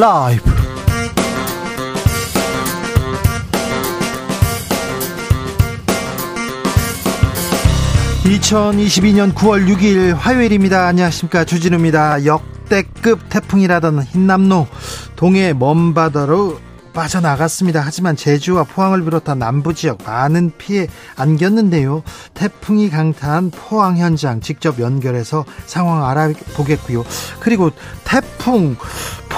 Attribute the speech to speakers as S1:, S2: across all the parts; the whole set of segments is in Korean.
S1: 라이브. 2022년 9월 6일 화요일입니다. 안녕하십니까. 주진우입니다. 역대급 태풍이라던 흰남노 동해 먼바다로 빠져나갔습니다. 하지만 제주와 포항을 비롯한 남부 지역 많은 피해 안겼는데요. 태풍이 강타한 포항 현장 직접 연결해서 상황 알아보겠고요. 그리고 태풍,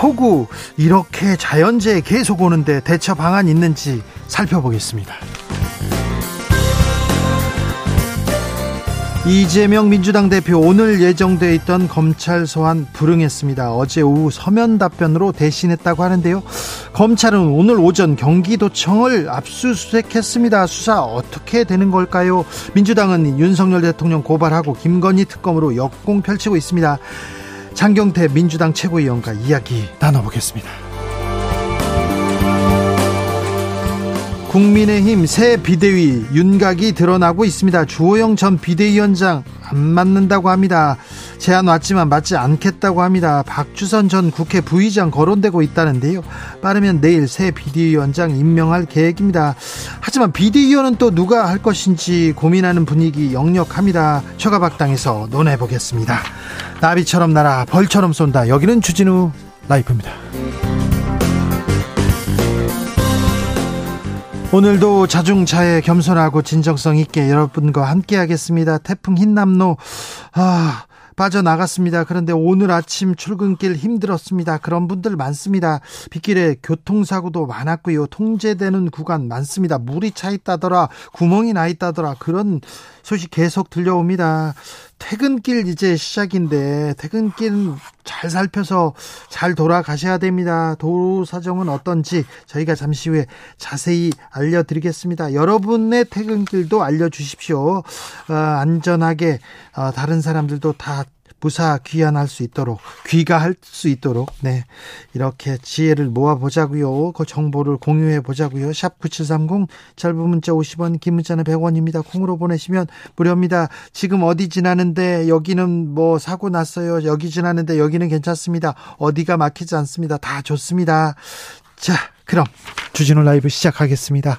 S1: 폭우 이렇게 자연재해 계속 오는데 대처 방안 있는지 살펴보겠습니다. 이재명 민주당 대표 오늘 예정돼 있던 검찰 소환 불응했습니다. 어제 오후 서면 답변으로 대신했다고 하는데요. 검찰은 오늘 오전 경기도청을 압수수색했습니다. 수사 어떻게 되는 걸까요? 민주당은 윤석열 대통령 고발하고 김건희 특검으로 역공 펼치고 있습니다. 장경태 민주당 최고위원과 이야기 나눠보겠습니다. 국민의힘 새 비대위 윤곽이 드러나고 있습니다. 주호영 전 비대위원장 안 맞는다고 합니다. 제안 왔지만 맞지 않겠다고 합니다. 박주선 전 국회 부의장 거론되고 있다는데요. 빠르면 내일 새 비대위원장 임명할 계획입니다. 하지만 비대위원은 또 누가 할 것인지 고민하는 분위기 역력합니다. 처가박당에서 논해보겠습니다. 나비처럼 날아 벌처럼 쏜다. 여기는 주진우 라이프입니다. 오늘도 자중차에 겸손하고 진정성 있게 여러분과 함께 하겠습니다. 태풍 흰남노, 아, 빠져나갔습니다. 그런데 오늘 아침 출근길 힘들었습니다. 그런 분들 많습니다. 빗길에 교통사고도 많았고요. 통제되는 구간 많습니다. 물이 차 있다더라, 구멍이 나 있다더라. 그런 소식 계속 들려옵니다. 퇴근길 이제 시작인데 퇴근길 잘 살펴서 잘 돌아가셔야 됩니다. 도로 사정은 어떤지 저희가 잠시 후에 자세히 알려드리겠습니다. 여러분의 퇴근길도 알려주십시오. 어, 안전하게 어, 다른 사람들도 다 무사 귀환할 수 있도록 귀가할 수 있도록 네 이렇게 지혜를 모아 보자고요. 그 정보를 공유해 보자고요. 샵 9730 짧은 문자 50원 긴 문자는 100원입니다. 콩으로 보내시면 무료입니다. 지금 어디 지나는데 여기는 뭐 사고 났어요. 여기 지나는데 여기는 괜찮습니다. 어디가 막히지 않습니다. 다 좋습니다. 자, 그럼 주진우 라이브 시작하겠습니다.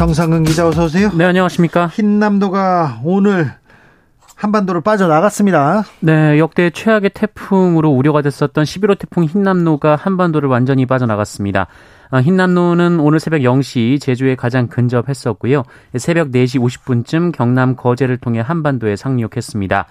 S1: 정상근 기자 어서 오세요.
S2: 네, 안녕하십니까.
S1: 흰남도가 오늘 한반도로 빠져나갔습니다.
S2: 네, 역대 최악의 태풍으로 우려가 됐었던 11호 태풍 흰남노가 한반도를 완전히 빠져나갔습니다. 아, 흰남노는 오늘 새벽 0시 제주에 가장 근접했었고요. 새벽 4시 50분쯤 경남 거제를 통해 한반도에 상륙했습니다.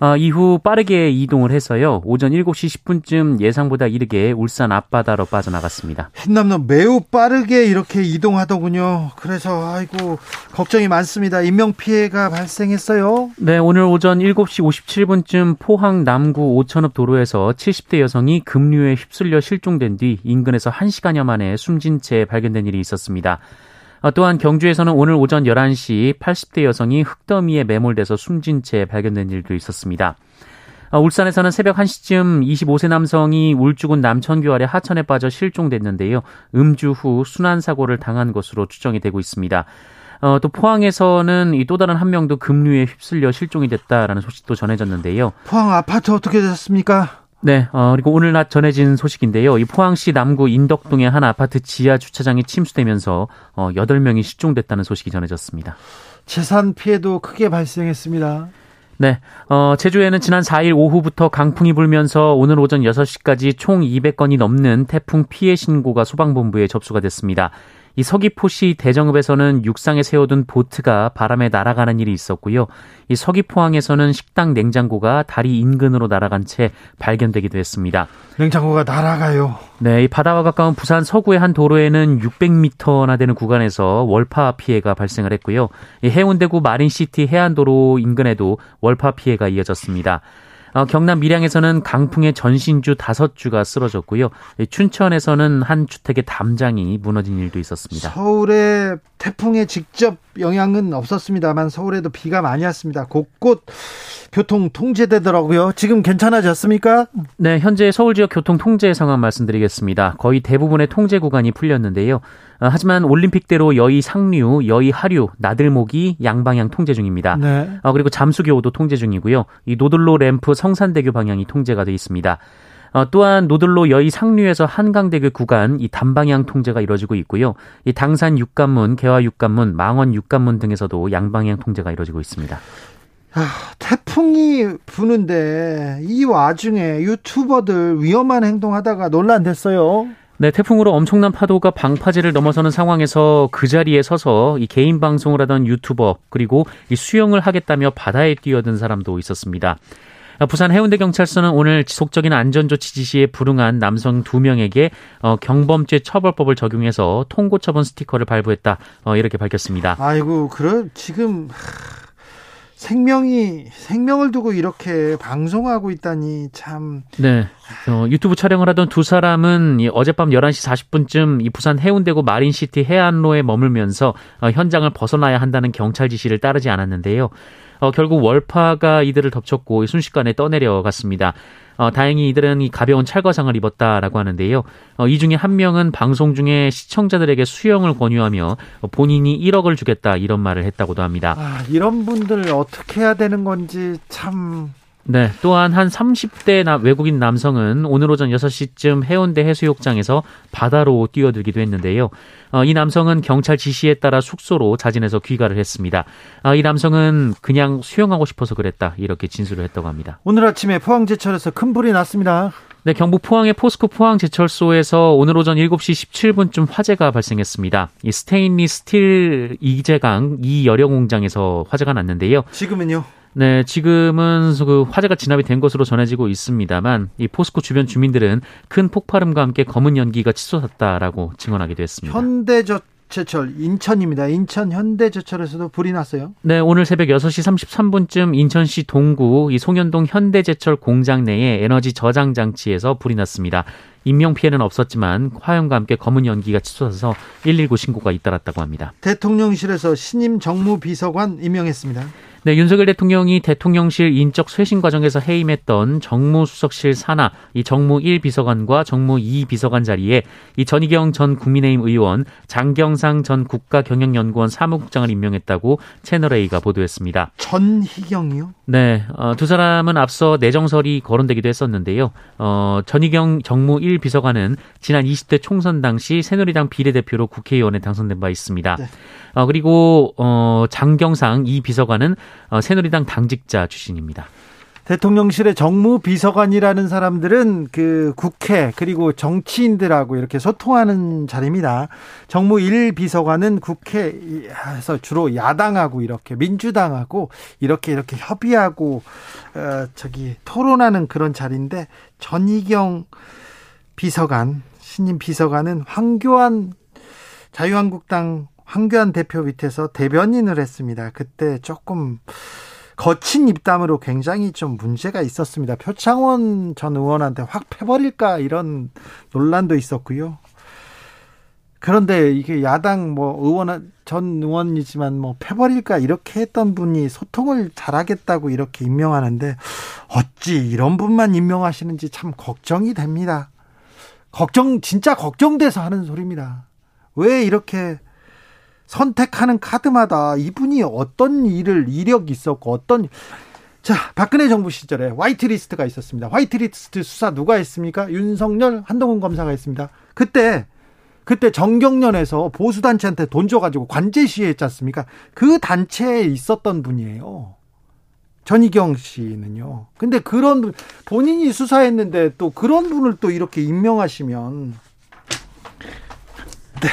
S2: 어, 이후 빠르게 이동을 해서요. 오전 7시 10분쯤 예상보다 이르게 울산 앞바다로 빠져나갔습니다.
S1: 흰남노 매우 빠르게 이렇게 이동하더군요. 그래서 아이고 걱정이 많습니다. 인명 피해가 발생했어요.
S2: 네, 오늘 오전 7시 57분쯤 포항 남구 오천읍 도로에서 70대 여성이 급류에 휩쓸려 실종된 뒤 인근에서 1시간여 만에 숨진 채 발견된 일이 있었습니다. 어, 또한 경주에서는 오늘 오전 11시 80대 여성이 흙더미에 매몰돼서 숨진 채 발견된 일도 있었습니다. 어, 울산에서는 새벽 1시쯤 25세 남성이 울주군 남천교 아래 하천에 빠져 실종됐는데요. 음주 후 순환사고를 당한 것으로 추정이 되고 있습니다. 어, 또 포항에서는 이 또 다른 한 명도 급류에 휩쓸려 실종이 됐다라는 소식도 전해졌는데요.
S1: 포항 아파트 어떻게 됐습니까?
S2: 네, 어, 그리고 오늘 낮 전해진 소식인데요. 이 포항시 남구 인덕동의 한 아파트 지하 주차장이 침수되면서 어, 8명이 실종됐다는 소식이 전해졌습니다.
S1: 재산 피해도 크게 발생했습니다.
S2: 네, 어, 제주에는 지난 4일 오후부터 강풍이 불면서 오늘 오전 6시까지 총 200건이 넘는 태풍 피해 신고가 소방본부에 접수가 됐습니다. 이 서귀포시 대정읍에서는 육상에 세워둔 보트가 바람에 날아가는 일이 있었고요. 이 서귀포항에서는 식당 냉장고가 다리 인근으로 날아간 채 발견되기도 했습니다.
S1: 냉장고가 날아가요.
S2: 네, 이 바다와 가까운 부산 서구의 한 도로에는 600m나 되는 구간에서 월파 피해가 발생을 했고요. 이 해운대구 마린시티 해안도로 인근에도 월파 피해가 이어졌습니다. 어, 경남 밀양에서는 강풍에 전신주 다섯 주가 쓰러졌고요. 춘천에서는 한 주택의 담장이 무너진 일도 있었습니다.
S1: 서울에 태풍의 직접 영향은 없었습니다만 서울에도 비가 많이 왔습니다. 곳곳 교통 통제되더라고요. 지금 괜찮아졌습니까?
S2: 네, 현재 서울 지역 교통 통제 상황 말씀드리겠습니다. 거의 대부분의 통제 구간이 풀렸는데요. 어, 하지만 올림픽대로 여의 상류, 여의 하류, 나들목이 양방향 통제 중입니다. 네. 어, 그리고 잠수교도 통제 중이고요. 이 노들로 램프 성산대교 방향이 통제가 돼 있습니다. 어, 또한 노들로 여의 상류에서 한강대교 구간 이 단방향 통제가 이루어지고 있고요. 이 당산 육관문, 개화 육관문, 망원 육관문 등에서도 양방향 통제가 이루어지고 있습니다.
S1: 아, 태풍이 부는데 이 와중에 유튜버들 위험한 행동하다가 논란됐어요.
S2: 네, 태풍으로 엄청난 파도가 방파제를 넘어서는 상황에서 그 자리에 서서 이 개인 방송을 하던 유튜버 그리고 이 수영을 하겠다며 바다에 뛰어든 사람도 있었습니다. 부산 해운대 경찰서는 오늘 지속적인 안전조치 지시에 불응한 남성 두 명에게 어, 경범죄 처벌법을 적용해서 통고 처분 스티커를 발부했다. 어, 이렇게 밝혔습니다.
S1: 아이고, 그럼 지금 생명이 생명을 두고 이렇게 방송하고 있다니 참.
S2: 네. 어, 유튜브 촬영을 하던 두 사람은 이 어젯밤 11시 40분쯤 이 부산 해운대구 마린시티 해안로에 머물면서 어, 현장을 벗어나야 한다는 경찰 지시를 따르지 않았는데요. 어, 결국 월파가 이들을 덮쳤고 순식간에 떠내려갔습니다. 어, 다행히 이들은 이 가벼운 찰과상을 입었다라고 하는데요. 어, 이 중에 한 명은 방송 중에 시청자들에게 수영을 권유하며 본인이 1억을 주겠다 이런 말을 했다고도 합니다.
S1: 아, 이런 분들 어떻게 해야 되는 건지 참
S2: 네. 또한 한 30대 나, 외국인 남성은 오늘 오전 6시쯤 해운대 해수욕장에서 바다로 뛰어들기도 했는데요. 어, 이 남성은 경찰 지시에 따라 숙소로 자진해서 귀가를 했습니다. 어, 이 남성은 그냥 수영하고 싶어서 그랬다. 이렇게 진술을 했다고 합니다.
S1: 오늘 아침에 포항제철에서 큰 불이 났습니다.
S2: 네, 경북 포항의 포스코 포항 제철소에서 오늘 오전 7시 17분쯤 화재가 발생했습니다. 이 스테인리스 스틸 이 제강 이 열연 공장에서 화재가 났는데요.
S1: 지금은요?
S2: 네, 지금은 그 화재가 진압이 된 것으로 전해지고 있습니다만 이 포스코 주변 주민들은 큰 폭발음과 함께 검은 연기가 치솟았다라고 증언하기도 했습니다.
S1: 현대저 제철 인천입니다. 인천 현대제철에서도 불이 났어요.
S2: 네, 오늘 새벽 6시 33분쯤 인천시 동구 이 송현동 현대제철 공장 내에 에너지 저장 장치에서 불이 났습니다. 인명 피해는 없었지만 화염과 함께 검은 연기가 치솟아서 119 신고가 잇따랐다고 합니다.
S1: 대통령실에서 신임 정무비서관 임명했습니다.
S2: 네, 윤석열 대통령이 대통령실 인적 쇄신 과정에서 해임했던 정무수석실 산하 이 정무 1 비서관과 정무 2 비서관 자리에 이 전희경 전 국민의힘 의원, 장경상 전 국가경영연구원 사무국장을 임명했다고 채널A가 보도했습니다.
S1: 전희경이요?
S2: 네, 어, 두 사람은 앞서 내정설이 거론되기도 했었는데요. 어, 전희경 정무 1 비서관은 지난 20대 총선 당시 새누리당 비례대표로 국회의원에 당선된 바 있습니다. 네. 어, 그리고 어, 장경상 이 비서관은 어, 새누리당 당직자 출신입니다.
S1: 대통령실의 정무비서관이라는 사람들은 그 국회 그리고 정치인들하고 이렇게 소통하는 자리입니다. 정무 1비서관은 국회에서 주로 야당하고 이렇게 민주당하고 이렇게 이렇게 협의하고 어 저기 토론하는 그런 자리인데 전희경 비서관 신임 비서관은 황교안 자유한국당 황교안 대표 밑에서 대변인을 했습니다. 그때 조금 거친 입담으로 굉장히 좀 문제가 있었습니다. 표창원 전 의원한테 확 패버릴까 이런 논란도 있었고요. 그런데 이게 야당 뭐 의원 전 의원이지만 뭐 패버릴까 이렇게 했던 분이 소통을 잘하겠다고 이렇게 임명하는데 어찌 이런 분만 임명하시는지 참 걱정이 됩니다. 걱정 진짜 걱정돼서 하는 소리입니다. 왜 이렇게 선택하는 카드마다 이분이 어떤 일을 이력이 있었고 어떤 자 박근혜 정부 시절에 화이트리스트가 있었습니다. 화이트리스트 수사 누가 했습니까? 윤석열 한동훈 검사가 했습니다. 그때 그때 정경련에서 보수 단체한테 돈 줘가지고 관제 시위했지 않습니까? 그 단체에 있었던 분이에요. 전희경 씨는요. 근데 그런 본인이 수사했는데 또 그런 분을 또 이렇게 임명하시면 네.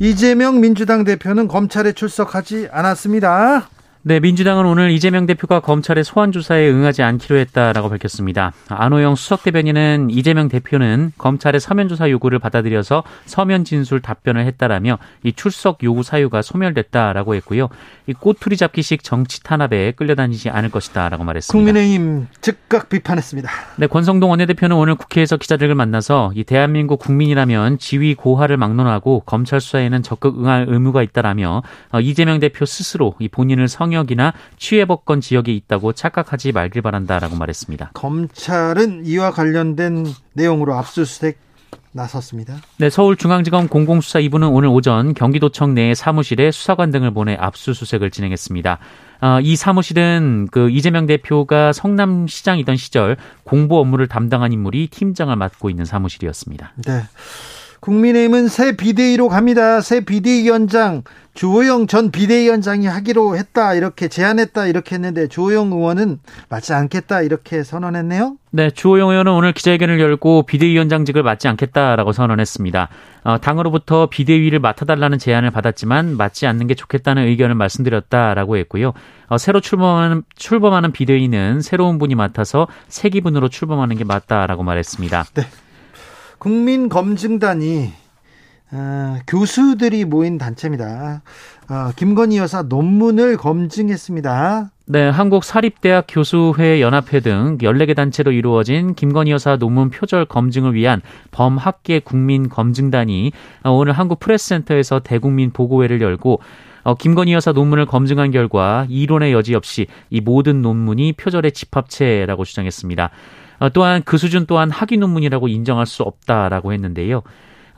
S1: 이재명 민주당 대표는 검찰에 출석하지 않았습니다.
S2: 네, 민주당은 오늘 이재명 대표가 검찰의 소환 조사에 응하지 않기로 했다라고 밝혔습니다. 안호영 수석 대변인은 이재명 대표는 검찰의 서면 조사 요구를 받아들여서 서면 진술 답변을 했다라며 이 출석 요구 사유가 소멸됐다라고 했고요. 이 꼬투리 잡기식 정치 탄압에 끌려다니지 않을 것이다라고 말했습니다.
S1: 국민의힘 즉각 비판했습니다.
S2: 네, 권성동 원내대표는 오늘 국회에서 기자들을 만나서 이 대한민국 국민이라면 지위 고하를 막론하고 검찰 수사에는 적극 응할 의무가 있다라며 어, 이재명 대표 스스로 이 본인을 성역 성역이나 취해법권 지역에 있다고 착각하지 말길 바란다라고 말했습니다.
S1: 검찰은 이와 관련된 내용으로 압수수색 나섰습니다.
S2: 네, 서울중앙지검 공공수사 2부는 오늘 오전 경기도청 내 사무실에 수사관 등을 보내 압수수색을 진행했습니다. 어, 이 사무실은 그 이재명 대표가 성남시장이던 시절 공보 업무를 담당한 인물이 팀장을 맡고 있는 사무실이었습니다.
S1: 네. 국민의힘은 새 비대위로 갑니다. 새 비대위원장 주호영 전 비대위원장이 하기로 했다 이렇게 제안했다 이렇게 했는데 주호영 의원은 맞지 않겠다 이렇게 선언했네요.
S2: 네, 주호영 의원은 오늘 기자회견을 열고 비대위원장직을 맡지 않겠다라고 선언했습니다. 어, 당으로부터 비대위를 맡아달라는 제안을 받았지만 맡지 않는 게 좋겠다는 의견을 말씀드렸다라고 했고요. 어, 새로 출범하는 출범하는 비대위는 새로운 분이 맡아서 새 기분으로 출범하는 게 맞다라고 말했습니다.
S1: 네. 국민검증단이 어, 교수들이 모인 단체입니다. 어, 김건희 여사 논문을 검증했습니다.
S2: 네, 한국 사립대학 교수회 연합회 등 14개 단체로 이루어진 김건희 여사 논문 표절 검증을 위한 범학계 국민 검증단이 오늘 한국 프레스센터에서 대국민 보고회를 열고 어, 김건희 여사 논문을 검증한 결과 이론의 여지 없이 이 모든 논문이 표절의 집합체라고 주장했습니다. 어, 또한 그 수준 또한 학위 논문이라고 인정할 수 없다라고 했는데요.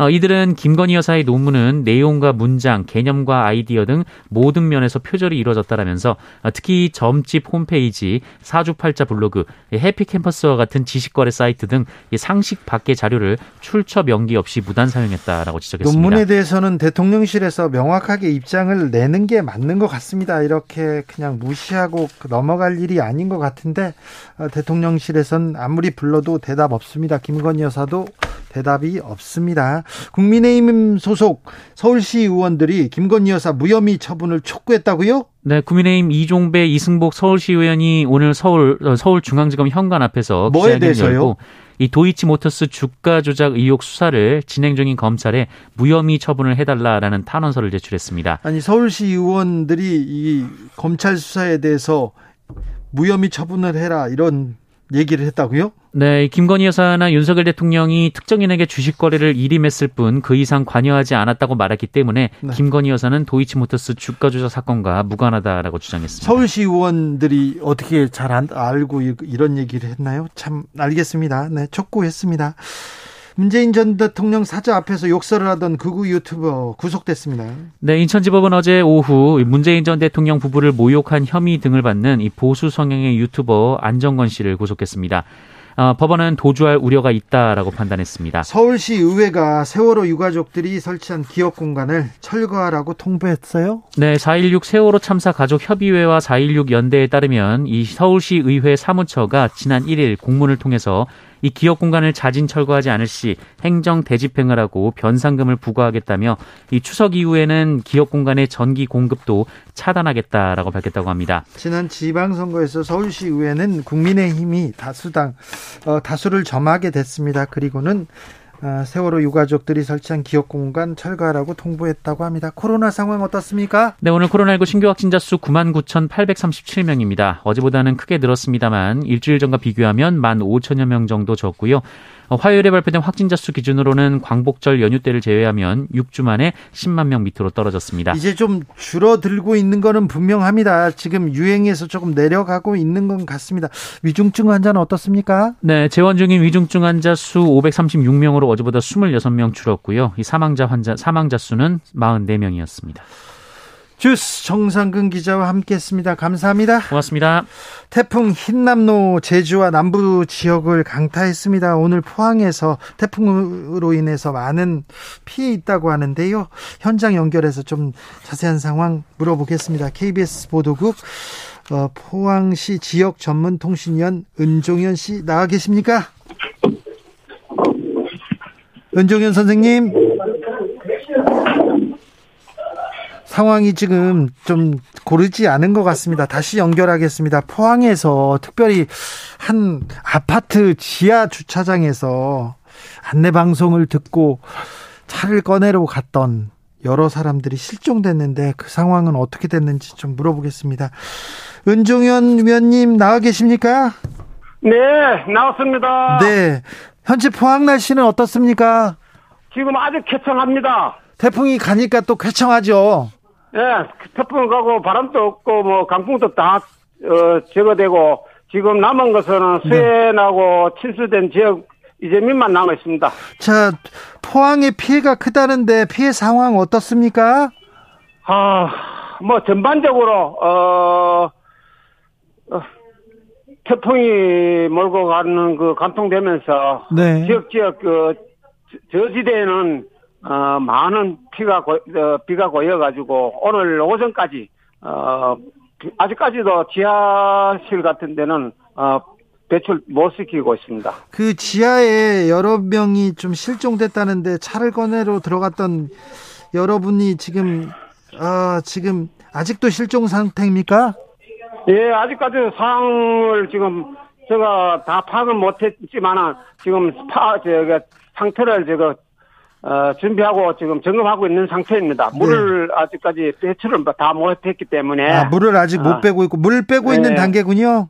S2: 어, 이들은 김건희 여사의 논문은 내용과 문장, 개념과 아이디어 등 모든 면에서 표절이 이루어졌다라면서 어, 특히 점집 홈페이지, 사주팔자 블로그, 해피캠퍼스와 같은 지식거래 사이트 등 상식 밖의 자료를 출처 명기 없이 무단 사용했다라고 지적했습니다.
S1: 논문에 대해서는 대통령실에서 명확하게 입장을 내는 게 맞는 것 같습니다. 이렇게 그냥 무시하고 넘어갈 일이 아닌 것 같은데 어, 대통령실에선 아무리 불러도 대답 없습니다. 김건희 여사도 대답이 없습니다. 국민의힘 소속 서울시 의원들이 김건희 여사 무혐의 처분을 촉구했다고요?
S2: 네, 국민의힘 이종배, 이승복 서울시 의원이 오늘 서울 어, 서울중앙지검 현관 앞에서 기자회견 열고 이 도이치모터스 주가 조작 의혹 수사를 진행 중인 검찰에 무혐의 처분을 해달라라는 탄원서를 제출했습니다.
S1: 아니 서울시 의원들이 이 검찰 수사에 대해서 무혐의 처분을 해라 이런 얘기를 했다고요?
S2: 네, 김건희 여사나 윤석열 대통령이 특정인에게 주식 거래를 일임했을 뿐 그 이상 관여하지 않았다고 말했기 때문에 네. 김건희 여사는 도이치모터스 주가 조작 사건과 무관하다라고 주장했습니다.
S1: 서울시 의원들이 어떻게 잘 알고 이런 얘기를 했나요? 참 알겠습니다. 네, 촉구했습니다. 문재인 전 대통령 사저 앞에서 욕설을 하던 극우 유튜버 구속됐습니다.
S2: 네, 인천지법은 어제 오후 문재인 전 대통령 부부를 모욕한 혐의 등을 받는 이 보수 성향의 유튜버 안정건 씨를 구속했습니다. 어, 법원은 도주할 우려가 있다라고 판단했습니다.
S1: 서울시 의회가 세월호 유가족들이 설치한 기업 공간을 철거하라고 통보했어요?
S2: 네, 4.16 세월호 참사 가족 협의회와 4.16 연대에 따르면 이 서울시 의회 사무처가 지난 1일 공문을 통해서 이 기업 공간을 자진 철거하지 않을 시 행정 대집행을 하고 변상금을 부과하겠다며 이 추석 이후에는 기업 공간의 전기 공급도 차단하겠다라고 밝혔다고 합니다.
S1: 지난 지방선거에서 서울시 의회는 국민의힘이 다수당 어, 다수를 점하게 됐습니다. 그리고는 아, 세월호 유가족들이 설치한 기업 공간 철거하라고 통보했다고 합니다. 코로나 상황 어떻습니까?
S2: 네, 오늘 코로나19 신규 확진자 수 99,837명입니다. 어제보다는 크게 늘었습니다만 일주일 전과 비교하면 15,000여 명 정도 적고요. 어, 화요일에 발표된 확진자 수 기준으로는 광복절 연휴 때를 제외하면 6주 만에 10만 명 밑으로 떨어졌습니다.
S1: 이제 좀 줄어들고 있는 거는 분명합니다. 지금 유행에서 조금 내려가고 있는 것 같습니다. 위중증 환자는 어떻습니까?
S2: 네, 재원 중인 위중증 환자 수 536명으로 어제보다 26명 줄었고요. 이 사망자 환자 사망자 수는 44명이었습니다.
S1: 주스 정상근 기자와 함께했습니다. 감사합니다.
S2: 고맙습니다.
S1: 태풍 흰남노 제주와 남부 지역을 강타했습니다. 오늘 포항에서 태풍으로 인해서 많은 피해 있다고 하는데요. 현장 연결해서 좀 자세한 상황 물어보겠습니다. KBS 보도국 어, 포항시 지역 전문 통신위원 은종현 씨 나와 계십니까? 은종현 선생님. 상황이 지금 좀 고르지 않은 것 같습니다. 다시 연결하겠습니다. 포항에서 특별히 한 아파트 지하 주차장에서 안내 방송을 듣고 차를 꺼내러 갔던 여러 사람들이 실종됐는데 그 상황은 어떻게 됐는지 좀 물어보겠습니다. 은종현 위원님 나와 계십니까?
S3: 네, 나왔습니다.
S1: 네. 현재 포항 날씨는 어떻습니까?
S3: 지금 아주 쾌청합니다.
S1: 태풍이 가니까 또 쾌청하죠.
S3: 예, 태풍 가고 바람도 없고 뭐 강풍도 다 어, 제거되고 지금 남은 것은 수해나고 침수된 지역 이재민만 남아 있습니다.
S1: 자, 포항의 피해가 크다는데 피해 상황 어떻습니까?
S3: 아, 뭐 전반적으로 어, 어 태풍이 몰고 가는 그 감통되면서
S1: 네.
S3: 지역 지역 그 저지대에는 어, 많은 피가 고, 어, 비가 고여가지고 오늘 오전까지 어, 아직까지도 지하실 같은 데는 어, 배출 못 시키고 있습니다.
S1: 그 지하에 여러 명이 좀 실종됐다는데 차를 꺼내러 들어갔던 여러분이 지금 아 지금 아직도 실종 상태입니까?
S3: 예, 아직까지 상황을 지금 제가 다 파악은 못했지만은 지금 파 제가 상태를 제가 어, 준비하고 지금 점검하고 있는 상태입니다. 물을 네. 아직까지 배출을 다 못했기 때문에
S1: 아, 물을 아직 못 아. 빼고 있고 물 빼고 네. 있는 단계군요.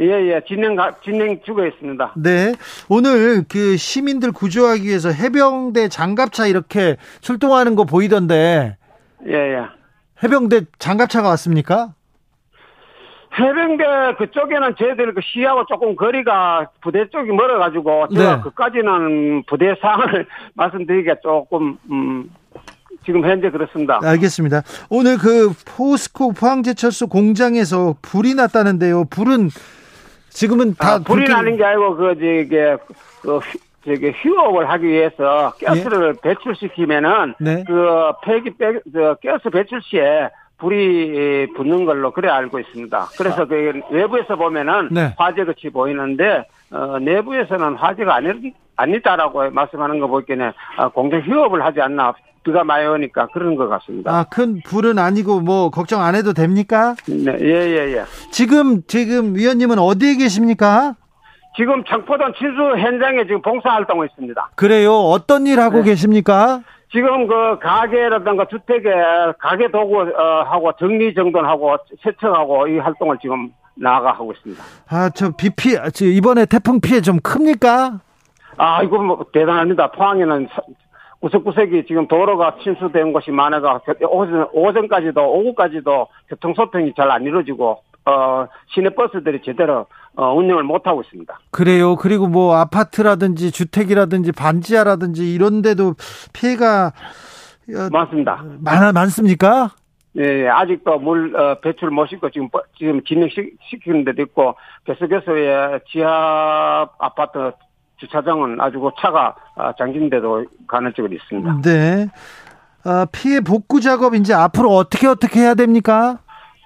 S3: 예, 예, 진행, 진행 주고 있습니다.
S1: 네. 오늘 그 시민들 구조하기 위해서 해병대 장갑차 이렇게 출동하는 거 보이던데.
S3: 예, 예.
S1: 해병대 장갑차가 왔습니까?
S3: 해병대 그쪽에는 저희들 그 시하고 조금 거리가 부대 쪽이 멀어가지고 제가 네. 그까지는 부대 상을 말씀드리기가 조금 음 지금 현재 그렇습니다.
S1: 알겠습니다. 오늘 그 포스코 포항제철소 공장에서 불이 났다는데요. 불은 지금은 다 아,
S3: 불이 불길... 나는 게 아니고 그 저기 그 저기 휴업을 하기 위해서 가스를 예? 배출시키면은 네? 그 폐기 배, 저 가스 배출 시에 불이 붙는 걸로 그래 알고 있습니다. 그래서 아. 그 외부에서 보면은 네. 화재 같이 보이는데 어, 내부에서는 화재가 아니, 아니다라고 말씀하는 거 보기에는 아, 공정 휴업을 하지 않나 비가 많이 오니까 그런 것 같습니다.
S1: 아, 큰 불은 아니고 뭐 걱정 안 해도 됩니까?
S3: 네, 예, 예, 예.
S1: 지금 지금 위원님은 어디에 계십니까?
S3: 지금 창포동 친수 현장에 지금 봉사 활동을 있습니다.
S1: 그래요? 어떤 일 하고 네. 계십니까?
S3: 지금 그 가게라든가 주택에 가게 도구 어, 하고 정리 정돈하고 세척하고 이 활동을 지금 나가 하고 있습니다.
S1: 아, 저 비피 이번에 태풍 피해 좀 큽니까?
S3: 아, 이거 뭐 대단합니다. 포항에는 구석구석이 지금 도로가 침수된 곳이 많아가 오전, 오전까지도 오후까지도 교통소통이 잘 안 이루어지고 어, 시내버스들이 제대로 어, 운영을 못하고 있습니다.
S1: 그래요. 그리고 뭐 아파트라든지 주택이라든지 반지하라든지 이런 데도 피해가
S3: 어, 많습니다.
S1: 많아, 많습니까?
S3: 예, 예, 아직도 물 어, 배출 못 시고 지금 지금 진행시키는 데도 있고 계속해서 지하 아파트 주차장은 아주 그 차가 어, 잠긴데도 가능성이 있습니다.
S1: 네. 어, 피해 복구 작업 이제 앞으로 어떻게 어떻게 해야 됩니까?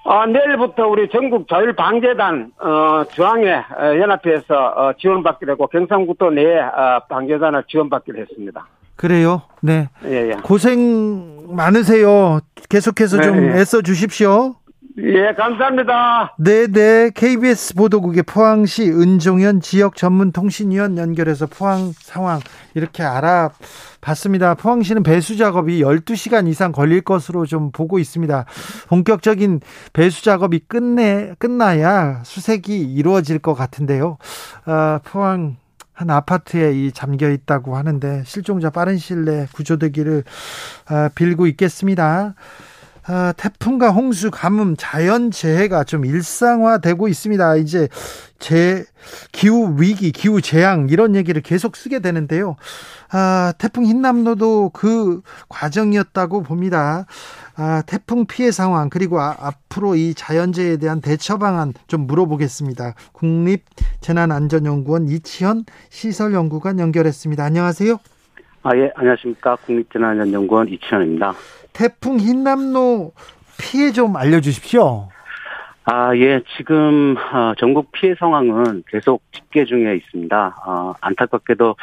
S3: 어, 내일부터 우리 전국 자율방재단 어, 중앙회 어, 연합회에서 어, 지원받기로 했고 경상북도 내에 어, 방재단을 지원받기로 했습니다.
S1: 그래요? 네.
S3: 예, 예.
S1: 고생 많으세요. 계속해서 네, 좀 예. 애써 주십시오.
S3: 예, 감사합니다.
S1: 네, 네. KBS 보도국의 포항시 은종현 지역 전문 통신위원 연결해서 포항 상황 이렇게 알아봤습니다. 포항시는 배수 작업이 12시간 이상 걸릴 것으로 좀 보고 있습니다. 본격적인 배수 작업이 끝내 끝나야 수색이 이루어질 것 같은데요. 아, 포항 한 아파트에 이 잠겨 있다고 하는데 실종자 빠른 시일 내에 구조되기를 아, 빌고 있겠습니다. 아, 태풍과 홍수, 가뭄, 자연 재해가 좀 일상화되고 있습니다. 이제 재 기후 위기, 기후 재앙 이런 얘기를 계속 쓰게 되는데요. 아, 태풍 흰남노도 그 과정이었다고 봅니다. 아, 태풍 피해 상황 그리고 아, 앞으로 이 자연재해에 대한 대처 방안 좀 물어보겠습니다. 국립 재난안전연구원 이치현 시설연구관 연결했습니다. 안녕하세요.
S4: 아, 예, 안녕하십니까. 국립재난안전연구원 이치현입니다.
S1: 태풍 흰남노 피해 좀 알려주십시오.
S4: 아, 예, 지금, 어, 전국 피해 상황은 계속 집계 중에 있습니다. 어, 안타깝게도,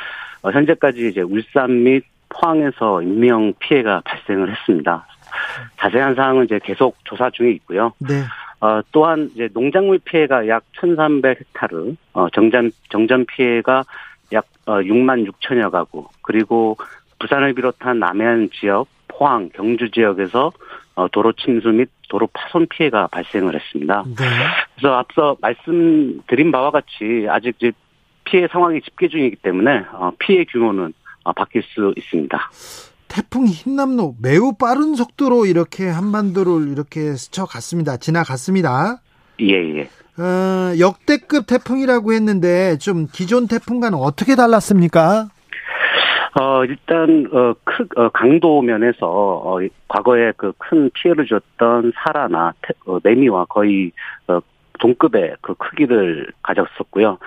S4: 어, 현재까지 이제 울산 및 포항에서 인명 피해가 발생을 했습니다. 자세한 사항은 이제 계속 조사 중에 있고요.
S1: 네.
S4: 어, 또한 이제 농작물 피해가 약 1,300헥타르, 어, 정전 정전 피해가 약 어, 6만 6천여 가구, 그리고 부산을 비롯한 남해안 지역, 포항, 경주 지역에서 어, 도로 침수 및 도로 파손 피해가 발생을 했습니다.
S1: 네.
S4: 그래서 앞서 말씀드린 바와 같이 아직 이제 피해 상황이 집계 중이기 때문에 어, 피해 규모는 어, 바뀔 수 있습니다.
S1: 태풍 흰남노 매우 빠른 속도로 이렇게 한반도를 이렇게 스쳐갔습니다. 지나갔습니다.
S4: 예, 예.
S1: 어, 역대급 태풍이라고 했는데 좀 기존 태풍과는 어떻게 달랐습니까?
S4: 어, 일단, 어, 크, 어, 강도 면에서, 어, 과거에 그 큰 피해를 줬던 사라나, 태, 어, 매미와 거의, 어, 동급의 그 크기를 가졌었고요.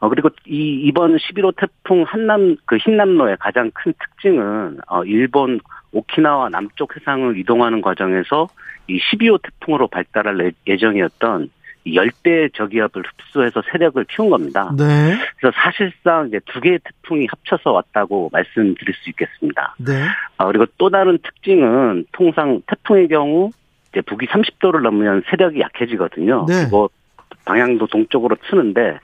S4: 어, 그리고 이, 이번 11호 태풍 한남, 그 흰남로의 가장 큰 특징은, 어, 일본 오키나와 남쪽 해상을 이동하는 과정에서 이 12호 태풍으로 발달할 예정이었던 열대 저기압을 흡수해서 세력을 키운 겁니다.
S1: 네.
S4: 그래서 사실상 이제 두 개의 태풍이 합쳐서 왔다고 말씀드릴 수 있겠습니다.
S1: 네.
S4: 아, 그리고 또 다른 특징은 통상 태풍의 경우 이제 북위 30도를 넘으면 세력이 약해지거든요.
S1: 네.
S4: 그리고 방향도 동쪽으로 트는데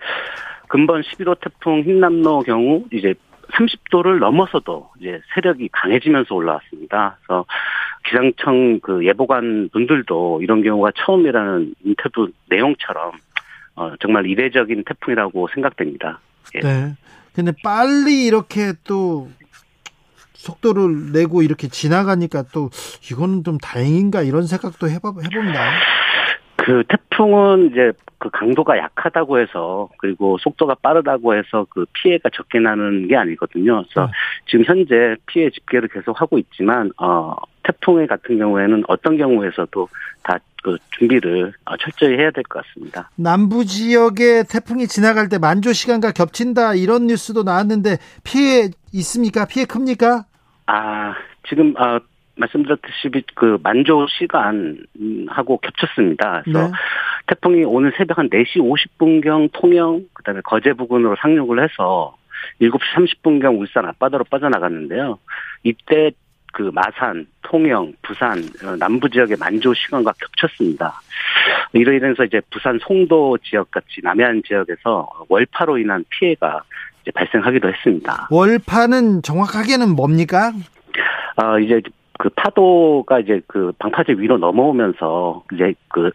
S4: 근본 11호 태풍 흰남노 경우 이제 30도를 넘어서도 이제 세력이 강해지면서 올라왔습니다. 그래서 기상청 그 예보관 분들도 이런 경우가 처음이라는 인터뷰 내용처럼 어, 정말 이례적인 태풍이라고 생각됩니다.
S1: 예. 네. 근데 빨리 이렇게 또 속도를 내고 이렇게 지나가니까 또 이거는 좀 다행인가 이런 생각도 해봐, 해봅니다.
S4: 그 태풍은 이제 그 강도가 약하다고 해서 그리고 속도가 빠르다고 해서 그 피해가 적게 나는 게 아니거든요. 그래서 네. 지금 현재 피해 집계를 계속 하고 있지만 어 태풍의 같은 경우에는 어떤 경우에서도 다 그 준비를 어, 철저히 해야 될 것 같습니다.
S1: 남부 지역에 태풍이 지나갈 때 만조 시간과 겹친다 이런 뉴스도 나왔는데 피해 있습니까? 피해 큽니까?
S4: 아 지금 아 말씀드렸듯이 그 만조 시간하고 겹쳤습니다. 그래서 네. 태풍이 오늘 새벽 한 4시 50분경 통영, 그 다음에 거제 부근으로 상륙을 해서 7시 30분경 울산 앞바다로 빠져나갔는데요. 이때 그 마산, 통영, 부산, 어, 남부 지역의 만조 시간과 겹쳤습니다. 이로 인해서 이제 부산 송도 지역 같이 남해안 지역에서 월파로 인한 피해가 이제 발생하기도 했습니다.
S1: 월파는 정확하게는 뭡니까?
S4: 아, 이제 그 파도가 이제 그 방파제 위로 넘어오면서 이제 그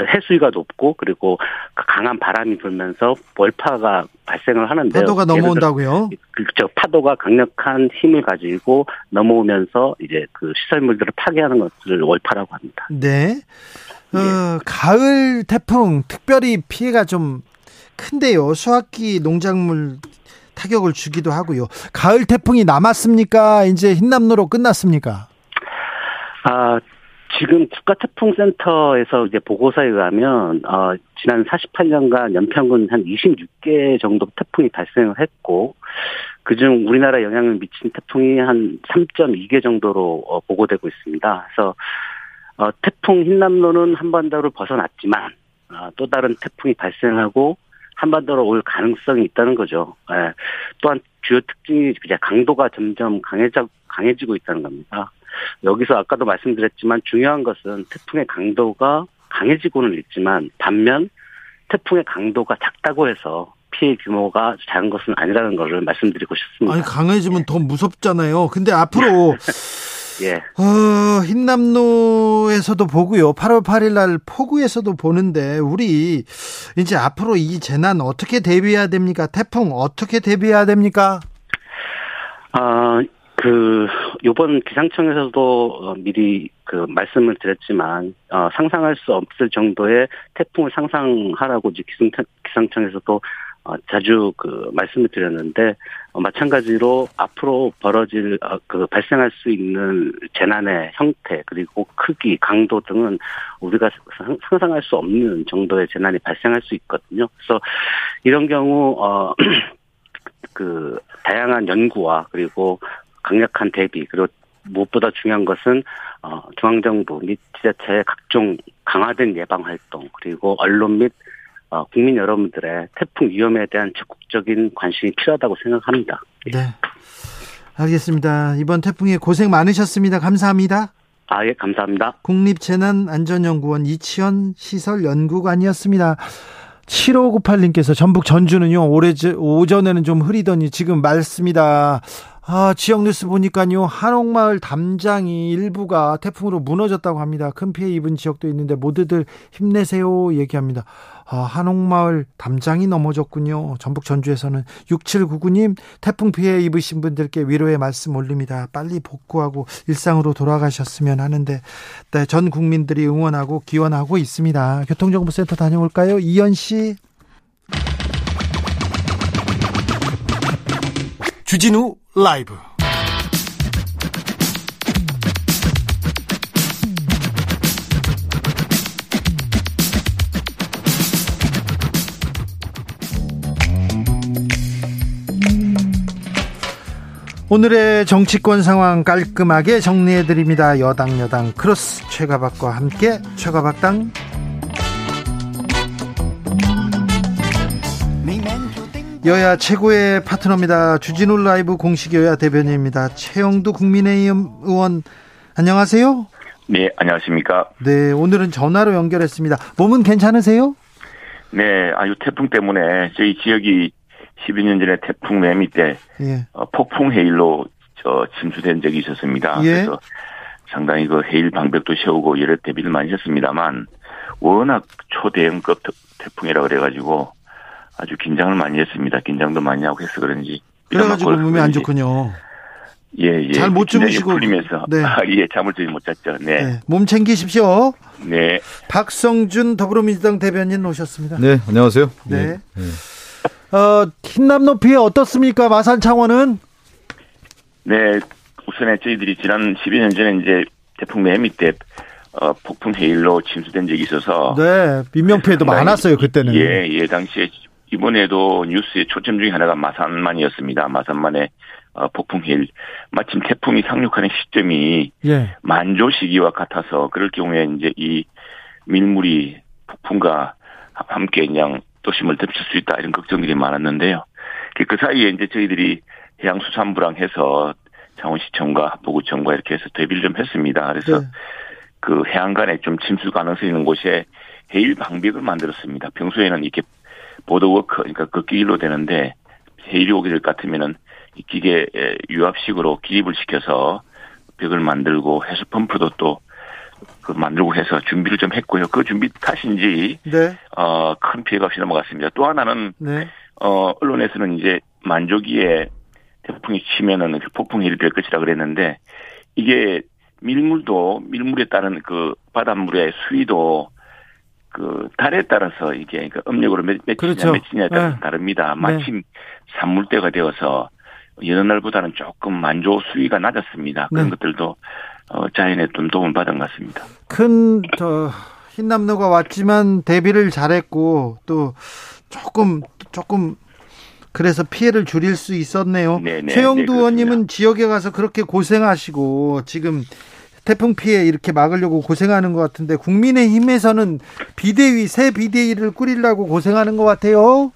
S4: 해, 해수위가 높고 그리고 그 강한 바람이 불면서 월파가 발생을 하는데
S1: 파도가 넘어온다고요?
S4: 그렇죠. 파도가 강력한 힘을 가지고 넘어오면서 이제 그 시설물들을 파괴하는 것을 월파라고 합니다.
S1: 네. 어, 예. 가을 태풍 특별히 피해가 좀 큰데요. 수확기 농작물 타격을 주기도 하고요. 가을 태풍이 남았습니까? 이제 흰남노로 끝났습니까?
S4: 아, 지금 국가태풍센터에서 이제 보고서에 의하면, 어, 지난 48년간 연평균 한 26개 정도 태풍이 발생을 했고, 그중 우리나라 영향을 미친 태풍이 한 3.2개 정도로 어, 보고되고 있습니다. 그래서, 어, 태풍 흰남노는 한반도를 벗어났지만, 어, 또 다른 태풍이 발생하고, 한반도로 올 가능성이 있다는 거죠. 예. 또한 주요 특징이 이제 강도가 점점 강해져, 강해지고 있다는 겁니다. 여기서 아까도 말씀드렸지만 중요한 것은 태풍의 강도가 강해지고는 있지만 반면 태풍의 강도가 작다고 해서 피해 규모가 작은 것은 아니라는 것을 말씀드리고 싶습니다.
S1: 아니 강해지면 더 무섭잖아요. 근데 앞으로
S4: 예.
S1: 어, 흰남노에서도 보고요. 8월 8일 날 포구에서도 보는데 우리 이제 앞으로 이 재난 어떻게 대비해야 됩니까? 태풍 어떻게 대비해야 됩니까?
S4: 아, 그 요번 기상청에서도 어, 미리 그 말씀을 드렸지만 어, 상상할 수 없을 정도의 태풍을 상상하라고 이제 기상청, 기상청에서도 어, 자주 그 말씀을 드렸는데 어, 마찬가지로 앞으로 벌어질 어, 그 발생할 수 있는 재난의 형태 그리고 크기 강도 등은 우리가 상상할 수 없는 정도의 재난이 발생할 수 있거든요. 그래서 이런 경우 어 그 다양한 연구와 그리고 강력한 대비 그리고 무엇보다 중요한 것은 어 중앙정부 및 지자체의 각종 강화된 예방 활동 그리고 언론 및 어, 국민 여러분들의 태풍 위험에 대한 적극적인 관심이 필요하다고 생각합니다.
S1: 네. 알겠습니다. 이번 태풍에 고생 많으셨습니다. 감사합니다.
S4: 아, 예, 감사합니다.
S1: 국립재난안전연구원 이치현 시설연구관이었습니다. 7598님께서 전북 전주는요, 올해 오전에는 좀 흐리더니 지금 맑습니다. 아, 지역 뉴스 보니까요, 한옥마을 담장이 일부가 태풍으로 무너졌다고 합니다. 큰 피해 입은 지역도 있는데 모두들 힘내세요 얘기합니다. 아, 한옥마을 담장이 넘어졌군요. 전북 전주에서는 6799님 태풍 피해 입으신 분들께 위로의 말씀 올립니다. 빨리 복구하고 일상으로 돌아가셨으면 하는데 네, 전 국민들이 응원하고 기원하고 있습니다. 교통정보센터 다녀올까요? 이현 씨. 주진우 라이브 오늘의 정치권 상황 깔끔하게 정리해 드립니다. 여당 야당 cross 최가박과 함께 최가박당 여야 최고의 파트너입니다. 주진우 라이브 공식 여야 대변인입니다. 최형두 국민의힘 의원 안녕하세요.
S5: 네, 안녕하십니까?
S1: 네, 오늘은 전화로 연결했습니다. 몸은 괜찮으세요?
S5: 네, 아유 태풍 때문에 저희 지역이 12년 전에 태풍 매미 때 예. 어, 폭풍 해일로 저 침수된 적이 있었습니다. 예. 그래서 상당히 그 해일 방벽도 세우고 여러 대비를 많이 했습니다만 워낙 초대형급 태풍이라 그래가지고 아주 긴장을 많이 했습니다. 긴장도 많이 하고 해서 그런지.
S1: 그래가지고 몸이 안 좋군요.
S5: 예, 예.
S1: 잘 못 주무시고.
S5: 풀리면서. 네. 아, 예, 잠을 좀 못 잤죠. 네. 네.
S1: 몸 챙기십시오.
S5: 네.
S1: 박성준 더불어민주당 대변인 오셨습니다.
S6: 네, 안녕하세요.
S1: 네. 네. 네. 어, 흰남 높이 어떻습니까? 마산 창원은?
S5: 네, 우선에 저희들이 지난 12년 전에 이제 태풍 매미 때 어, 폭풍 해일로 침수된 적이 있어서.
S1: 네, 민명 피해도 많았어요, 그때는.
S5: 예, 예, 당시에 이번에도 뉴스의 초점 중에 하나가 마산만이었습니다. 마산만의 어, 폭풍 해일. 마침 태풍이 상륙하는 시점이 예. 만조 시기와 같아서 그럴 경우에 이제 이 밀물이 폭풍과 함께 그냥 도심을 덮칠 수 있다 이런 걱정들이 많았는데요. 그, 그 사이에 이제 저희들이 해양수산부랑 해서 창원시청과 합포구청과 이렇게 해서 대비를 좀 했습니다. 그래서 네. 그 해안간에 좀 침수 가능성이 있는 곳에 해일 방벽을 만들었습니다. 평소에는 이렇게 보드워크, 그러니까 걷기일로 되는데 해일이 오게 될 것 같으면은 이 기계 유압식으로 기입을 시켜서 벽을 만들고 해수 펌프도 또 그 만들고 해서 준비를 좀 했고요. 그 준비 탓인지 네. 어큰 피해가 없이 넘어갔습니다. 또 하나는 네. 어 언론에서는 이제 만조기에 태풍이 치면은 그 폭풍 해일이 될 것이라 그랬는데 이게 밀물도 밀물에 따른 그 바닷물의 수위도 그 달에 따라서 이게 그 음력으로 몇, 며칠이냐 그렇죠. 며칠이냐에 따라 네. 다릅니다. 네. 마침 네. 산물대가 되어서 여느 날보다는 조금 만조 수위가 낮았습니다. 그런 네. 것들도 어, 자연의 좀 도움을 받은 것 같습니다.
S1: 큰 저, 흰남노가 왔지만 대비를 잘했고 또 조금 조금 그래서 피해를 줄일 수 있었네요. 네네, 네, 최영두 네, 의원님은 지역에 가서 그렇게 고생하시고 지금 태풍 피해 이렇게 막으려고 고생하는 것 같은데 국민의힘에서는 비대위 새 비대위를 꾸리려고 고생하는 것 같아요.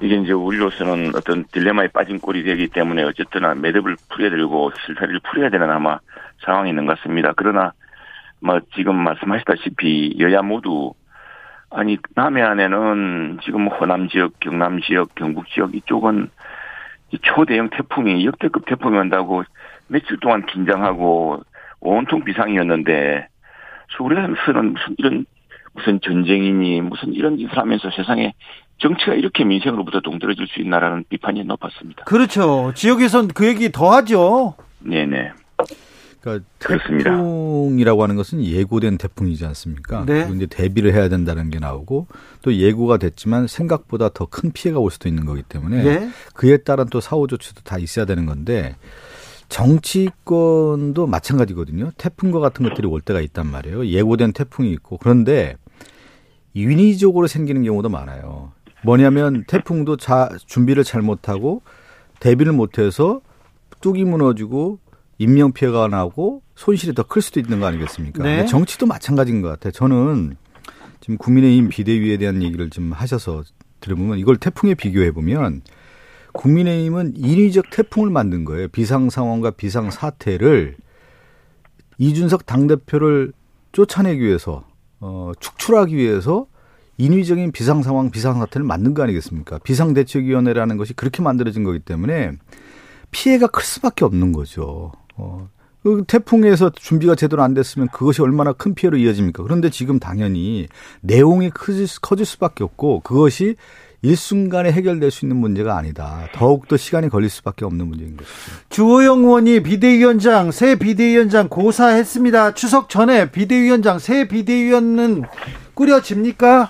S5: 이게 이제 우리로서는 어떤 딜레마에 빠진 꼴이 되기 때문에 어쨌든 매듭을 풀어야 되고 실타리를 풀어야 되는 아마 상황이 있는 것 같습니다. 그러나 뭐 지금 말씀하셨다시피 여야 모두 아니 남해안에는 지금 호남 지역, 경남 지역, 경북 지역 이쪽은 초대형 태풍이 역대급 태풍이 온다고 며칠 동안 긴장하고 온통 비상이었는데 서울에서는 무슨 이런 무슨 전쟁이니 무슨 이런 짓을 하면서 세상에 정치가 이렇게 민생으로부터 동떨어질 수 있나라는 비판이 높았습니다.
S1: 그렇죠. 지역에선 그 얘기 더 하죠.
S5: 네네.
S6: 그러니까 그렇습니다. 태풍이라고 하는 것은 예고된 태풍이지 않습니까? 네. 그런데 대비를 해야 된다는 게 나오고 또 예고가 됐지만 생각보다 더 큰 피해가 올 수도 있는 거기 때문에 네. 그에 따른 또 사후 조치도 다 있어야 되는 건데 정치권도 마찬가지거든요. 태풍과 같은 것들이 올 때가 있단 말이에요. 예고된 태풍이 있고 그런데 인위적으로 생기는 경우도 많아요. 뭐냐면 태풍도 자, 준비를 잘못하고 대비를 못해서 뚝이 무너지고 인명 피해가 나고 손실이 더 클 수도 있는 거 아니겠습니까? 네. 정치도 마찬가지인 것 같아요. 저는 지금 국민의힘 비대위에 대한 얘기를 좀 하셔서 들어보면 이걸 태풍에 비교해 보면 국민의힘은 인위적 태풍을 만든 거예요. 비상 상황과 비상 사태를 이준석 당대표를 쫓아내기 위해서 어, 축출하기 위해서 인위적인 비상 상황, 비상 사태를 만든 거 아니겠습니까? 비상 대책 위원회라는 것이 그렇게 만들어진 거기 때문에 피해가 클 수밖에 없는 거죠. 어, 그 태풍에서 준비가 제대로 안 됐으면 그것이 얼마나 큰 피해로 이어집니까? 그런데 지금 당연히 내용이 커질, 커질 수밖에 없고 그것이 일순간에 해결될 수 있는 문제가 아니다. 더욱더 시간이 걸릴 수밖에 없는 문제인 것이죠.
S1: 주호영 의원이 비대위원장, 새 비대위원장 고사했습니다. 추석 전에 비대위원장, 새 비대위원은 꾸려집니까?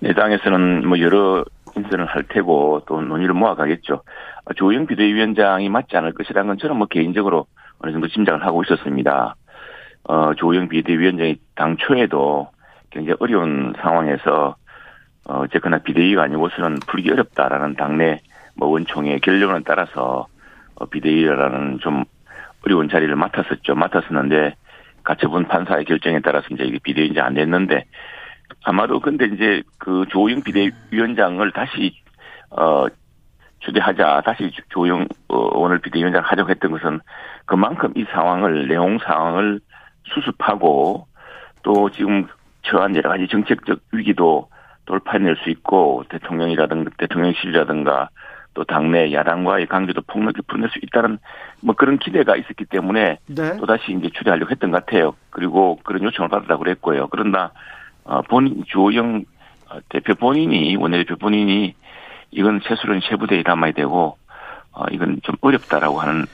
S5: 네, 당에서는 뭐 여러 인선을 할 테고 또 논의를 모아가겠죠. 조영 비대위원장이 맞지 않을 것이라는 건 저는 뭐 개인적으로 어느 정도 짐작을 하고 있었습니다. 어, 조영 비대위원장이 당초에도 굉장히 어려운 상황에서 어, 어쨌거나 비대위가 아니고서는 풀기 어렵다라는 당내 뭐 원총의 결론에 따라서 어, 비대위라는 좀 어려운 자리를 맡았었죠. 맡았었는데 가처분 판사의 결정에 따라서 이제 이게 비대위인지 안 됐는데 아마도 근데 이제 그 조영 비대위원장을 다시 어 추대하자 다시 조영 어, 오늘 비대위원장 하자고 했던 것은 그만큼 이 상황을 내용 상황을 수습하고 또 지금 처한 여러 가지 정책적 위기도 돌파해낼 수 있고 대통령이라든가 대통령실이라든가 또 당내 야당과의 관계도 폭넓게 풀어낼 수 있다는 뭐 그런 기대가 있었기 때문에 네. 또 다시 이제 추대하려고 했던 것 같아요. 그리고 그런 요청을 받으라고 그랬고요. 그런다 어, 본인 주호영 어, 대표 본인이 원내대표 본인이 이건 최수련 세부대에 담아야 되고 어, 이건 좀 어렵다라고 하는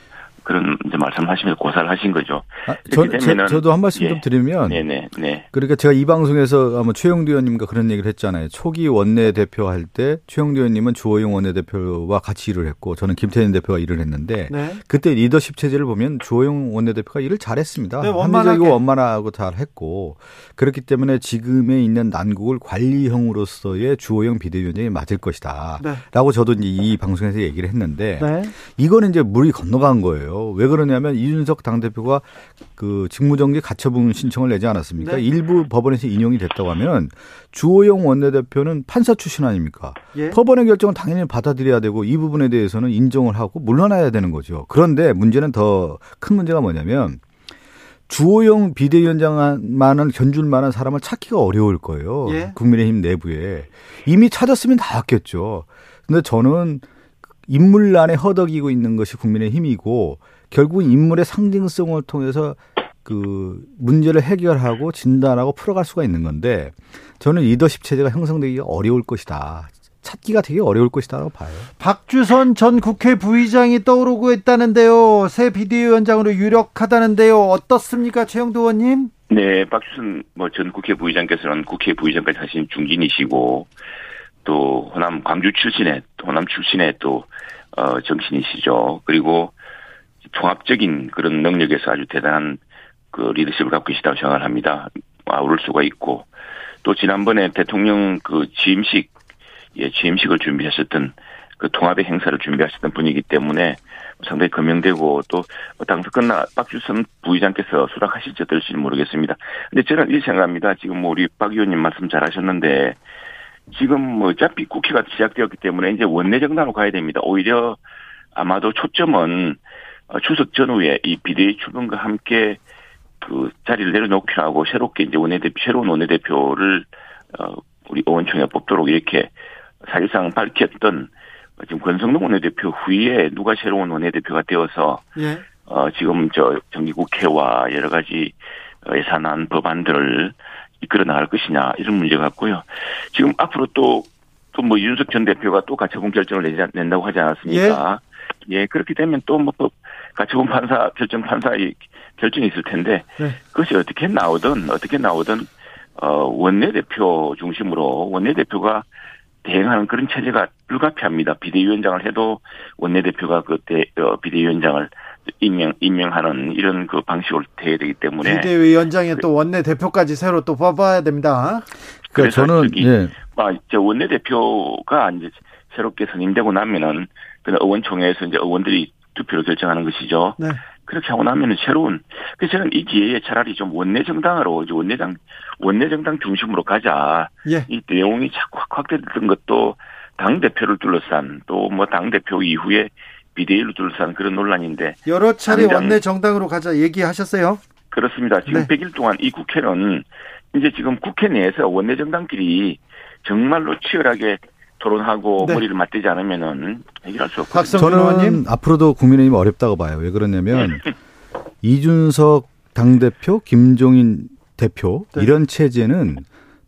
S5: 그런 이제 말씀하시면서 고사를 하신 거죠.
S6: 아, 저, 되면은, 저, 도 한 말씀 예. 좀 드리면, 네네, 네. 그러니까 제가 이 방송에서 아마 최영두 의원님과 그런 얘기를 했잖아요. 초기 원내 대표 할 때 최영두 의원님은 주호영 원내 대표와 같이 일을 했고 저는 김태현 대표가 일을 했는데 네. 그때 리더십 체제를 보면 주호영 원내 대표가 일을 잘했습니다. 네, 합리적이고 원만하고 잘했고 그렇기 때문에 지금에 있는 난국을 관리형으로서의 주호영 비대위원장이 맞을 것이다라고 네. 저도 이제 이 방송에서 얘기를 했는데 네. 이거는 이제 물이 건너간 거예요. 왜 그러냐면 이준석 당대표가 그 직무정지 가처분 신청을 내지 않았습니까? 네. 일부 법원에서 인용이 됐다고 하면 주호영 원내대표는 판사 출신 아닙니까? 예. 법원의 결정은 당연히 받아들여야 되고 이 부분에 대해서는 인정을 하고 물러나야 되는 거죠. 그런데 문제는 더 큰 문제가 뭐냐면 주호영 비대위원장만은 견줄 만한 사람을 찾기가 어려울 거예요. 예. 국민의힘 내부에. 이미 찾았으면 나왔겠죠. 근데 저는 인물란에 허덕이고 있는 것이 국민의 힘이고 결국 인물의 상징성을 통해서 그 문제를 해결하고 진단하고 풀어갈 수가 있는 건데 저는 리더십 체제가 형성되기가 어려울 것이다. 찾기가 되게 어려울 것이다라고 봐요.
S1: 박주선 전 국회 부의장이 떠오르고 있다는데요. 새 비대위원장으로 유력하다는데요. 어떻습니까, 최영도 의원님?
S5: 네, 박주선 뭐 전 국회 부의장께서는 국회 부의장까지 하신 중진이시고 또 호남 광주 출신의 호남 출신의 또 어, 정신이시죠. 그리고 통합적인 그런 능력에서 아주 대단한 그 리더십을 갖고 계시다고 생각을 합니다. 아우를 수가 있고 또 지난번에 대통령 그 취임식 예 취임식을 준비하셨던 그 통합의 행사를 준비하셨던 분이기 때문에 상당히 금명되고 또 당선 끝나 박주선 부의장께서 수락하실지 어떨지 모르겠습니다. 근데 저는 이 생각합니다. 지금 뭐 우리 박 의원님 말씀 잘하셨는데 지금 뭐 어차피 국회가 시작되었기 때문에 이제 원내 정당으로 가야 됩니다. 오히려 아마도 초점은 어, 추석 전후에 이 비대위 출범과 함께 그 자리를 내려놓기로 하고 새롭게 이제 원내대표 새로운 원내대표를 어 우리 의원총회 뽑도록 이렇게 사실상 밝혔던 지금 권성동 원내대표 후에 누가 새로운 원내대표가 되어서 예. 어 지금 저 정기국회와 여러 가지 예산안 법안들을 이끌어 나갈 것이냐 이런 문제 같고요. 지금 앞으로 또 또 뭐 윤석 전 대표가 또 가처분 결정을 내지, 낸다고 하지 않았습니까? 예, 예 그렇게 되면 또뭐 가처분 판사 결정 판사의 결정이 있을 텐데 네. 그것이 어떻게 나오든 어떻게 나오든 어 원내 대표 중심으로 원내 대표가 대행하는 그런 체제가 불가피합니다. 비대위원장을 해도 원내 대표가 그때 어, 비대위원장을 임명 임명하는 이런 그 방식으로 돼야 되기 때문에
S1: 비대위원장에 그, 또 원내 대표까지 새로 또 뽑아야 됩니다.
S5: 그래서 저는 예. 아, 원내 대표가 이제 새롭게 선임되고 나면은 그 의원총회에서 이제 의원들이 투표로 결정하는 것이죠. 네. 그렇게 하고 나면은 새로운 그래서 저는 이 기회에 차라리 좀 원내 정당으로 이제 원내당 원내 정당 중심으로 가자. 예. 이 내용이 자꾸 확대됐던 것도 당 대표를 둘러싼 또 뭐 당 대표 이후에 비대위로 둘러싼 그런 논란인데
S1: 여러 차례 원내 정당으로 가자 얘기하셨어요?
S5: 그렇습니다. 지금 네. 100일 동안 이 국회는 이제 지금 국회 내에서 원내 정당끼리 정말로 치열하게 토론하고 네. 머리를 맞대지 않으면은 해결할 수 없거든요.
S6: 저는 의원님. 앞으로도 국민의힘 어렵다고 봐요. 왜 그러냐면 네. 이준석 당 대표, 김종인 대표 네. 이런 체제는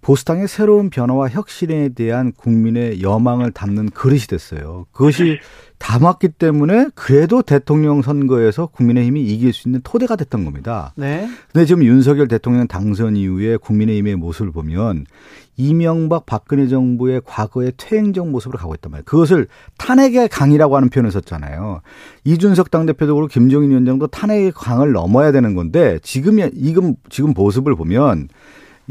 S6: 보수당의 새로운 변화와 혁신에 대한 국민의 여망을 담는 그릇이 됐어요. 그것이 담았기 때문에 그래도 대통령 선거에서 국민의힘이 이길 수 있는 토대가 됐던 겁니다. 네. 근데 지금 윤석열 대통령 당선 이후에 국민의힘의 모습을 보면 이명박 박근혜 정부의 과거의 퇴행적 모습으로 가고 있단 말이에요. 그것을 탄핵의 강이라고 하는 표현을 썼잖아요. 이준석 당대표도 그렇고 김종인 위원장도 탄핵의 강을 넘어야 되는 건데 지금 이금 지금 모습을 보면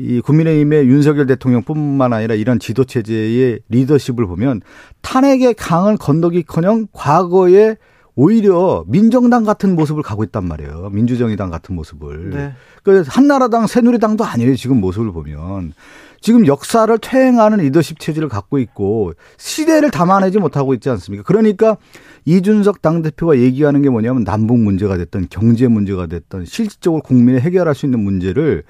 S6: 이 국민의힘의 윤석열 대통령뿐만 아니라 이런 지도 체제의 리더십을 보면 탄핵의 강을 건너기커녕 과거에 오히려 민정당 같은 모습을 가고 있단 말이에요. 민주정의당 같은 모습을. 네. 그 한나라당, 새누리당도 아니에요. 지금 모습을 보면. 지금 역사를 퇴행하는 리더십 체제를 갖고 있고 시대를 담아내지 못하고 있지 않습니까? 그러니까 이준석 당대표가 얘기하는 게 뭐냐면 남북 문제가 됐던 경제 문제가 됐던 실질적으로 국민이 해결할 수 있는 문제를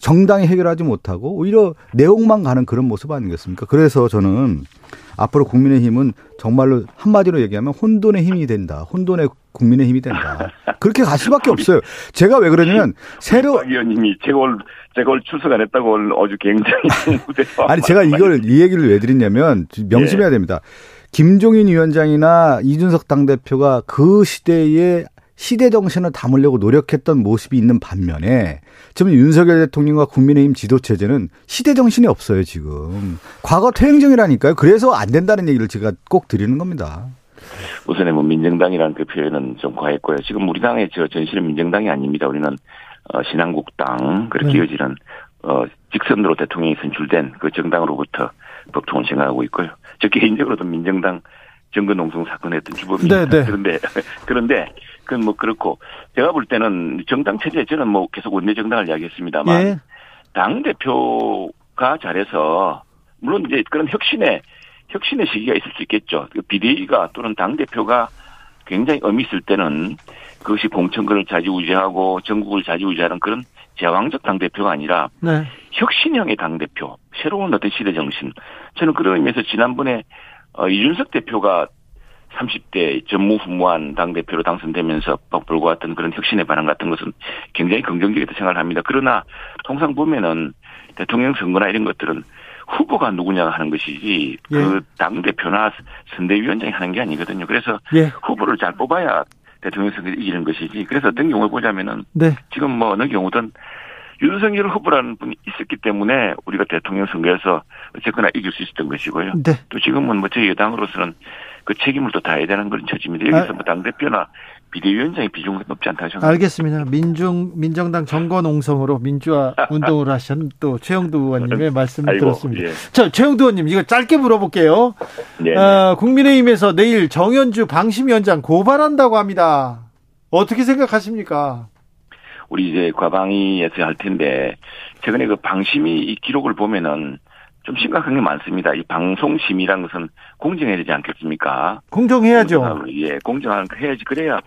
S6: 정당이 해결하지 못하고 오히려 내용만 가는 그런 모습 아니겠습니까? 그래서 저는 앞으로 국민의힘은 정말로 한마디로 얘기하면 혼돈의 힘이 된다. 혼돈의 국민의 힘이 된다. 그렇게 갈 수밖에 없어요. 제가 왜 그러냐면 새로
S5: 의원님이 제가 올 출석 안 했다고 아주 굉장히
S6: 아니 제가 이걸 이 얘기를 왜 드리냐면 명심해야 네. 됩니다. 김종인 위원장이나 이준석 당대표가 그 시대에 시대 정신을 담으려고 노력했던 모습이 있는 반면에 지금 윤석열 대통령과 국민의힘 지도 체제는 시대 정신이 없어요 지금 과거 퇴행정이라니까요. 그래서 안 된다는 얘기를 제가 꼭 드리는 겁니다.
S5: 우선에 뭐 민정당이라는 그 표현은 좀 과했고요. 지금 우리 당의 저 전실은 민정당이 아닙니다. 우리는 어, 신한국당 그렇게 네. 이어지는 어, 직선으로 대통령이 선출된 그 정당으로부터 법통을 생각하고 있고요. 저 개인적으로도 민정당 정근농성 사건의 어떤 주범입니다. 네, 네. 그런데 그런데 그건 뭐 그렇고 제가 볼 때는 정당 체제 저는 뭐 계속 원내 정당을 이야기했습니다만 예. 당 대표가 잘해서 물론 이제 그런 혁신의 혁신의 시기가 있을 수 있겠죠. 그 비대위가 또는 당 대표가 굉장히 의미 있을 때는 그것이 공천권을 자지우지하고 전국을 자지우지하는 그런 제왕적 당 대표가 아니라 네. 혁신형의 당 대표, 새로운 어떤 시대 정신. 저는 그런 의미에서 지난번에 어, 이준석 대표가 30대 전무후무한 당대표로 당선되면서 불과했던 그런 혁신의 반응 같은 것은 굉장히 긍정적이다 생각을 합니다. 그러나 통상 보면은 대통령 선거나 이런 것들은 후보가 누구냐 하는 것이지 예. 그 당 대표나 선대위원장이 하는 게 아니거든요. 그래서 예. 후보를 잘 뽑아야 대통령 선거를 이기는 것이지. 그래서 어떤 경우를 보자면은 네. 지금 뭐 어느 경우든 윤석열 후보라는 분이 있었기 때문에 우리가 대통령 선거에서 어쨌거나 이길 수 있었던 것이고요. 네. 또 지금은 뭐 저희 여당으로서는 그 책임을 또 다해야 되는 그런 처지입니다. 여기서 아. 뭐 당대표나 비대위원장의 비중은 높지 않다 생각합니다.
S1: 알겠습니다. 민중, 민정당 정권옹성으로 민주화 운동을 하신 또 최영두 의원님의 말씀을 아이고, 들었습니다. 예. 자, 최영두 의원님, 이거 짧게 물어볼게요. 네. 어, 국민의힘에서 내일 정현주 방심위원장 고발한다고 합니다. 어떻게 생각하십니까?
S5: 우리 이제 과방위에서 할 텐데, 최근에 그 방심위 이 기록을 보면은 좀 심각한 게 많습니다. 이 방송심이라는 것은 공정해야 되지 않겠습니까?
S1: 공정해야죠.
S5: 공정하, 예, 공정한 해야지. 그래야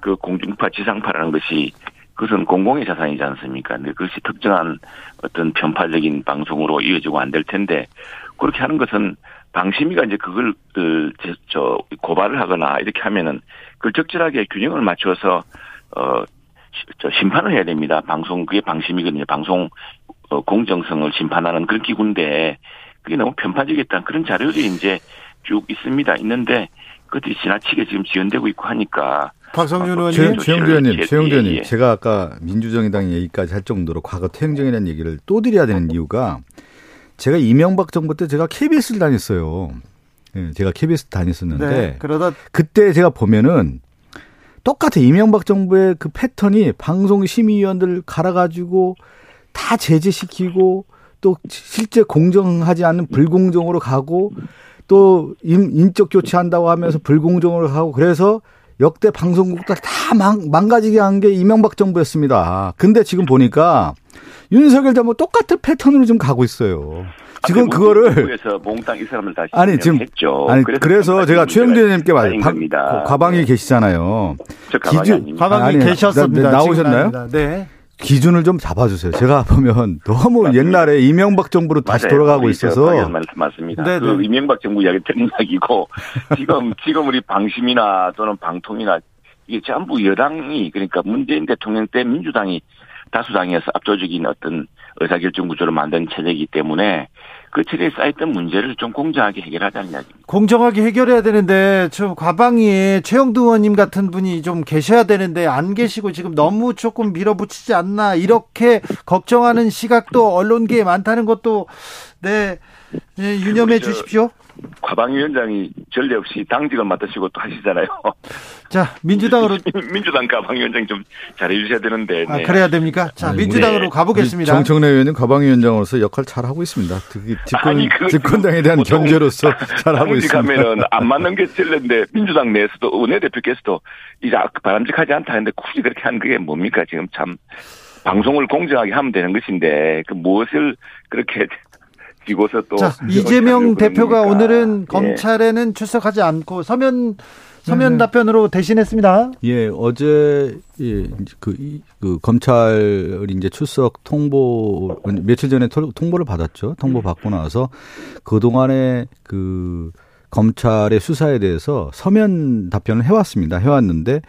S5: 그 공중파, 지상파라는 것이 그것은 공공의 자산이지 않습니까? 근데 그것이 특정한 어떤 편파적인 방송으로 이어지고 안 될 텐데 그렇게 하는 것은 방심위가 이제 그걸 그, 저 고발을 하거나 이렇게 하면은 그걸 적절하게 균형을 맞춰서 어저 심판을 해야 됩니다. 방송 그게 방심이거든요. 방송 어, 공정성을 심판하는 그런 기구인데 그게 너무 편파적이었다는 그런 자료들이 이제 쭉 있습니다. 있는데 그것들이 지나치게 지금 지연되고 있고 하니까
S1: 박성준 어, 의원님,
S6: 최영주 의원님, 최영주 의원님, 예, 예. 제가 아까 민주정의당 얘기까지 할 정도로 과거 퇴행정이라는 얘기를 또 드려야 되는 이유가 제가 이명박 정부 때 제가 KBS를 다녔어요. 예, 제가 KBS 다녔었는데 네, 그러다 그때 제가 보면은 똑같아 이명박 정부의 그 패턴이 방송 심의위원들 갈아가지고 다 제재시키고 또 실제 공정하지 않은 불공정으로 가고 또 인 적 교체한다고 하면서 불공정으로 가고 그래서 역대 방송국들 다 망, 망가지게 한 게 이명박 정부였습니다. 근데 지금 보니까 윤석열 정부 똑같은 패턴으로 좀 가고 있어요. 지금 그거를
S5: 몽땅 이 사람을 다시
S6: 아니 지금
S5: 했죠.
S6: 아니 그래서, 그래서 제가 최영두 의원님께 말합니다. 과방위 네. 계시잖아요.
S5: 저 가방이
S1: 과방위 아니, 계셨습니다.
S6: 나, 나오셨나요? 네. 기준을 좀 잡아주세요. 제가 보면 너무 맞습니다. 옛날에 이명박 정부로 다시 맞아요. 돌아가고 있어서
S5: 맞습니다. 네, 그 네. 이명박 정부 이야기 틀린 이야기고 지금 지금 우리 방심이나 또는 방통이나 이게 전부 여당이 그러니까 문재인 대통령 때 민주당이 다수당이어서 압도적인 어떤 의사결정 구조를 만든 체제이기 때문에 그 체제에 쌓였던 문제를 좀 공정하게 해결하자는 이야기입니다.
S1: 공정하게 해결해야 되는데 저 과방위에 최영두 의원님 같은 분이 좀 계셔야 되는데 안 계시고 지금 너무 조금 밀어붙이지 않나 이렇게 걱정하는 시각도 언론계에 많다는 것도 네, 네 유념해 주십시오.
S5: 과방위원장이 전례 없이 당직을 맡으시고 또 하시잖아요.
S1: 자, 민주당으로.
S5: 민주당 과방위원장 좀 잘해 주셔야 되는데.
S1: 아, 네. 아, 그래야 됩니까? 자, 아니, 민주당으로 네. 가보겠습니다.
S6: 정청래 의원님 과방위원장으로서 역할 잘 하고 있습니다. 집권, 아니, 그, 집권당에 대한 견제로서 잘 하고 있습니다.
S5: 당직하면은 안 맞는 게 전례인데 민주당 내에서도 원내대표께서도 이제 바람직하지 않다 했는데 굳이 그렇게 하는 게 뭡니까? 지금 참. 방송을 공정하게 하면 되는 것인데 그 무엇을 그렇게 기고서 또
S1: 자, 이재명 대표가 겁니까? 오늘은 예. 검찰에는 출석하지 않고 서면 서면 네. 답변으로 대신했습니다.
S6: 예, 어제 예, 그, 그 검찰 이제 출석 통보 며칠 전에 통보를 받았죠. 통보 받고 나서 그 동안에 그 검찰의 수사에 대해서 서면 답변을 해왔습니다. 해왔는데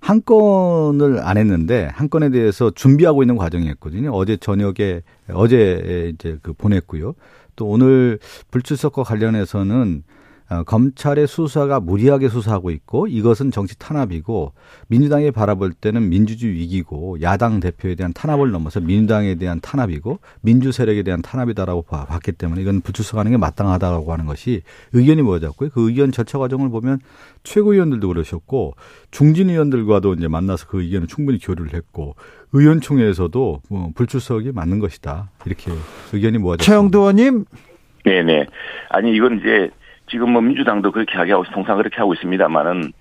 S6: 한 건을 안 했는데 한 건에 대해서 준비하고 있는 과정이었거든요. 어제 저녁에 어제 이제 그 보냈고요. 또 오늘 불출석과 관련해서는 어, 검찰의 수사가 무리하게 수사하고 있고 이것은 정치 탄압이고 민주당이 바라볼 때는 민주주의 위기고 야당 대표에 대한 탄압을 넘어서 민주당에 대한 탄압이고 민주 세력에 대한 탄압이다라고 봤기 때문에 이건 불출석하는 게 마땅하다고 하는 것이 의견이 모여졌고요. 그 의견 절차 과정을 보면 최고위원들도 그러셨고 중진 의원들과도 이제 만나서 그 의견을 충분히 교류를 했고 의원총회에서도 뭐 불출석이 맞는 것이다 이렇게 의견이 모아졌습니다.
S1: 최영도 의원님.
S5: 네네. 아니 이건 이제 지금 뭐 민주당도 그렇게 하게 하고 통상 그렇게 하고 있습니다만은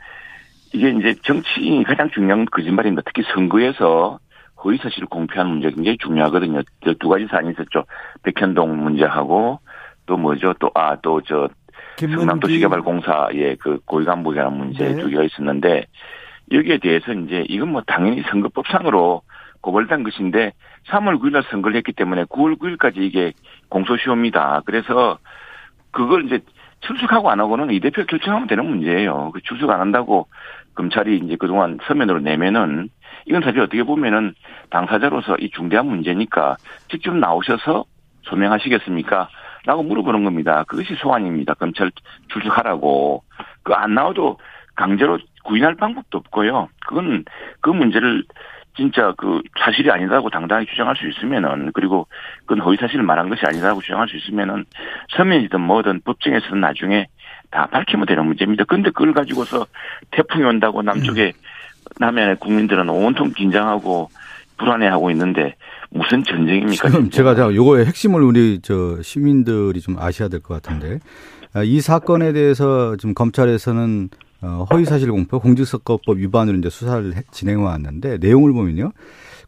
S5: 이게 이제 정치 가장 중요한 거짓말입니다. 특히 선거에서 허위 사실을 공표하는 문제 굉장히 중요하거든요. 두 가지 사안이 있었죠. 백현동 문제하고 또 뭐죠? 또 아 또 저 성남도시개발공사의 그 고위 간부에 관한 문제 네. 두 개가 있었는데 여기에 대해서 이제 이건 뭐 당연히 선거법상으로 고발된 것인데 3월 9일 날 선거를 했기 때문에 9월 9일까지 이게 공소시효입니다. 그래서 그걸 이제 출석하고 안 하고는 이 대표 결정하면 되는 문제예요. 그 출석 안 한다고 검찰이 이제 그동안 서면으로 내면은 이건 사실 어떻게 보면은 당사자로서 이 중대한 문제니까 직접 나오셔서 소명하시겠습니까? 라고 물어보는 겁니다. 그것이 소환입니다. 검찰 출석하라고. 그 안 나와도 강제로 구인할 방법도 없고요. 그건 그 문제를 진짜 그 사실이 아니다고 당당히 주장할 수 있으면은 그리고 그건 허위 사실을 말한 것이 아니다고 주장할 수 있으면은 서면이든 뭐든 법정에서는 나중에 다 밝히면 되는 문제입니다. 근데 그걸 가지고서 태풍이 온다고 남쪽에 남해안의 국민들은 온통 긴장하고 불안해하고 있는데 무슨 전쟁입니까?
S6: 지금 제가 자 요거의 핵심을 우리 저 시민들이 좀 아셔야 될 것 같은데 아, 이 사건에 대해서 지금 검찰에서는 어, 허위사실 공표, 공직선거법 위반으로 이제 수사를 진행해 왔는데 내용을 보면요.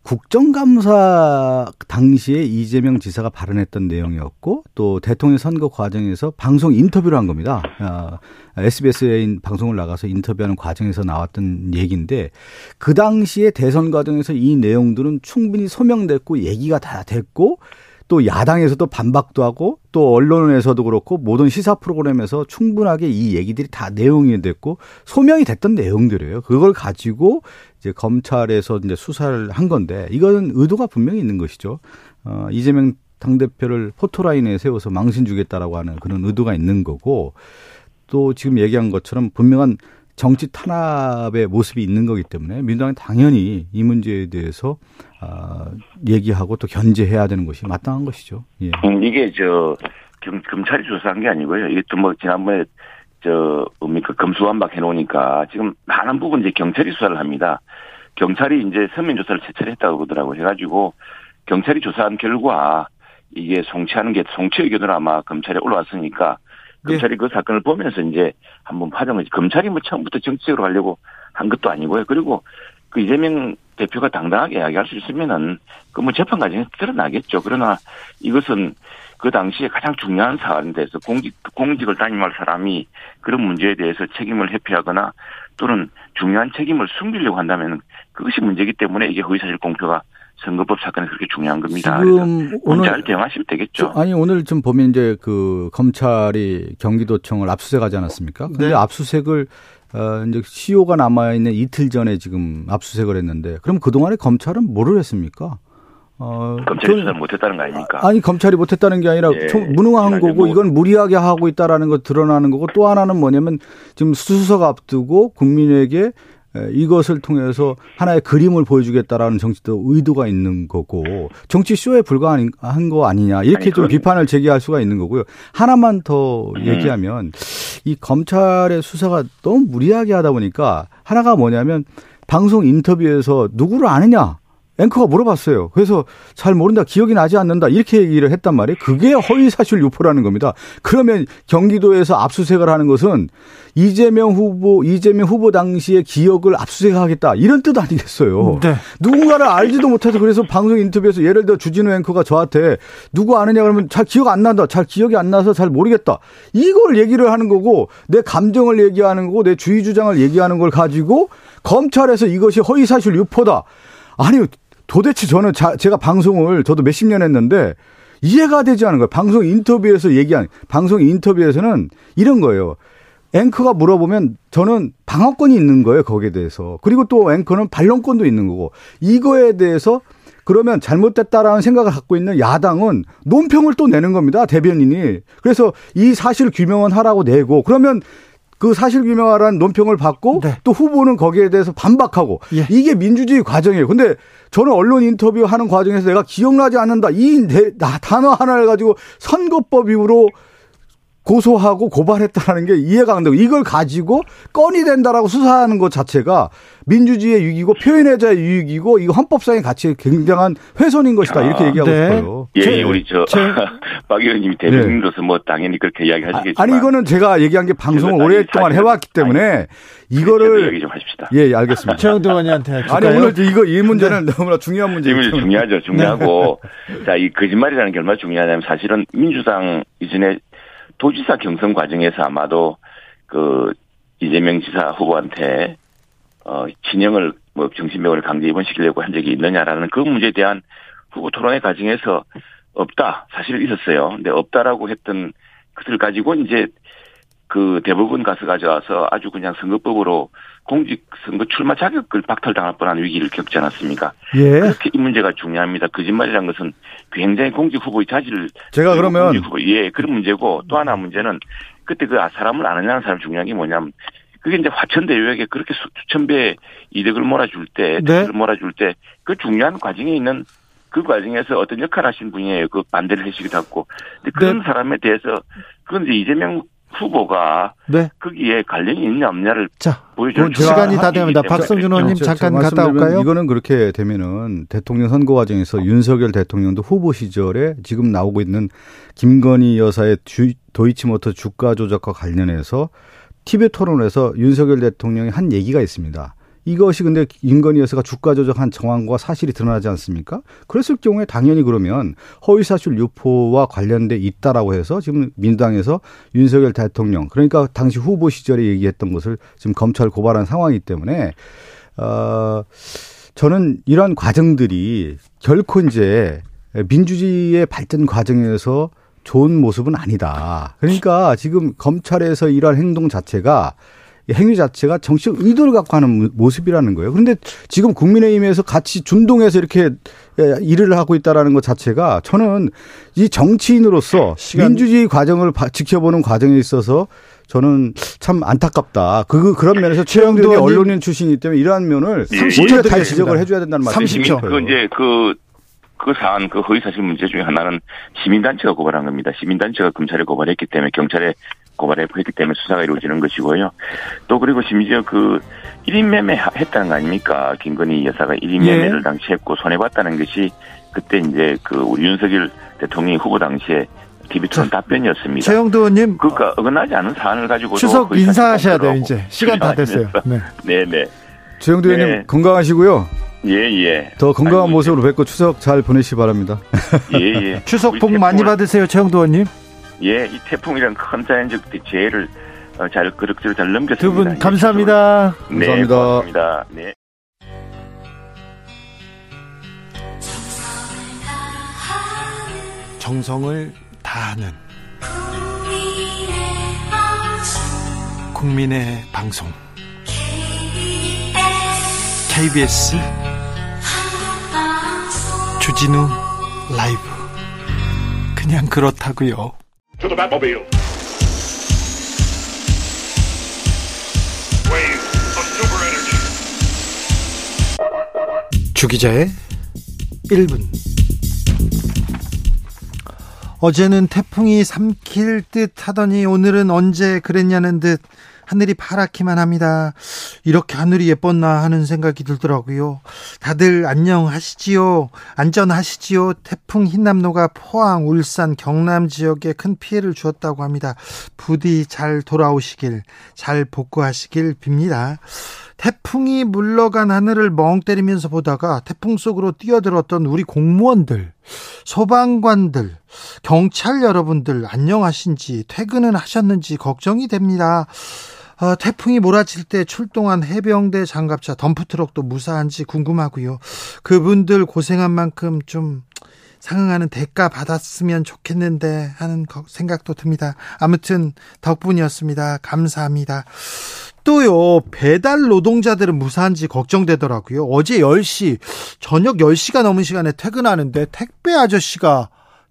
S6: 국정감사 당시에 이재명 지사가 발언했던 내용이었고 또 대통령 선거 과정에서 방송 인터뷰를 한 겁니다. 아, SBS에 방송을 나가서 인터뷰하는 과정에서 나왔던 얘기인데 그 당시에 대선 과정에서 이 내용들은 충분히 소명됐고 얘기가 다 됐고 또 야당에서도 반박도 하고 또 언론에서도 그렇고 모든 시사 프로그램에서 충분하게 이 얘기들이 다 내용이 됐고 소명이 됐던 내용들이에요. 그걸 가지고 이제 검찰에서 이제 수사를 한 건데 이거는 의도가 분명히 있는 것이죠. 어, 이재명 당대표를 포토라인에 세워서 망신 주겠다라고 하는 그런 의도가 있는 거고 또 지금 얘기한 것처럼 분명한 정치 탄압의 모습이 있는 거기 때문에 민주당은 당연히 이 문제에 대해서 아, 얘기하고 또 견제해야 되는 것이 마땅한 것이죠.
S5: 예. 음, 이게 저 검, 검찰이 조사한 게 아니고요. 또뭐 지난번에 저 뭡니까 검수완박 해놓으니까 지금 많은 부분 이제 경찰이 수사를 합니다. 경찰이 이제 서면 조사를 제철 했다고 그러더라고요. 해가지고 경찰이 조사한 결과 이게 송치하는 게 송치 의견으로 아마 검찰에 올라왔으니까 검찰이 네. 그 사건을 보면서 이제 한번 파정을 검찰이 뭐 처음부터 정치적으로 하려고 한 것도 아니고요. 그리고 그 이재명 대표가 당당하게 이야기할 수 있으면은 그 뭐 재판 과정에서 드러나겠죠. 그러나 이것은 그 당시에 가장 중요한 사안에 대해서 공직, 공직을 담임할 사람이 그런 문제에 대해서 책임을 회피하거나 또는 중요한 책임을 숨기려고 한다면 그것이 문제이기 때문에 이게 허위사실 공표가 선거법 사건이 그렇게 중요한 겁니다. 지금 오늘 잘 대응하시면 되겠죠.
S6: 아니 오늘 좀 보면 이제 그 검찰이 경기도청을 압수수색하지 않았습니까? 근데 네. 압수수색을 어 이제 시효가 남아 있는 이틀 전에 지금 압수수색을 했는데 그럼 그 동안에 검찰은 뭐를 했습니까?
S5: 어, 검찰이 수사를 못했다는 거 아닙니까?
S6: 아니 검찰이 못했다는 게 아니라 예, 무능한 거고 뭐. 이건 무리하게 하고 있다라는 거 드러나는 거고 또 하나는 뭐냐면 지금 수석 앞두고 국민에게 이것을 통해서 하나의 그림을 보여주겠다라는 정치도 의도가 있는 거고 정치 쇼에 불과한 거 아니냐 이렇게 아니, 좀 비판을 제기할 수가 있는 거고요. 하나만 더 음. 얘기하면 이 검찰의 수사가 너무 무리하게 하다 보니까 하나가 뭐냐면 방송 인터뷰에서 누구를 아느냐 앵커가 물어봤어요. 그래서 잘 모른다, 기억이 나지 않는다 이렇게 얘기를 했단 말이에요. 그게 허위 사실 유포라는 겁니다. 그러면 경기도에서 압수수색을 하는 것은 이재명 후보, 이재명 후보 당시의 기억을 압수수색하겠다 이런 뜻 아니겠어요. 네. 누군가를 알지도 못해서 그래서 방송 인터뷰에서 예를 들어 주진우 앵커가 저한테 누구 아느냐 그러면 잘 기억 안 난다, 잘 기억이 안 나서 잘 모르겠다 이걸 얘기를 하는 거고 내 감정을 얘기하는 거고 내 주의 주장을 얘기하는 걸 가지고 검찰에서 이것이 허위 사실 유포다. 아니 도대체 저는 자, 제가 방송을 저도 몇십 년 했는데 이해가 되지 않은 거예요. 방송 인터뷰에서 얘기한 방송 인터뷰에서는 이런 거예요. 앵커가 물어보면 저는 방어권이 있는 거예요. 거기에 대해서. 그리고 또 앵커는 반론권도 있는 거고 이거에 대해서 그러면 잘못됐다라는 생각을 갖고 있는 야당은 논평을 또 내는 겁니다. 대변인이. 그래서 이 사실 규명은 하라고 내고 그러면 그 사실 규명하라는 논평을 받고 네. 또 후보는 거기에 대해서 반박하고 예. 이게 민주주의 과정이에요. 근데 저는 언론 인터뷰 하는 과정에서 내가 기억나지 않는다 이 단어 하나를 가지고 선거법 이후로 고소하고 고발했다는 게 이해가 안 되고 이걸 가지고 건이 된다라고 수사하는 것 자체가 민주주의의 유익이고 표현의 자의 유익이고 이거 헌법상의 가치에 굉장한 훼손인 것이다 이렇게 아, 얘기하고 네. 싶어요.
S5: 예, 제, 우리 저 박 의원님이 대변인으로서 네. 뭐 당연히 그렇게 이야기하시겠지만
S6: 아, 니 이거는 제가 얘기한 게 방송을 오랫동안 해왔기 때문에 아니, 이거를
S5: 얘기 좀 하십시다.
S6: 예, 예 알겠습니다.
S1: 최영도 의원한테
S6: 아니 오늘 이거 이 문제는 네. 너무나 중요한 문제죠.
S5: 중요하죠, 중요하고 네. 자이 거짓말이라는 게 얼마나 중요하냐면 사실은 민주당 이전에 도지사 경선 과정에서 아마도 그 이재명 지사 후보한테 어 진영을 뭐 정신병원을 강제 입원시키려고 한 적이 있느냐라는 그 문제에 대한 후보 토론의 과정에서 없다 사실 있었어요. 근데 없다라고 했던 것을 가지고 이제 그 대법원 가서 가져와서 아주 그냥 선거법으로 공직 선거 출마 자격을 박탈당할 뻔한 위기를 겪지 않았습니까? 예. 그렇게 이 문제가 중요합니다. 거짓말이란 것은 굉장히 공직 후보의 자질을
S6: 제가 그러면
S5: 후보, 예 그런 문제고 또 하나 문제는 그때 그 사람을 아느냐는 사람 중요한 게 뭐냐면 그게 이제 화천대유에게 그렇게 수천 배 이득을 몰아줄 때, 네. 몰아줄 때 그 중요한 과정에 있는 그 과정에서 어떤 역할 하신 분이에요. 그 반대를 해주기도 하고. 근데 그런 네. 사람에 대해서 그건 이제 이재명 후보가 네. 거기에 관련이 있냐 없냐를 보여줄
S1: 시간이 다 됩니다. 박성준 의원님 잠깐 갔다 올까요?
S6: 이거는 그렇게 되면은 대통령 선거 과정에서 윤석열 대통령도 후보 시절에 지금 나오고 있는 김건희 여사의 도이치모터 주가 조작과 관련해서 TV 토론에서 윤석열 대통령이 한 얘기가 있습니다. 이것이 근데 임건희 여사가 주가 조작한 정황과 사실이 드러나지 않습니까? 그랬을 경우에 당연히 그러면 허위사실 유포와 관련돼 있다라고 해서 지금 민주당에서 윤석열 대통령 그러니까 당시 후보 시절에 얘기했던 것을 지금 검찰 고발한 상황이기 때문에 어 저는 이러한 과정들이 결코 이제 민주주의의 발전 과정에서 좋은 모습은 아니다. 그러니까 지금 검찰에서 이러한 행동 자체가 행위 자체가 정치적 의도를 갖고 하는 모습이라는 거예요. 그런데 지금 국민의힘에서 같이 준동해서 이렇게 예, 일을 하고 있다라는 것 자체가 저는 이 정치인으로서 민주주의 과정을 지켜보는 과정에 있어서 저는 참 안타깝다. 그 그런 면에서 최영도 언론인 출신이기 때문에 이러한 면을 30초 다 지적을 해줘야 된다는 말씀이죠.
S5: 그 이제 그. 그 사안, 그 허위사실 문제 중에 하나는 시민단체가 고발한 겁니다. 시민단체가 검찰에 고발했기 때문에 경찰에 고발했기 때문에 수사가 이루어지는 것이고요. 또 그리고 심지어 그 1인 매매 했다는 거 아닙니까? 김건희 여사가 1인 예. 매매를 당시 했고 손해봤다는 것이 그때 이제 그 윤석열 대통령이 후보 당시에 TV 토론 답변이었습니다.
S1: 최영도 의원님.
S5: 그러니까 어긋나지 않은 사안을 가지고
S1: 추석 인사하셔야 돼요, 이제. 시간 다 됐어요. 네.
S5: 네네.
S6: 최영도 의원님 네. 건강하시고요.
S5: 예, 예.
S6: 더 건강한 아이고, 모습으로 뵙고 추석 잘 보내시기 바랍니다.
S1: 예, 예. 추석 복 많이 받으세요, 최영도 의원님.
S5: 예, 이 태풍이란 큰 자연적 재해를 어, 잘 그럭저럭 잘 넘겼습니다.
S1: 두 분 감사합니다.
S5: 네, 감사합니다. 고맙습니다. 네.
S1: 정성을 다하는 국민의 방송 KBS 주진우 라이브 그냥 그렇다고요. 주기자의 1분. 어제는 태풍이 삼킬 듯 하더니 오늘은 언제 그랬냐는 듯 하늘이 파랗기만 합니다. 이렇게 하늘이 예뻤나 하는 생각이 들더라고요. 다들 안녕하시지요? 안전하시지요? 태풍 흰남노가 포항, 울산, 경남 지역에 큰 피해를 주었다고 합니다. 부디 잘 돌아오시길, 잘 복구하시길 빕니다. 태풍이 물러간 하늘을 멍 때리면서 보다가 태풍 속으로 뛰어들었던 우리 공무원들, 소방관들, 경찰 여러분들 안녕하신지 퇴근은 하셨는지 걱정이 됩니다. 어, 태풍이 몰아칠 때 출동한 해병대 장갑차 덤프트럭도 무사한지 궁금하고요. 그분들 고생한 만큼 좀 상응하는 대가 받았으면 좋겠는데 하는 생각도 듭니다. 아무튼 덕분이었습니다. 감사합니다. 또요, 배달 노동자들은 무사한지 걱정되더라고요. 어제 10시, 저녁 10시가 넘은 시간에 퇴근하는데 택배 아저씨가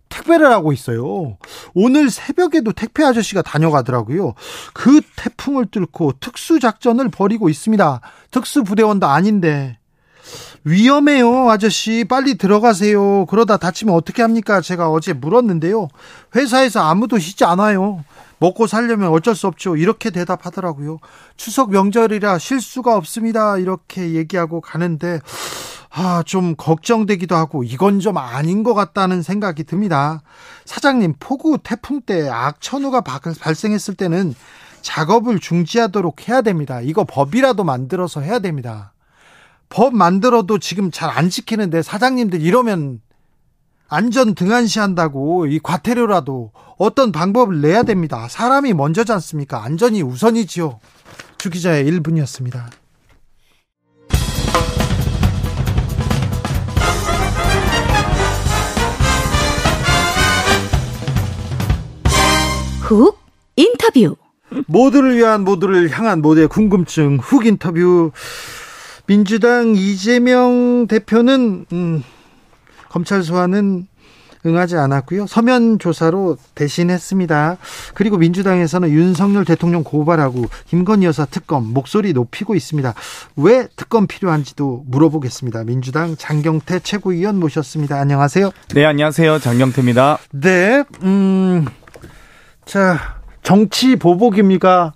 S1: 택배를 하고 있어요. 오늘 새벽에도 택배 아저씨가 다녀가더라고요. 그 태풍을 뚫고 특수작전을 벌이고 있습니다. 특수부대원도 아닌데. 위험해요, 아저씨. 빨리 들어가세요. 그러다 다치면 어떻게 합니까? 제가 어제 물었는데요. 회사에서 아무도 쉬지 않아요. 먹고 살려면 어쩔 수 없죠. 이렇게 대답하더라고요. 추석 명절이라 실수가 없습니다. 이렇게 얘기하고 가는데, 아, 좀 걱정되기도 하고 이건 좀 아닌 것 같다는 생각이 듭니다. 사장님, 폭우 태풍 때 악천후가 발생했을 때는 작업을 중지하도록 해야 됩니다. 이거 법이라도 만들어서 해야 됩니다. 법 만들어도 지금 잘 안 지키는데 사장님들 이러면 안전 등한시 한다고 이 과태료라도 어떤 방법을 내야 됩니다. 사람이 먼저지 않습니까? 안전이 우선이지요. 주 기자의 1분이었습니다.
S7: 훅 인터뷰.
S1: 모두를 위한 모두를 향한 모두의 궁금증 훅 인터뷰. 민주당 이재명 대표는 음, 검찰 소환은 응하지 않았고요. 서면 조사로 대신했습니다. 그리고 민주당에서는 윤석열 대통령 고발하고 김건희 여사 특검 목소리 높이고 있습니다. 왜 특검 필요한지도 물어보겠습니다. 민주당 장경태 최고위원 모셨습니다. 안녕하세요.
S8: 네, 안녕하세요. 장경태입니다.
S1: 네, 음, 자, 정치 보복입니까?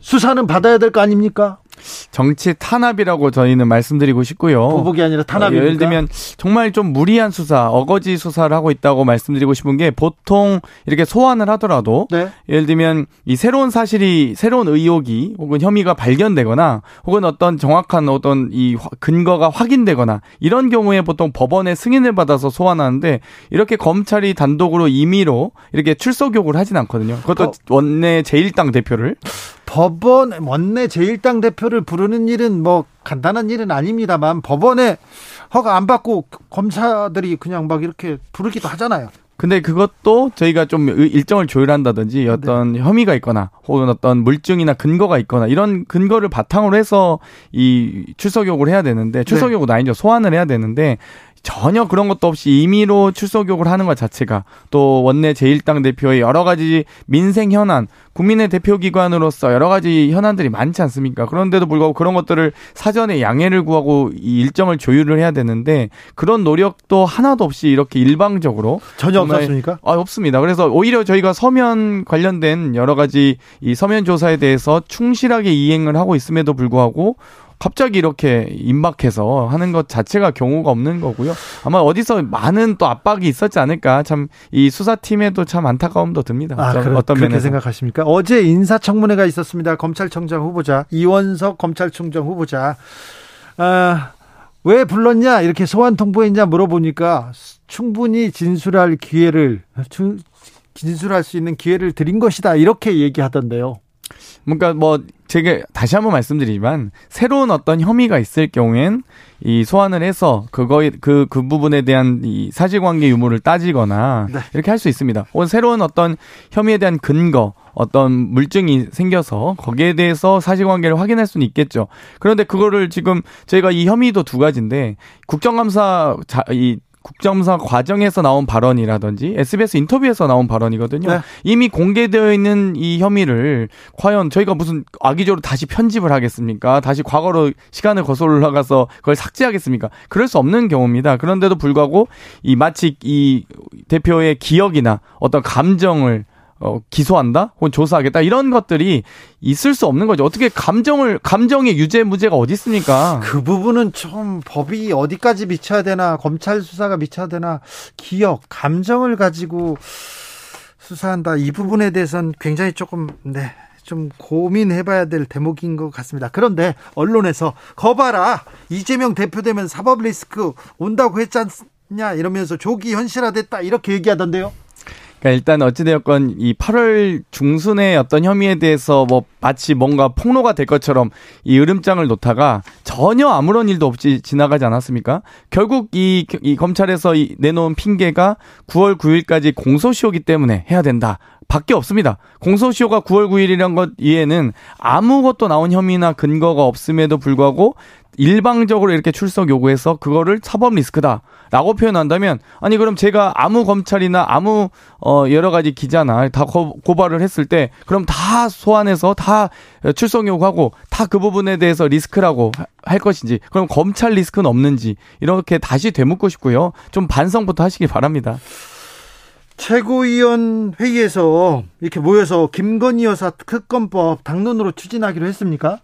S1: 수사는 받아야 될 거 아닙니까?
S8: 정치 탄압이라고 저희는 말씀드리고 싶고요.
S1: 보복이 아니라 탄압입니까?
S8: 어, 예를 들면 정말 좀 무리한 수사, 어거지 수사를 하고 있다고 말씀드리고 싶은 게 보통 이렇게 소환을 하더라도 네. 예를 들면 이 새로운 사실이 새로운 의혹이 혹은 혐의가 발견되거나 혹은 어떤 정확한 어떤 이 근거가 확인되거나 이런 경우에 보통 법원의 승인을 받아서 소환하는데 이렇게 검찰이 단독으로 임의로 이렇게 출석 요구를 하진 않거든요. 그것도 원내 제1당 대표를
S1: 법원 원내 제1당 대표를 부르는 일은 뭐 간단한 일은 아닙니다만 법원에 허가 안 받고 검사들이 그냥 막 이렇게 부르기도 하잖아요.
S8: 근데 그것도 저희가 좀 일정을 조율한다든지 어떤 네. 혐의가 있거나 혹은 어떤 물증이나 근거가 있거나 이런 근거를 바탕으로 해서 이 출석 요구를 해야 되는데 출석 요구는 아니죠. 소환을 해야 되는데 전혀 그런 것도 없이 임의로 출석 요구를 하는 것 자체가 또 원내 제1당 대표의 여러 가지 민생 현안, 국민의 대표 기관으로서 여러 가지 현안들이 많지 않습니까? 그런데도 불구하고 그런 것들을 사전에 양해를 구하고 이 일정을 조율을 해야 되는데 그런 노력도 하나도 없이 이렇게 일방적으로
S1: 전혀 없었습니까?
S8: 아, 없습니다. 그래서 오히려 저희가 서면 관련된 여러 가지 이 서면 조사에 대해서 충실하게 이행을 하고 있음에도 불구하고 갑자기 이렇게 임박해서 하는 것 자체가 경우가 없는 거고요. 아마 어디서 많은 또 압박이 있었지 않을까 참 이 수사팀에도 참 안타까움도 듭니다.
S1: 아, 그러, 어떤 그렇게 면에서. 생각하십니까? 어제 인사청문회가 있었습니다. 검찰청장 후보자 이원석 검찰총장 후보자. 아, 왜 불렀냐 이렇게 소환 통보했냐 물어보니까 충분히 진술할 기회를 진술할 수 있는 기회를 드린 것이다 이렇게 얘기하던데요.
S8: 그러니까 뭐 제가 다시 한번 말씀드리지만 새로운 어떤 혐의가 있을 경우엔 이 소환을 해서 그거에 그, 그 부분에 대한 이 사실관계 유무를 따지거나 네. 이렇게 할 수 있습니다. 혹은 새로운 어떤 혐의에 대한 근거 어떤 물증이 생겨서 거기에 대해서 사실관계를 확인할 수는 있겠죠. 그런데 그거를 지금 저희가 이 혐의도 두 가지인데 국정감사 자, 이 국정감사 과정에서 나온 발언이라든지 SBS 인터뷰에서 나온 발언이거든요. 네. 이미 공개되어 있는 이 혐의를 과연 저희가 무슨 악의적으로 다시 편집을 하겠습니까? 다시 과거로 시간을 거슬러 올라가서 그걸 삭제하겠습니까? 그럴 수 없는 경우입니다. 그런데도 불구하고 이 마치 이 대표의 기억이나 어떤 감정을 어, 기소한다? 혹은 조사하겠다? 이런 것들이 있을 수 없는 거죠. 어떻게 감정을, 감정의 유죄, 무죄가 어디 있습니까?
S1: 그 부분은 좀 법이 어디까지 미쳐야 되나, 검찰 수사가 미쳐야 되나, 기억, 감정을 가지고 수사한다. 이 부분에 대해서는 굉장히 조금, 네. 좀 고민해봐야 될 대목인 것 같습니다. 그런데 언론에서 거봐라 이재명 대표되면 사법 리스크 온다고 했지 않냐 이러면서 조기 현실화됐다 이렇게 얘기하던데요.
S8: 그러니까 일단 어찌되었건 이 8월 중순의 어떤 혐의에 대해서 뭐 마치 뭔가 폭로가 될 것처럼 이 으름장을 놓다가 전혀 아무런 일도 없이 지나가지 않았습니까? 결국 이, 이 검찰에서 이 내놓은 핑계가 9월 9일까지 공소시효기 때문에 해야 된다. 밖에 없습니다. 공소시효가 9월 9일이란 것 이외에는 아무것도 나온 혐의나 근거가 없음에도 불구하고 일방적으로 이렇게 출석 요구해서 그거를 사법 리스크다 라고 표현한다면 아니 그럼 제가 아무 검찰이나 아무 어 여러 가지 기자나 다 고, 고발을 했을 때 그럼 다 소환해서 다 출석 요구하고 다 그 부분에 대해서 리스크라고 할 것인지 그럼 검찰 리스크는 없는지 이렇게 다시 되묻고 싶고요. 좀 반성부터 하시기 바랍니다.
S1: 최고위원 회의에서 이렇게 모여서 김건희 여사 특검법 당론으로 추진하기로 했습니까?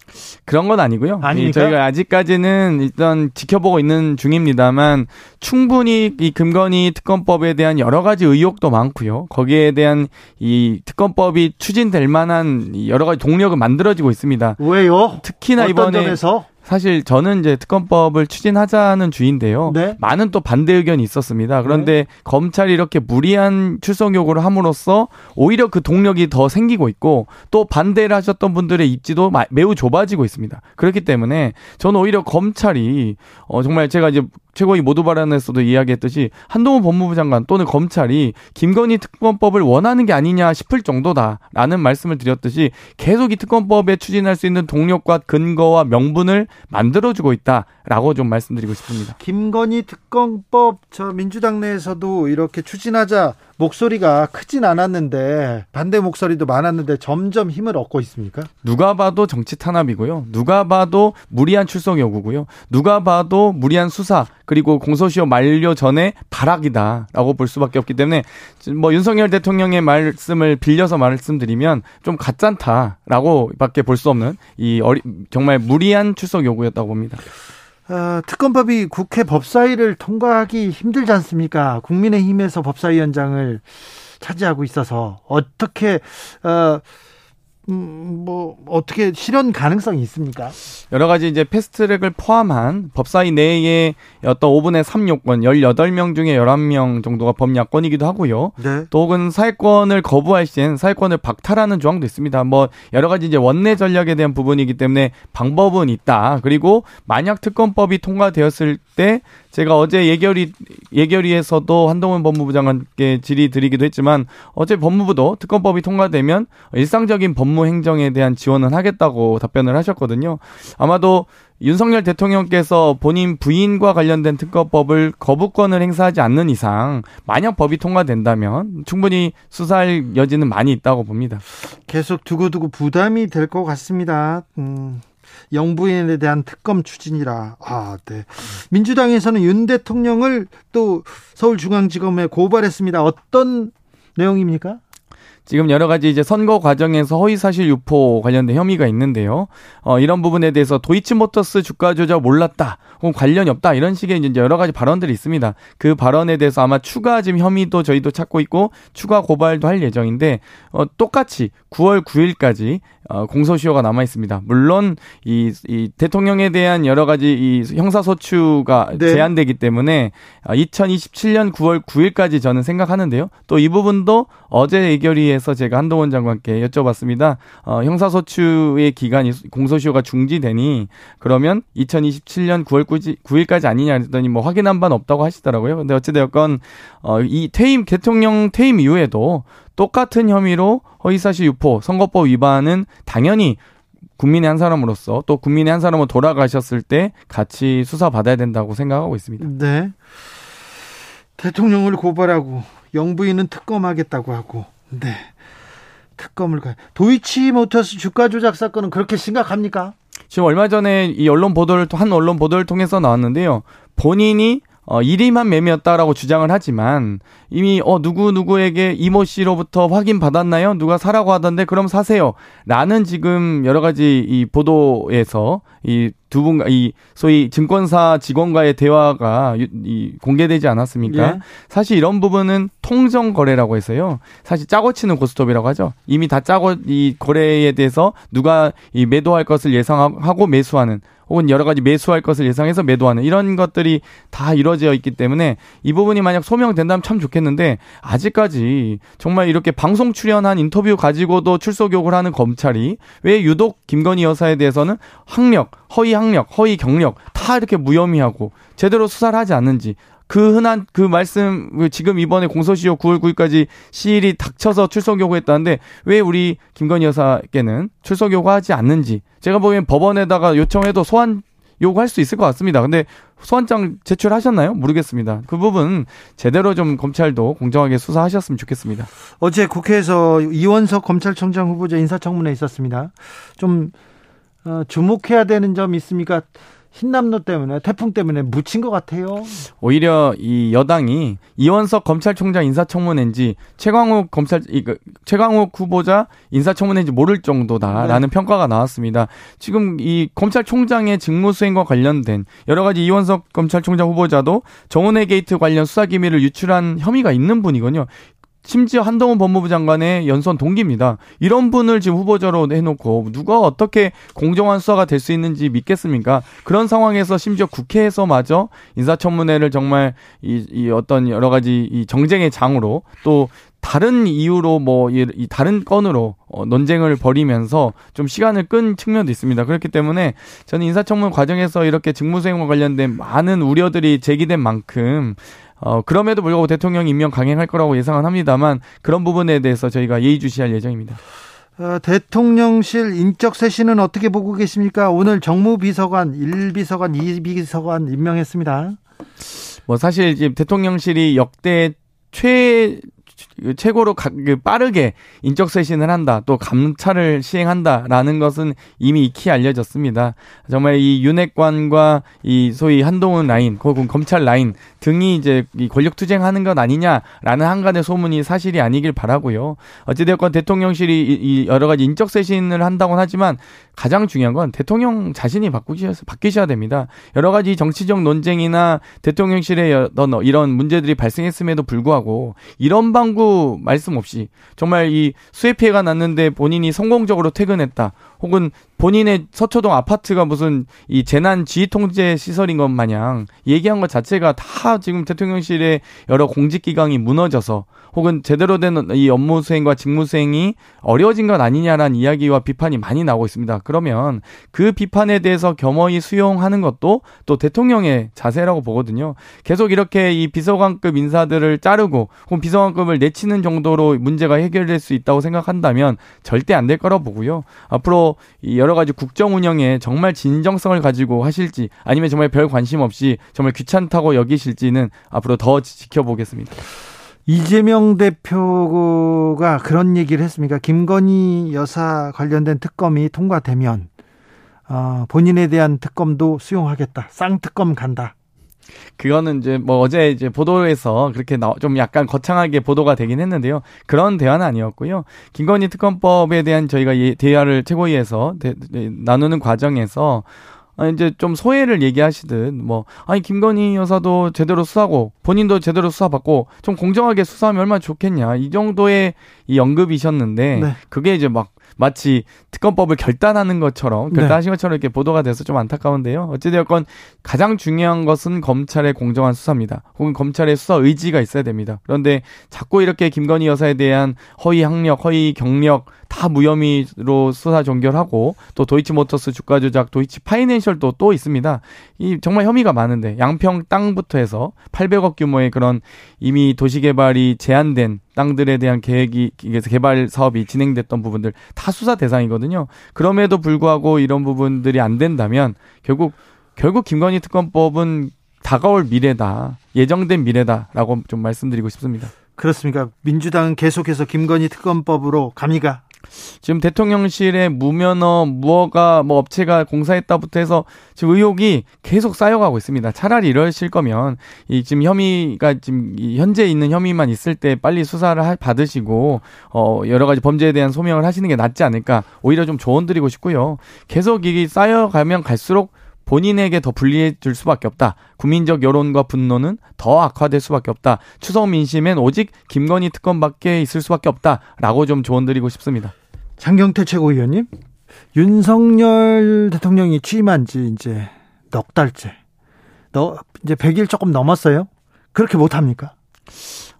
S8: 그런 건 아니고요.
S1: 아니
S8: 저희가 아직까지는 일단 지켜보고 있는 중입니다만 충분히 이 김건희 특검법에 대한 여러 가지 의혹도 많고요. 거기에 대한 이 특검법이 추진될 만한 여러 가지 동력을 만들어지고 있습니다.
S1: 왜요?
S8: 특히나 이번에
S1: 점에서?
S8: 사실 저는 이제 특검법을 추진하자는 주인데요. 네? 많은 또 반대 의견이 있었습니다. 그런데 네. 검찰이 이렇게 무리한 출석 요구를 함으로써 오히려 그 동력이 더 생기고 있고 또 반대를 하셨던 분들의 입지도 매우 좁아지고 있습니다. 그렇기 때문에 저는 오히려 검찰이 어 정말 제가 이제 최고위 모두 발언에서도 이야기했듯이 한동훈 법무부 장관 또는 검찰이 김건희 특검법을 원하는 게 아니냐 싶을 정도다라는 말씀을 드렸듯이 계속 이 특검법에 추진할 수 있는 동력과 근거와 명분을 만들어주고 있다라고 좀 말씀드리고 싶습니다.
S1: 김건희 특검법 저 민주당 내에서도 이렇게 추진하자 목소리가 크진 않았는데 반대 목소리도 많았는데 점점 힘을 얻고 있습니까?
S8: 누가 봐도 정치 탄압이고요. 누가 봐도 무리한 출석 요구고요. 누가 봐도 무리한 수사 그리고 공소시효 만료 전에 발악이다라고 볼 수밖에 없기 때문에 뭐 윤석열 대통령의 말씀을 빌려서 말씀드리면 좀 가짠다라고밖에 볼 수 없는 이 어리, 정말 무리한 출석 요구였다고 봅니다.
S1: 어, 특검법이 국회 법사위를 통과하기 힘들지 않습니까? 국민의힘에서 법사위원장을 차지하고 있어서 어떻게 어, 음, 뭐 어떻게 실현 가능성이 있습니까?
S8: 여러 가지 이제 패스트트랙을 포함한 법사위 내에 어떤 5분의 3 요건 18명 중에 11명 정도가 범야권이기도 하고요. 네. 또 혹은 사회권을 거부할 시엔 사회권을 박탈하는 조항도 있습니다. 뭐 여러 가지 이제 원내 전략에 대한 부분이기 때문에 방법은 있다. 그리고 만약 특검법이 통과되었을 때 제가 어제 예결위 예결위에서도 한동훈 법무부 장관께 질의 드리기도 했지만 어제 법무부도 특검법이 통과되면 일상적인 법무 행정에 대한 지원은 하겠다고 답변을 하셨거든요. 아마도 윤석열 대통령께서 본인 부인과 관련된 특검법을 거부권을 행사하지 않는 이상 만약 법이 통과된다면 충분히 수사할 여지는 많이 있다고 봅니다.
S1: 계속 두고두고 부담이 될 것 같습니다. 음. 영부인에 대한 특검 추진이라. 아, 네. 민주당에서는 윤 대통령을 또 서울중앙지검에 고발했습니다. 어떤 내용입니까?
S8: 지금 여러 가지 이제 선거 과정에서 허위 사실 유포 관련된 혐의가 있는데요. 어, 이런 부분에 대해서 도이치모터스 주가 조작 몰랐다, 혹은 관련이 없다 이런 식의 이제 여러 가지 발언들이 있습니다. 그 발언에 대해서 아마 추가 지금 혐의도 저희도 찾고 있고 추가 고발도 할 예정인데 어, 똑같이 9월 9일까지 어, 공소시효가 남아 있습니다. 물론 이, 이 대통령에 대한 여러 가지 이 형사소추가 네. 제한되기 때문에 2027년 9월 9일까지 저는 생각하는데요. 또 이 부분도 어제 의결위에서 제가 한동훈 장관께 여쭤봤습니다. 어, 형사소추의 기간이 공소시효가 중지되니 그러면 2027년 9월 9일까지 아니냐 했더니 뭐 확인한 바는 없다고 하시더라고요. 근데 어찌되었건 어, 이 퇴임 대통령 퇴임 이후에도 똑같은 혐의로 허위사실 유포, 선거법 위반은 당연히 국민의 한 사람으로서 또 국민의 한 사람으로 돌아가셨을 때 같이 수사받아야 된다고 생각하고 있습니다.
S1: 네. 대통령을 고발하고 영부인은 특검하겠다고 하고, 네. 특검을 가. 도이치모터스 주가 조작 사건은 그렇게 심각합니까?
S8: 지금 얼마 전에 이 언론 보도를 한 언론 보도를 통해서 나왔는데요. 본인이 어, 1위만 매매였다라고 주장을 하지만 이미 어 누구 누구에게 이모 씨로부터 확인 받았나요? 누가 사라고 하던데 그럼 사세요. 라는 지금 여러 가지 이 보도에서 이 두 분, 이 소위 증권사 직원과의 대화가 이 공개되지 않았습니까? 예. 사실 이런 부분은 통정 거래라고 해서요. 사실 짜고 치는 고스톱이라고 하죠. 이미 다 짜고 이 거래에 대해서 누가 이 매도할 것을 예상하고 매수하는 혹은 여러 가지 매수할 것을 예상해서 매도하는 이런 것들이 다 이루어져 있기 때문에 이 부분이 만약 소명된다면 참 좋겠는데 아직까지 정말 이렇게 방송 출연한 인터뷰 가지고도 출석 요구를 하는 검찰이 왜 유독 김건희 여사에 대해서는 학력, 허위 학력, 허위 경력 다 이렇게 무혐의하고 제대로 수사를 하지 않는지 그 흔한 그 말씀 그 지금 이번에 공소시효 9월 9일까지 시일이 닥쳐서 출석 요구했다는데 왜 우리 김건희 여사께는 출석 요구하지 않는지 제가 보기엔 법원에다가 요청해도 소환 요구할 수 있을 것 같습니다. 근데 소환장 제출하셨나요? 모르겠습니다. 그 부분 제대로 좀 검찰도 공정하게 수사하셨으면 좋겠습니다.
S1: 어제 국회에서 이원석 검찰총장 후보자 인사청문회 있었습니다. 좀 어, 주목해야 되는 점 있습니까? 흰남노 때문에 태풍 때문에 묻힌 것 같아요.
S8: 오히려 이 여당이 이원석 검찰총장 인사청문회인지 최광욱 검찰 이 그, 최광욱 후보자 인사청문회인지 모를 정도다라는 네. 평가가 나왔습니다. 지금 이 검찰총장의 직무수행과 관련된 여러 가지 이원석 검찰총장 후보자도 정운호 게이트 관련 수사 기밀을 유출한 혐의가 있는 분이거든요. 심지어 한동훈 법무부 장관의 연수원 동기입니다. 이런 분을 지금 후보자로 해놓고 누가 어떻게 공정한 수사가 될 수 있는지 믿겠습니까? 그런 상황에서 심지어 국회에서마저 인사청문회를 정말 이, 이 어떤 여러 가지 이 정쟁의 장으로 또 다른 이유로 뭐 이 다른 건으로 어, 논쟁을 벌이면서 좀 시간을 끈 측면도 있습니다. 그렇기 때문에 저는 인사청문 과정에서 이렇게 직무수행과 관련된 많은 우려들이 제기된 만큼 어, 그럼에도 불구하고 대통령 임명 강행할 거라고 예상은 합니다만 그런 부분에 대해서 저희가 예의주시할 예정입니다.
S1: 어, 대통령실 인적 쇄신은 어떻게 보고 계십니까? 오늘 정무비서관, 1비서관, 2비서관 임명했습니다.
S8: 뭐 사실 지금 대통령실이 역대 최 최고로 빠르게 인적 쇄신을 한다, 또 감찰을 시행한다라는 것은 이미 익히 알려졌습니다. 정말 이 윤핵관과 이 소위 한동훈 라인, 혹은 검찰 라인 등이 이제 이 권력 투쟁하는 것 아니냐라는 한간의 소문이 사실이 아니길 바라고요. 어찌되었건 대통령실이 이 여러 가지 인적 쇄신을 한다고는 하지만 가장 중요한 건 대통령 자신이 바꾸셔 바뀌셔야 됩니다. 여러 가지 정치적 논쟁이나 대통령실의 이런 문제들이 발생했음에도 불구하고 이런 방구 말씀 없이 정말 이 수해 피해가 났는데 본인이 성공적으로 퇴근했다. 혹은 본인의 서초동 아파트가 무슨 이 재난 지휘 통제 시설인 것 마냥 얘기한 것 자체가 다 지금 대통령실의 여러 공직 기강이 무너져서 혹은 제대로 된 이 업무 수행과 직무 수행이 어려워진 것 아니냐라는 이야기와 비판이 많이 나오고 있습니다. 그러면 그 비판에 대해서 겸허히 수용하는 것도 또 대통령의 자세라고 보거든요. 계속 이렇게 이 비서관급 인사들을 자르고 혹은 비서관급을 내치는 정도로 문제가 해결될 수 있다고 생각한다면 절대 안 될 거라고 보고요. 앞으로 이 여러 가지 국정 운영에 정말 진정성을 가지고 하실지 아니면 정말 별 관심 없이 정말 귀찮다고 여기실지는 앞으로 더 지켜보겠습니다.
S1: 이재명 대표가 그런 얘기를 했습니까? 김건희 여사 관련된 특검이 통과되면 어, 본인에 대한 특검도 수용하겠다. 쌍특검 간다.
S8: 그거는 이제 뭐 어제 이제 보도에서 그렇게 나, 좀 약간 거창하게 보도가 되긴 했는데요. 그런 대화는 아니었고요. 김건희 특검법에 대한 저희가 예, 대화를 최고위에서 대, 나누는 과정에서 아, 이제 좀 소외를 얘기하시듯 뭐 아니 김건희 여사도 제대로 수사고 본인도 제대로 수사받고 좀 공정하게 수사하면 얼마나 좋겠냐 이 정도의 이 언급이셨는데 네. 그게 이제 막 마치 특검법을 결단하는 것처럼 네. 결단하신 것처럼 이렇게 보도가 돼서 좀 안타까운데요. 어찌되었건 가장 중요한 것은 검찰의 공정한 수사입니다. 혹은 검찰의 수사 의지가 있어야 됩니다. 그런데 자꾸 이렇게 김건희 여사에 대한 허위 학력, 허위 경력 다 무혐의로 수사 종결하고 또 도이치모터스 주가 조작, 도이치 파이낸셜도 또 있습니다. 이 정말 혐의가 많은데 양평 땅부터 해서 800억 규모의 그런 이미 도시개발이 제한된 땅들에 대한 계획이 개발 사업이 진행됐던 부분들 다 수사 대상이거든요. 그럼에도 불구하고 이런 부분들이 안 된다면 결국 결국 김건희 특검법은 다가올 미래다. 예정된 미래다라고 좀 말씀드리고 싶습니다.
S1: 그렇습니까? 민주당은 계속해서 김건희 특검법으로 갑니까?
S8: 지금 대통령실에 무면허 무허가 뭐 업체가 공사했다부터 해서 지금 의혹이 계속 쌓여가고 있습니다. 차라리 이러실 거면 이 지금 혐의가 지금 현재 있는 혐의만 있을 때 빨리 수사를 하, 받으시고 어 여러 가지 범죄에 대한 소명을 하시는 게 낫지 않을까 오히려 좀 조언 드리고 싶고요. 계속 이게 쌓여가면 갈수록 본인에게 더 불리해질 수밖에 없다. 국민적 여론과 분노는 더 악화될 수밖에 없다. 추석 민심엔 오직 김건희 특검밖에 있을 수밖에 없다라고 좀 조언드리고 싶습니다.
S1: 장경태 최고위원님, 윤석열 대통령이 취임한 지 이제 넉 달째. 너 이제 100일 조금 넘었어요? 그렇게 못 합니까?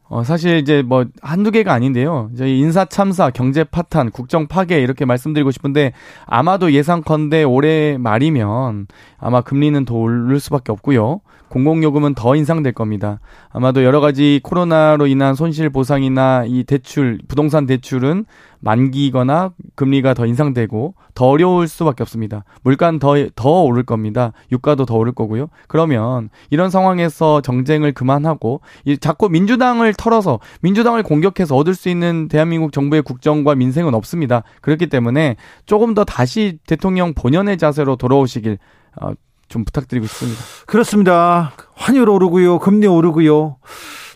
S8: 어, 사실 이제 뭐 한두 개가 아닌데요. 저희 인사 참사, 경제 파탄, 국정 파괴 이렇게 말씀드리고 싶은데 아마도 예상컨대 올해 말이면 아마 금리는 더 오를 수밖에 없고요. 공공요금은 더 인상될 겁니다. 아마도 여러 가지 코로나로 인한 손실 보상이나 이 대출, 부동산 대출은 만기거나 금리가 더 인상되고 더 어려울 수밖에 없습니다. 물가는 더, 더 오를 겁니다. 유가도 더 오를 거고요. 그러면 이런 상황에서 정쟁을 그만하고 자꾸 민주당을 털어서 민주당을 공격해서 얻을 수 있는 대한민국 정부의 국정과 민생은 없습니다. 그렇기 때문에 조금 더 다시 대통령 본연의 자세로 돌아오시길 어, 좀 부탁드리고 싶습니다.
S1: 그렇습니다. 환율 오르고요. 금리 오르고요.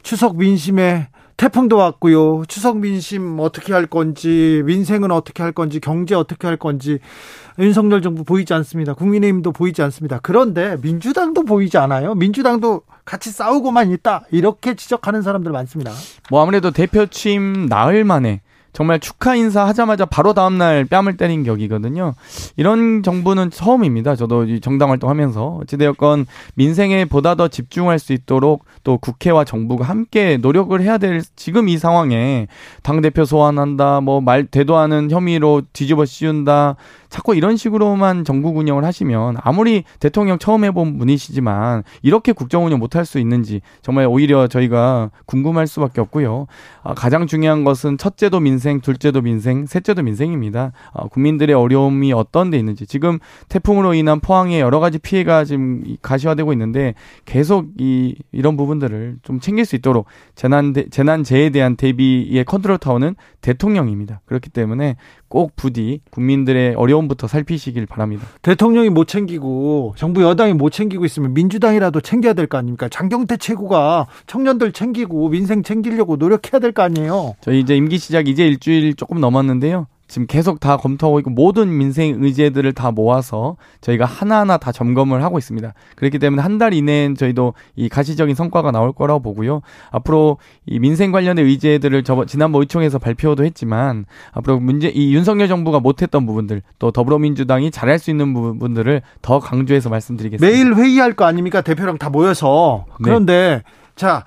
S1: 추석 민심에 태풍도 왔고요. 추석 민심 어떻게 할 건지, 민생은 어떻게 할 건지, 경제 어떻게 할 건지, 윤석열 정부 보이지 않습니다. 국민의힘도 보이지 않습니다. 그런데 민주당도 보이지 않아요. 민주당도 같이 싸우고만 있다. 이렇게 지적하는 사람들 많습니다.
S8: 뭐 아무래도 대표 취임 나흘 만에 정말 축하 인사 하자마자 바로 다음날 뺨을 때린 격이거든요. 이런 정부는 처음입니다. 저도 정당 활동하면서 어찌되었건 민생에 보다 더 집중할 수 있도록 또 국회와 정부가 함께 노력을 해야 될 지금 이 상황에 당 대표 소환한다, 뭐말 대도 않은 혐의로 뒤집어 씌운다, 자꾸 이런 식으로만 정국 운영을 하시면 아무리 대통령 처음 해본 분이시지만 이렇게 국정 운영 못할 수 있는지 정말 오히려 저희가 궁금할 수밖에 없고요. 아, 가장 중요한 것은 첫째도 민생, 둘째도 민생, 셋째도 민생입니다. 아, 국민들의 어려움이 어떤 데 있는지 지금 태풍으로 인한 포항에 여러 가지 피해가 지금 가시화되고 있는데 계속 이 이런 부분들을 좀 챙길 수 있도록 재난 재난재해에 대한 대비의 컨트롤 타워는 대통령입니다. 그렇기 때문에 꼭 부디 국민들의 어려움 부터 살피시길 바랍니다.
S1: 대통령이 못 챙기고 정부 여당이 못 챙기고 있으면 민주당이라도 챙겨야 될 거 아닙니까? 장경태 최고가 청년들 챙기고 민생 챙기려고 노력해야 될 거 아니에요.
S8: 저희 이제 임기 시작 이제 일주일 조금 넘었는데요. 지금 계속 다 검토하고 있고 모든 민생 의제들을 다 모아서 저희가 하나하나 다 점검을 하고 있습니다. 그렇기 때문에 한 달 이내엔 저희도 이 가시적인 성과가 나올 거라고 보고요. 앞으로 이 민생 관련의 의제들을 저 지난번 의총에서 발표도 했지만 앞으로 문제 이 윤석열 정부가 못했던 부분들 또 더불어민주당이 잘할 수 있는 부분들을 더 강조해서 말씀드리겠습니다.
S1: 매일 회의할 거 아닙니까 대표랑 다 모여서 네. 그런데 네. 자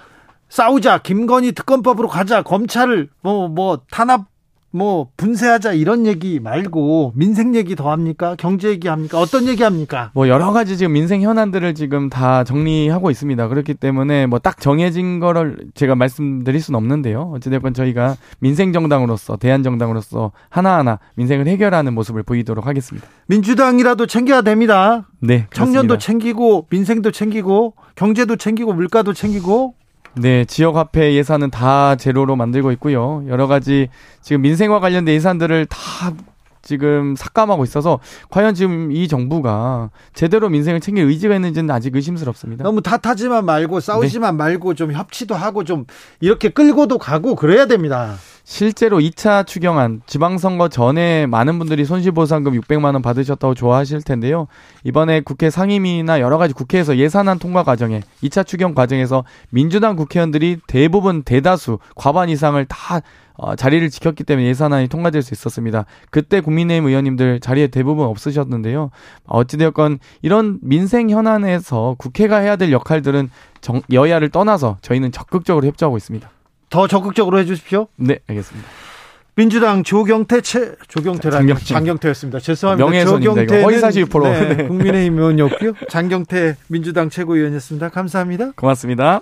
S1: 싸우자 김건희 특검법으로 가자 검찰을 뭐뭐 뭐 탄압 뭐 분쇄하자 이런 얘기 말고 민생 얘기 더 합니까? 경제 얘기 합니까? 어떤 얘기 합니까?
S8: 뭐 여러 가지 지금 민생 현안들을 지금 다 정리하고 있습니다. 그렇기 때문에 뭐 딱 정해진 거를 제가 말씀드릴 수는 없는데요. 어찌됐건 저희가 민생 정당으로서 대한 정당으로서 하나하나 민생을 해결하는 모습을 보이도록 하겠습니다.
S1: 민주당이라도 챙겨야 됩니다.
S8: 네.
S1: 그렇습니다. 청년도 챙기고 민생도 챙기고 경제도 챙기고 물가도 챙기고
S8: 네, 지역 화폐 예산은 다 제로로 만들고 있고요. 여러 가지 지금 민생과 관련된 예산들을 다 지금 삭감하고 있어서 과연 지금 이 정부가 제대로 민생을 챙길 의지가 있는지는 아직 의심스럽습니다.
S1: 너무 탓하지만 말고 싸우지만 네. 말고 좀 협치도 하고 좀 이렇게 끌고도 가고 그래야 됩니다.
S8: 실제로 2차 추경안 지방선거 전에 많은 분들이 손실보상금 600만 원 받으셨다고 좋아하실 텐데요. 이번에 국회 상임위나 여러 가지 국회에서 예산안 통과 과정에 2차 추경 과정에서 민주당 국회의원들이 대부분 대다수 과반 이상을 다 어, 자리를 지켰기 때문에 예산안이 통과될 수 있었습니다. 그때 국민의힘 의원님들 자리에 대부분 없으셨는데요. 어찌되었건 이런 민생 현안에서 국회가 해야 될 역할들은 정, 여야를 떠나서 저희는 적극적으로 협조하고 있습니다.
S1: 더 적극적으로 해주십시오.
S8: 네, 알겠습니다.
S1: 민주당 조경태 채 조경태라 장경태. 장경태였습니다. 죄송합니다.
S8: 명예훼손입니다. 허위사실 포로
S1: 네, 네. 국민의힘 의원이었고요. 장경태 민주당 최고위원이었습니다. 감사합니다.
S8: 고맙습니다.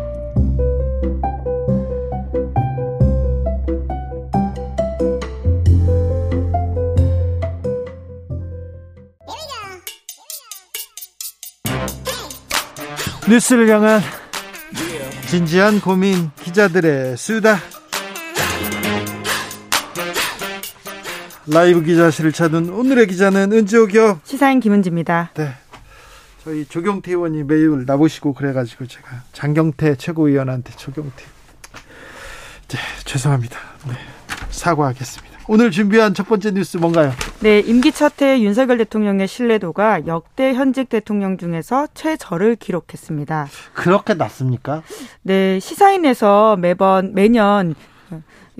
S1: 뉴스를 향한 진지한 고민 기자들의 수다 라이브 기자실을 찾은 오늘의 기자는 은지옥이요
S9: 시사인 김은지입니다.
S1: 네. 저희 조경태 의원이 매일 나보시고 그래가지고 제가 장경태 최고위원한테 조경태 네, 죄송합니다. 네, 사과하겠습니다. 오늘 준비한 첫 번째 뉴스 뭔가요?
S9: 네, 임기 첫해 윤석열 대통령의 신뢰도가 역대 현직 대통령 중에서 최저를 기록했습니다.
S1: 그렇게 낮습니까?
S9: 네, 시사인에서 매번 매년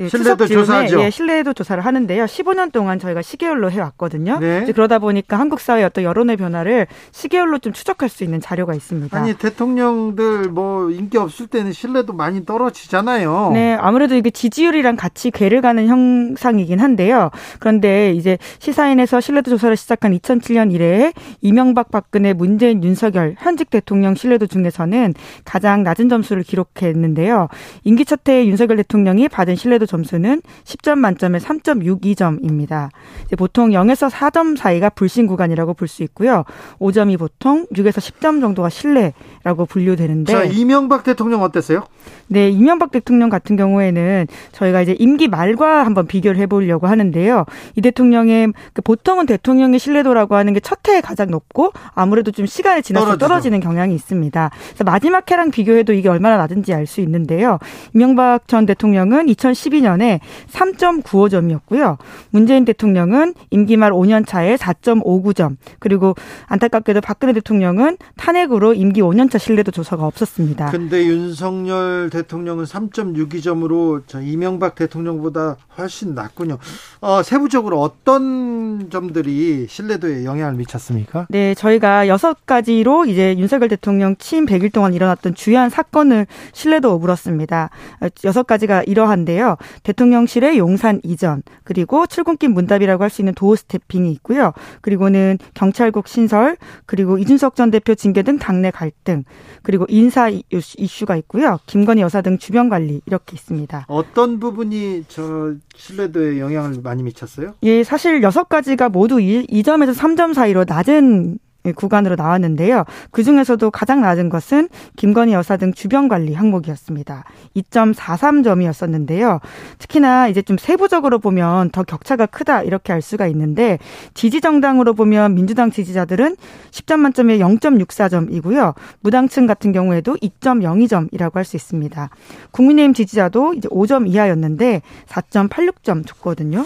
S9: 예, 신뢰도 조사하죠. 예, 신뢰도 조사를 하는데요. 15년 동안 저희가 시계열로 해왔거든요. 네. 그러다 보니까 한국 사회의 어떤 여론의 변화를 시계열로 좀 추적할 수 있는 자료가 있습니다.
S1: 아니 대통령들 뭐 인기 없을 때는 신뢰도 많이 떨어지잖아요.
S9: 네, 아무래도 이게 지지율이랑 같이 괴를 가는 형상이긴 한데요. 그런데 이제 시사인에서 신뢰도 조사를 시작한 2007년 이래 이명박, 박근혜, 문재인, 윤석열 현직 대통령 신뢰도 중에서는 가장 낮은 점수를 기록했는데요. 임기 첫해 윤석열 대통령이 받은 신뢰도 점수는 10점 만점에 3.62점입니다. 이제 보통 0에서 4점 사이가 불신 구간이라고 볼 수 있고요. 5점이 보통 6에서 10점 정도가 신뢰라고 분류되는데.
S1: 자, 이명박 대통령 어땠어요?
S9: 네, 이명박 대통령 같은 경우에는 저희가 이제 임기 말과 한번 비교를 해보려고 하는데요. 이 대통령의 그 보통은 대통령의 신뢰도라고 하는 게 첫 해에 가장 높고 아무래도 좀 시간이 지나서 떨어지는 경향이 있습니다. 그래서 마지막 해랑 비교해도 이게 얼마나 낮은지 알 수 있는데요. 이명박 전 대통령은 2012 년에 3.95점이었고요. 문재인 대통령은 임기 말 5년 차에 4.59점. 그리고 안타깝게도 박근혜 대통령은 탄핵으로 임기 5년 차 신뢰도 조사가 없었습니다.
S1: 근데 윤석열 대통령은 3.62점으로 저 이명박 대통령보다 훨씬 낮군요. 어, 세부적으로 어떤 점들이 신뢰도에 영향을 미쳤습니까?
S9: 네, 저희가 여섯 가지로 이제 윤석열 대통령 취임 100일 동안 일어났던 주요한 사건을 신뢰도 물었습니다. 여섯 가지가 이러한데요. 대통령실의 용산 이전, 그리고 출근길 문답이라고 할 수 있는 도어 스태핑이 있고요. 그리고는 경찰국 신설, 그리고 이준석 전 대표 징계 등 당내 갈등, 그리고 인사 이슈가 있고요. 김건희 여사 등 주변 관리 이렇게 있습니다.
S1: 어떤 부분이 저 신뢰도에 영향을 많이 미쳤어요?
S9: 예, 사실 여섯 가지가 모두 2점에서 3점 사이로 낮은 구간으로 나왔는데요. 그 중에서도 가장 낮은 것은 김건희 여사 등 주변 관리 항목이었습니다. 2.43점이었었는데요. 특히나 이제 좀 세부적으로 보면 더 격차가 크다 이렇게 알 수가 있는데 지지 정당으로 보면 민주당 지지자들은 10점 만점에 0.64점이고요. 무당층 같은 경우에도 2.02점이라고 할 수 있습니다. 국민의힘 지지자도 이제 5점 이하였는데 4.86점 줬거든요.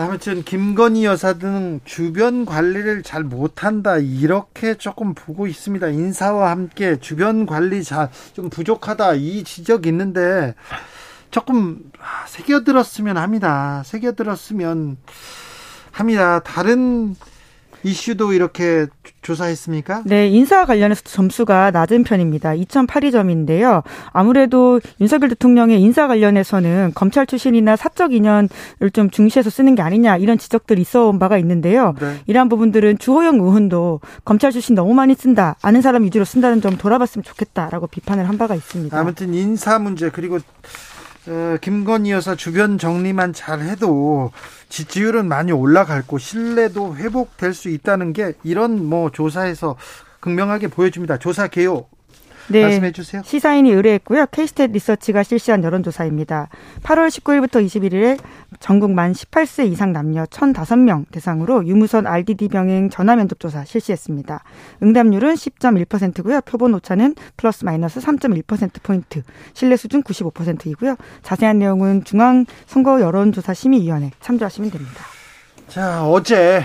S1: 아무튼 김건희 여사 등 주변 관리를 잘 못한다 이렇게 조금 보고 있습니다. 인사와 함께 주변 관리 잘 좀 부족하다 이 지적이 있는데 조금 새겨들었으면 합니다. 새겨들었으면 합니다. 다른 이슈도 이렇게 조사했습니까?
S9: 네, 인사 관련해서 점수가 낮은 편입니다. 2,082점인데요. 아무래도 윤석열 대통령의 인사 관련해서는 검찰 출신이나 사적 인연을 좀 중시해서 쓰는 게 아니냐 이런 지적들이 있어 온 바가 있는데요. 네. 이러한 부분들은 주호영 의원도 검찰 출신 너무 많이 쓴다. 아는 사람 위주로 쓴다는 점 돌아봤으면 좋겠다라고 비판을 한 바가 있습니다.
S1: 아무튼 인사 문제 그리고 어, 김건희 여사 주변 정리만 잘 해도 지지율은 많이 올라갈 고 신뢰도 회복될 수 있다는 게 이런 뭐 조사에서 극명하게 보여줍니다. 조사 개요 네. 말씀해 주세요.
S9: 시사인이 의뢰했고요. 케이스탯 리서치가 실시한 여론조사입니다. 8월 19일부터 21일에 전국 만 18세 이상 남녀 1,005명 대상으로 유무선 RDD 병행 전화 면접 조사 실시했습니다. 응답률은 10.1%고요. 표본 오차는 플러스 마이너스 3.1%포인트, 신뢰 수준 95%이고요. 자세한 내용은 중앙 선거 여론조사 심의위원회 참조하시면 됩니다.
S1: 자, 어제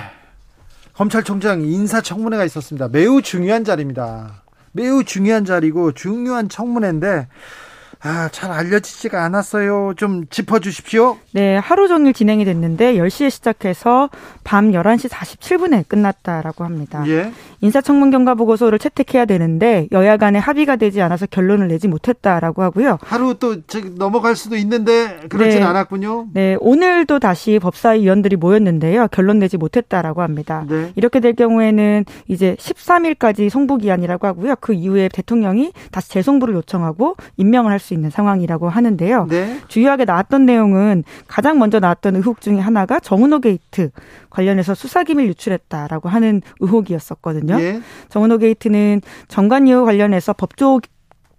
S1: 검찰총장 인사청문회가 있었습니다. 매우 중요한 자리입니다. 매우 중요한 자리고 중요한 청문회인데 아, 잘 알려지지가 않았어요. 좀 짚어 주십시오.
S9: 네, 하루 종일 진행이 됐는데 10시에 시작해서 밤 11시 47분에 끝났다라고 합니다. 예. 인사청문 경과 보고서를 채택해야 되는데 여야 간에 합의가 되지 않아서 결론을 내지 못했다라고 하고요.
S1: 하루 또 넘어갈 수도 있는데 그렇진 네. 않았군요.
S9: 네, 오늘도 다시 법사위 위원들이 모였는데요. 결론 내지 못했다라고 합니다. 네. 이렇게 될 경우에는 이제 13일까지 송부 기한이라고 하고요. 그 이후에 대통령이 다시 재송부를 요청하고 임명을 할 수 있는 상황이라고 하는데요. 네. 주요하게 나왔던 내용은 가장 먼저 나왔던 의혹 중에 하나가 정운호 게이트 관련해서 수사기밀 유출했다라고 하는 의혹이었었거든요. 예. 정은호 게이트는 정관예우 관련해서 법조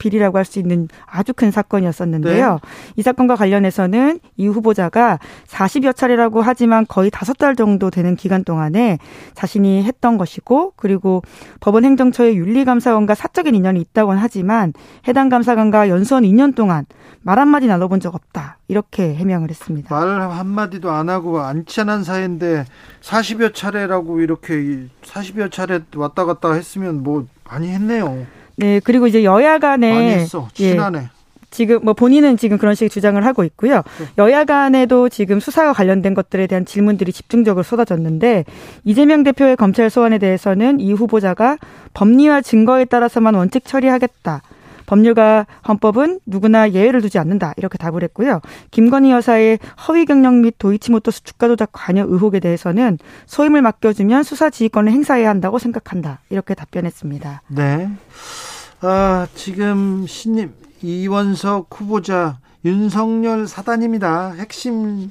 S9: 비리라고 할 수 있는 아주 큰 사건이었었는데요. 네. 이 사건과 관련해서는 이 후보자가 40여 차례라고 하지만 거의 다섯 달 정도 되는 기간 동안에 자신이 했던 것이고 그리고 법원 행정처의 윤리감사원과 사적인 인연이 있다고는 하지만 해당 감사관과 연수원 2년 동안 말 한마디 나눠본 적 없다. 이렇게 해명을 했습니다.
S1: 말 한마디도 안 하고 안 친한 사이인데 40여 차례라고 이렇게 40여 차례 왔다 갔다 했으면 뭐 많이 했네요.
S9: 네, 그리고 이제 여야 간에
S1: 많이 했어. 예, 친하네. 예,
S9: 지금 뭐 본인은 지금 그런 식의 주장을 하고 있고요. 네. 여야 간에도 지금 수사와 관련된 것들에 대한 질문들이 집중적으로 쏟아졌는데 이재명 대표의 검찰 소환에 대해서는 이 후보자가 법리와 증거에 따라서만 원칙 처리하겠다. 법률과 헌법은 누구나 예외를 두지 않는다. 이렇게 답을 했고요. 김건희 여사의 허위 경력 및 도이치모터스 주가 조작 관여 의혹에 대해서는 소임을 맡겨주면 수사 지휘권을 행사해야 한다고 생각한다. 이렇게 답변했습니다.
S1: 네. 아, 지금 신임 이원석 후보자 윤석열 사단입니다. 핵심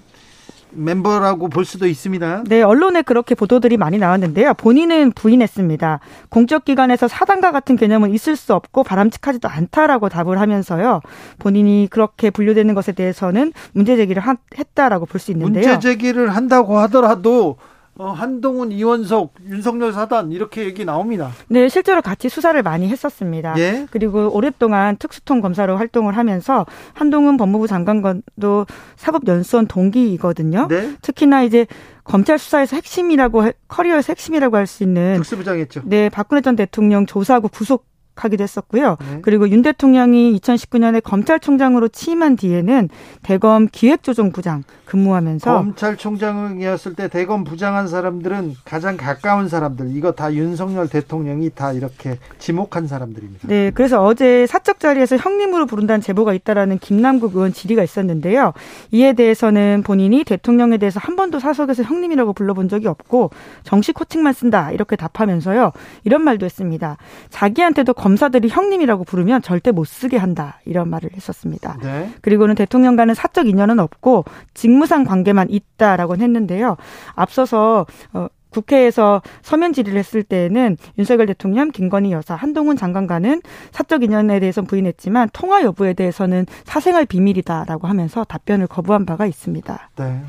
S1: 멤버라고 볼 수도 있습니다.
S9: 네, 언론에 그렇게 보도들이 많이 나왔는데요. 본인은 부인했습니다. 공적 기관에서 사단과 같은 개념은 있을 수 없고 바람직하지도 않다라고 답을 하면서요. 본인이 그렇게 분류되는 것에 대해서는 문제 제기를 했다라고 볼 수 있는데요.
S1: 문제 제기를 한다고 하더라도 어, 한동훈, 이원석, 윤석열 사단 이렇게 얘기 나옵니다.
S9: 네, 실제로 같이 수사를 많이 했었습니다. 예? 그리고 오랫동안 특수통 검사로 활동을 하면서 한동훈 법무부 장관도 사법연수원 동기이거든요. 네? 특히나 이제 검찰 수사에서 핵심이라고 커리어에서 핵심이라고 할 수 있는
S1: 특수부장했죠.
S9: 네, 박근혜 전 대통령 조사하고 구속 하기도 했었고요. 네. 그리고 윤 대통령이 2019년에 검찰총장으로 취임한 뒤에는 대검 기획조정부장 근무하면서
S1: 검찰총장이었을 때 대검 부장한 사람들은 가장 가까운 사람들 이거 다 윤석열 대통령이 다 이렇게 지목한 사람들입니다.
S9: 네, 그래서 어제 사적 자리에서 형님으로 부른다는 제보가 있다라는 김남국 의원 질의가 있었는데요. 이에 대해서는 본인이 대통령에 대해서 한 번도 사석에서 형님이라고 불러본 적이 없고 정식 호칭만 쓴다 이렇게 답하면서요. 이런 말도 했습니다. 자기한테도 검사들이 형님이라고 부르면 절대 못 쓰게 한다 이런 말을 했었습니다. 네. 그리고는 대통령과는 사적 인연은 없고 직무상 관계만 있다라고 했는데요. 앞서서 어, 국회에서 서면 질의를 했을 때에는 윤석열 대통령, 김건희 여사, 한동훈 장관과는 사적 인연에 대해서는 부인했지만 통화 여부에 대해서는 사생활 비밀이다라고 하면서 답변을 거부한 바가 있습니다. 네.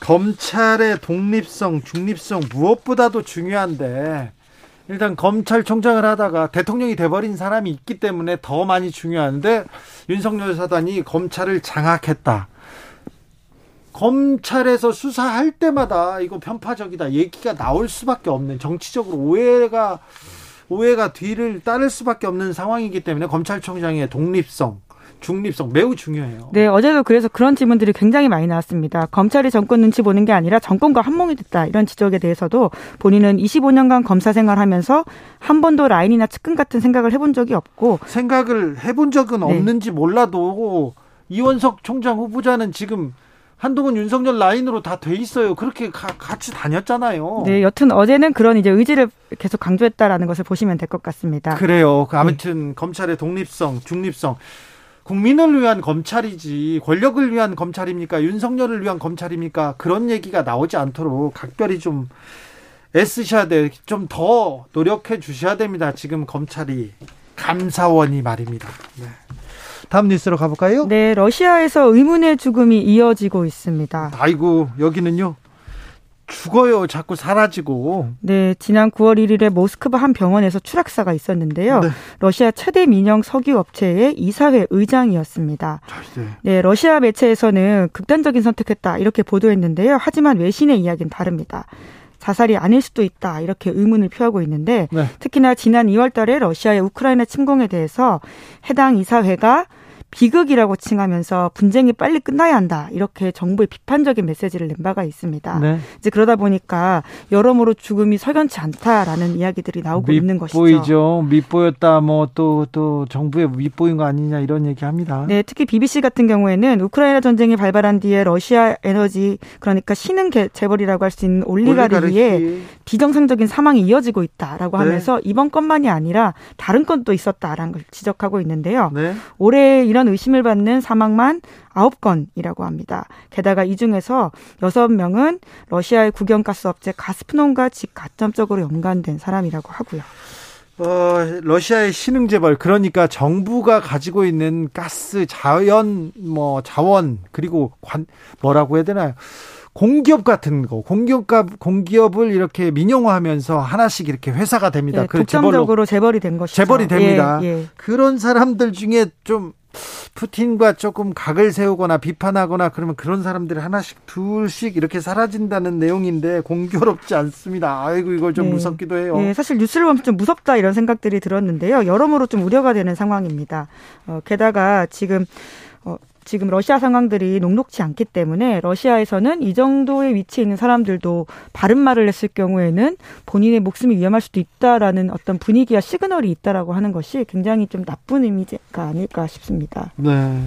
S1: 검찰의 독립성, 중립성 무엇보다도 중요한데 일단 검찰총장을 하다가 대통령이 돼버린 사람이 있기 때문에 더 많이 중요한데 윤석열 사단이 검찰을 장악했다. 검찰에서 수사할 때마다 이거 편파적이다 얘기가 나올 수밖에 없는 정치적으로 오해가 오해가 뒤를 따를 수밖에 없는 상황이기 때문에 검찰총장의 독립성 중립성 매우 중요해요.
S9: 네, 어제도 그래서 그런 질문들이 굉장히 많이 나왔습니다. 검찰이 정권 눈치 보는 게 아니라 정권과 한몸이 됐다. 이런 지적에 대해서도 본인은 25년간 검사 생활하면서 한 번도 라인이나 측근 같은 생각을 해본 적이 없고
S1: 생각을 해본 적은 네. 없는지 몰라도 이원석 총장 후보자는 지금 한동훈 윤석열 라인으로 다 돼 있어요. 그렇게 가, 같이 다녔잖아요.
S9: 네, 여튼 어제는 그런 이제 의지를 계속 강조했다라는 것을 보시면 될 것 같습니다.
S1: 그래요. 아무튼 네. 검찰의 독립성, 중립성 국민을 위한 검찰이지 권력을 위한 검찰입니까? 윤석열을 위한 검찰입니까? 그런 얘기가 나오지 않도록 각별히 좀 애쓰셔야 돼요. 좀더 노력해 주셔야 됩니다. 지금 검찰이 감사원이 말입니다. 네. 다음 뉴스로 가볼까요?
S9: 네, 러시아에서 의문의 죽음이 이어지고 있습니다.
S1: 아이고, 여기는요. 죽어요. 자꾸 사라지고.
S9: 네, 지난 9월 1일에 모스크바 한 병원에서 추락사가 있었는데요. 네. 러시아 최대 민영 석유 업체의 이사회 의장이었습니다. 네. 네, 러시아 매체에서는 극단적인 선택했다 이렇게 보도했는데요. 하지만 외신의 이야기는 다릅니다. 자살이 아닐 수도 있다 이렇게 의문을 표하고 있는데 네. 특히나 지난 2월 달에 러시아의 우크라이나 침공에 대해서 해당 이사회가 비극이라고 칭하면서 분쟁이 빨리 끝나야 한다 이렇게 정부의 비판적인 메시지를 낸 바가 있습니다. 네. 이제 그러다 보니까 여러모로 죽음이 석연치 않다라는 이야기들이 나오고 있는 것이죠.
S1: 밉보이죠. 밉보였다 뭐 또또 또 정부에 밉보인 거 아니냐 이런 얘기합니다.
S9: 네, 특히 BBC 같은 경우에는 우크라이나 전쟁이 발발한 뒤에 러시아 에너지 그러니까 신흥 재벌이라고 할 수 있는 올리가르히. 비정상적인 사망이 이어지고 있다라고 네. 하면서 이번 건만이 아니라 다른 건도 있었다라는 걸 지적하고 있는데요. 네. 올해 이런 이런 의심을 받는 사망만 9건이라고 합니다. 게다가 이 중에서 6명은 러시아의 국영가스 업체 가스프놈과 직가점적으로 연관된 사람이라고 하고요.
S1: 어, 러시아의 신흥 재벌 그러니까 정부가 가지고 있는 가스 자연 뭐 자원 그리고 관 뭐라고 해야 되나요? 공기업 같은 거, 공기업 공기업을 이렇게 민영화하면서 하나씩 이렇게 회사가 됩니다.
S9: 예, 독점적으로 재벌이 된 것이죠.
S1: 재벌이 됩니다. 예, 예. 그런 사람들 중에 좀 푸틴과 조금 각을 세우거나 비판하거나 그러면 그런 사람들이 하나씩 둘씩 이렇게 사라진다는 내용인데 공교롭지 않습니다. 아이고 이걸 좀 네. 무섭기도 해요.
S9: 네, 사실 뉴스를 보면 좀 무섭다 이런 생각들이 들었는데요. 여러모로 좀 우려가 되는 상황입니다. 어, 게다가 지금 어, 지금 러시아 상황들이 녹록치 않기 때문에 러시아에서는 이 정도의 위치에 있는 사람들도 바른 말을 했을 경우에는 본인의 목숨이 위험할 수도 있다라는 어떤 분위기와 시그널이 있다라고 하는 것이 굉장히 좀 나쁜 이미지가 아닐까 싶습니다.
S1: 네.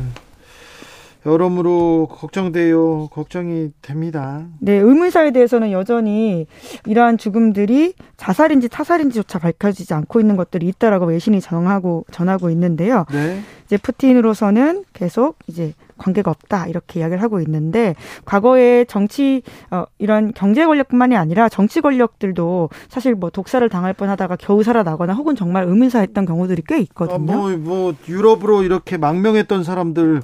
S1: 여러모로 걱정돼요. 걱정이 됩니다.
S9: 네, 의문사에 대해서는 여전히 이러한 죽음들이 자살인지 타살인지조차 밝혀지지 않고 있는 것들이 있다라고 외신이 전하고 전하고 있는데요. 네. 이제 푸틴으로서는 계속 이제 관계가 없다 이렇게 이야기를 하고 있는데 과거에 정치 어, 이런 경제 권력뿐만이 아니라 정치 권력들도 사실 뭐 독사를 당할 뻔하다가 겨우 살아나거나 혹은 정말 의문사했던 경우들이 꽤 있거든요.
S1: 아, 뭐, 뭐 유럽으로 이렇게 망명했던 사람들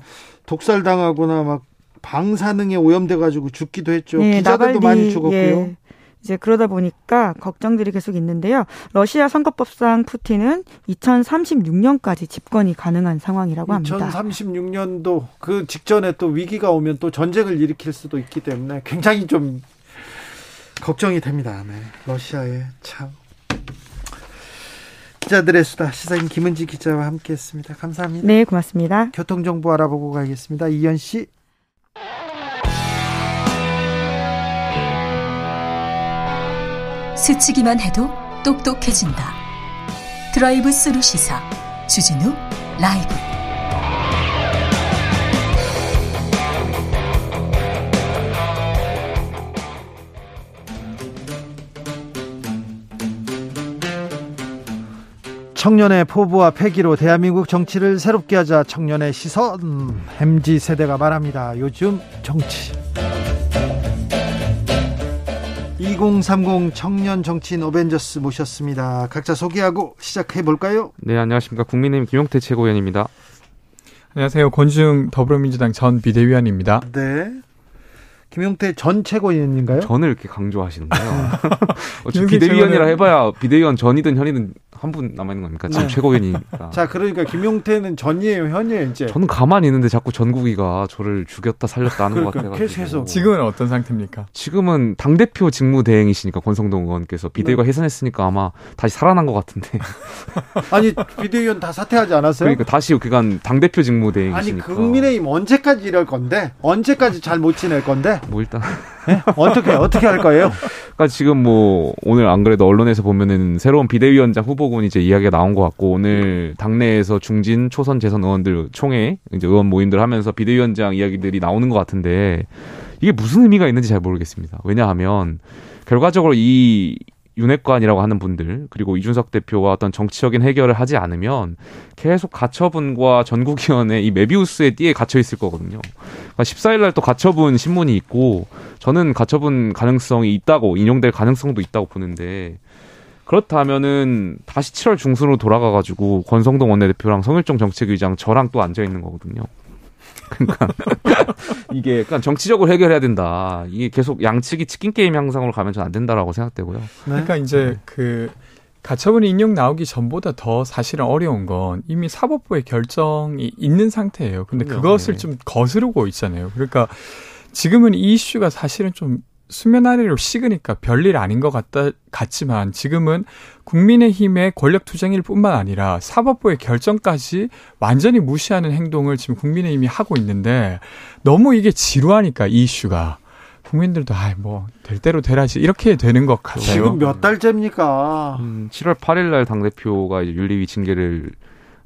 S1: 독살당하거나 막 방사능에 오염돼 가지고 죽기도 했죠. 네, 기자들도 나발리, 많이 죽었고요. 예.
S9: 이제 그러다 보니까 걱정들이 계속 있는데요. 러시아 선거법상 푸틴은 2036년까지 집권이 가능한 상황이라고 합니다.
S1: 2036년도 그 직전에 또 위기가 오면 또 전쟁을 일으킬 수도 있기 때문에 굉장히 좀 걱정이 됩니다. 네. 러시아의 참 기자들의 수다 시사인 김은지 기자와 함께했습니다. 감사합니다.
S9: 네, 고맙습니다.
S1: 교통 정보 알아보고 가겠습니다. 이현 씨.
S7: 스치기만 해도 똑똑해진다. 드라이브 스루 시사 주진우 라이브.
S1: 청년의 포부와 패기로 대한민국 정치를 새롭게 하자 청년의 시선 햄지 세대가 말합니다. 요즘 정치 2030 청년 정치인 어벤져스 모셨습니다. 각자 소개하고 시작해 볼까요?
S10: 네, 안녕하십니까. 국민의힘 김용태 최고위원입니다.
S11: 안녕하세요. 권지웅 더불어민주당 전 비대위원입니다.
S1: 네. 김용태 전 최고위원인가요?
S10: 전을 이렇게 강조하시는 거예요. 비대위원이라 해봐야 비대위원 전이든 현이든 한 분 남아 있는 겁니까? 지금 네. 최고위원이니까.
S1: 자, 그러니까 김용태는 전이에요, 현이에요, 이제.
S10: 저는 가만히 있는데 자꾸 전국위가 저를 죽였다 살렸다 하는 그러니까, 것 같아요. 계속.
S11: 지금은 어떤 상태입니까?
S10: 지금은 당 대표 직무 대행이시니까 권성동 의원께서 비대위가 네. 해산했으니까 아마 다시 살아난 것 같은데.
S1: 아니 비대위원 다 사퇴하지 않았어요?
S10: 그러니까 다시 그간 당 대표 직무 대행이시니까.
S1: 아니 국민의힘 언제까지 이럴 건데? 언제까지 잘 못 지낼 건데?
S10: 뭐 일단
S1: 네? 어떻게 어떻게 할 거예요?
S10: 그러니까 지금 뭐 오늘 안 그래도 언론에서 보면은 새로운 비대위원장 후보 군 이제 이야기가 나온 것 같고 오늘 당내에서 중진 초선 재선 의원들 총회 이제 의원 모임들 하면서 비대위원장 이야기들이 나오는 것 같은데 이게 무슨 의미가 있는지 잘 모르겠습니다. 왜냐하면 결과적으로 이 윤핵관이라고 하는 분들 그리고 이준석 대표와 어떤 정치적인 해결을 하지 않으면 계속 가처분과 전국위원회 이 메비우스의 띠에 갇혀 있을 거거든요. 그러니까 14일 날 또 가처분 신문이 있고 저는 가처분 가능성이 있다고 인용될 가능성도 있다고 보는데 그렇다면은 다시 7월 중순으로 돌아가가지고 권성동 원내대표랑 성일종 정책위장 저랑 또 앉아 있는 거거든요. 그러니까 이게 그러니까 정치적으로 해결해야 된다. 이게 계속 양측이 치킨 게임 형상으로 가면 전 안 된다라고 생각되고요. 네.
S11: 그러니까 이제 네. 그 가처분 인용 나오기 전보다 더 사실은 어려운 건 이미 사법부의 결정이 있는 상태예요. 근데 그것을 네. 좀 거스르고 있잖아요. 그러니까 지금은 이 이슈가 사실은 좀 수면 아래로 식으니까 별일 아닌 것 같다, 같지만 지금은 국민의힘의 권력 투쟁일 뿐만 아니라 사법부의 결정까지 완전히 무시하는 행동을 지금 국민의힘이 하고 있는데 너무 이게 지루하니까 이 이슈가. 국민들도 아뭐될 대로 되라지 이렇게 되는 것 같아요.
S1: 지금 몇 달째입니까?
S10: 음, 7월 8일 날 당 대표가 이제 윤리위 징계를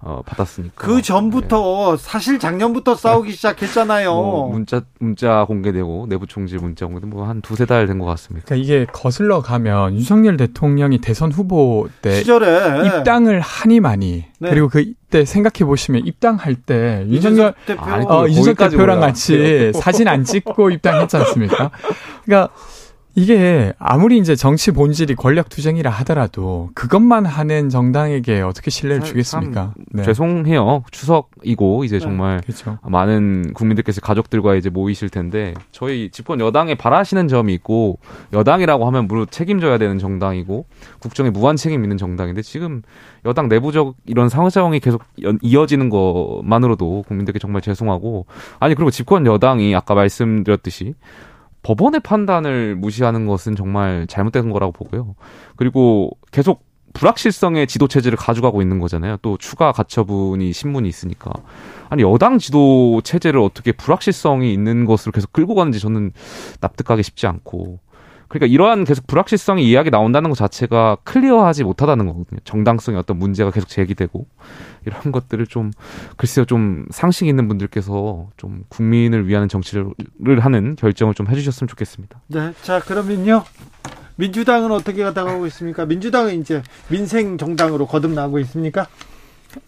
S10: 어, 받았으니까.
S1: 그 전부터 네. 사실 작년부터 싸우기 시작했잖아요. 뭐
S10: 문자 문자 공개되고 내부 총질 문자 공개도 뭐한 두세 달 된 것 같습니다.
S11: 그러니까 이게 거슬러 가면 윤석열 대통령이 대선 후보 때 시절에 입당을 하니 많이 네. 그리고 그때 생각해 보시면 입당할 때 윤석열 대표 어, 윤석 대표랑 같이 사진 안 찍고 입당했지 않습니까? 그러니까 이게 아무리 이제 정치 본질이 권력 투쟁이라 하더라도 그것만 하는 정당에게 어떻게 신뢰를 주겠습니까?
S10: 네. 죄송해요. 추석이고 이제 네, 정말 그렇죠. 많은 국민들께서 가족들과 이제 모이실 텐데 저희 집권 여당에 바라시는 점이 있고 여당이라고 하면 무릇 책임져야 되는 정당이고 국정에 무한 책임 있는 정당인데 지금 여당 내부적 이런 상황이 계속 이어지는 것만으로도 국민들께 정말 죄송하고 아니 그리고 집권 여당이 아까 말씀드렸듯이 법원의 판단을 무시하는 것은 정말 잘못된 거라고 보고요. 그리고 계속 불확실성의 지도 체제를 가져가고 있는 거잖아요. 또 추가 가처분이 신문이 있으니까. 아니 여당 지도 체제를 어떻게 불확실성이 있는 것으로 계속 끌고 가는지 저는 납득하기 쉽지 않고. 그러니까 이러한 계속 불확실성이 이야기 나온다는 것 자체가 클리어하지 못하다는 거거든요. 정당성의 어떤 문제가 계속 제기되고 이런 것들을 좀 글쎄요 좀 상식 있는 분들께서 좀 국민을 위한 정치를 하는 결정을 좀 해주셨으면 좋겠습니다.
S1: 네, 자 그러면요. 민주당은 어떻게 가다가고 있습니까? 민주당은 이제 민생 정당으로 거듭나고 있습니까?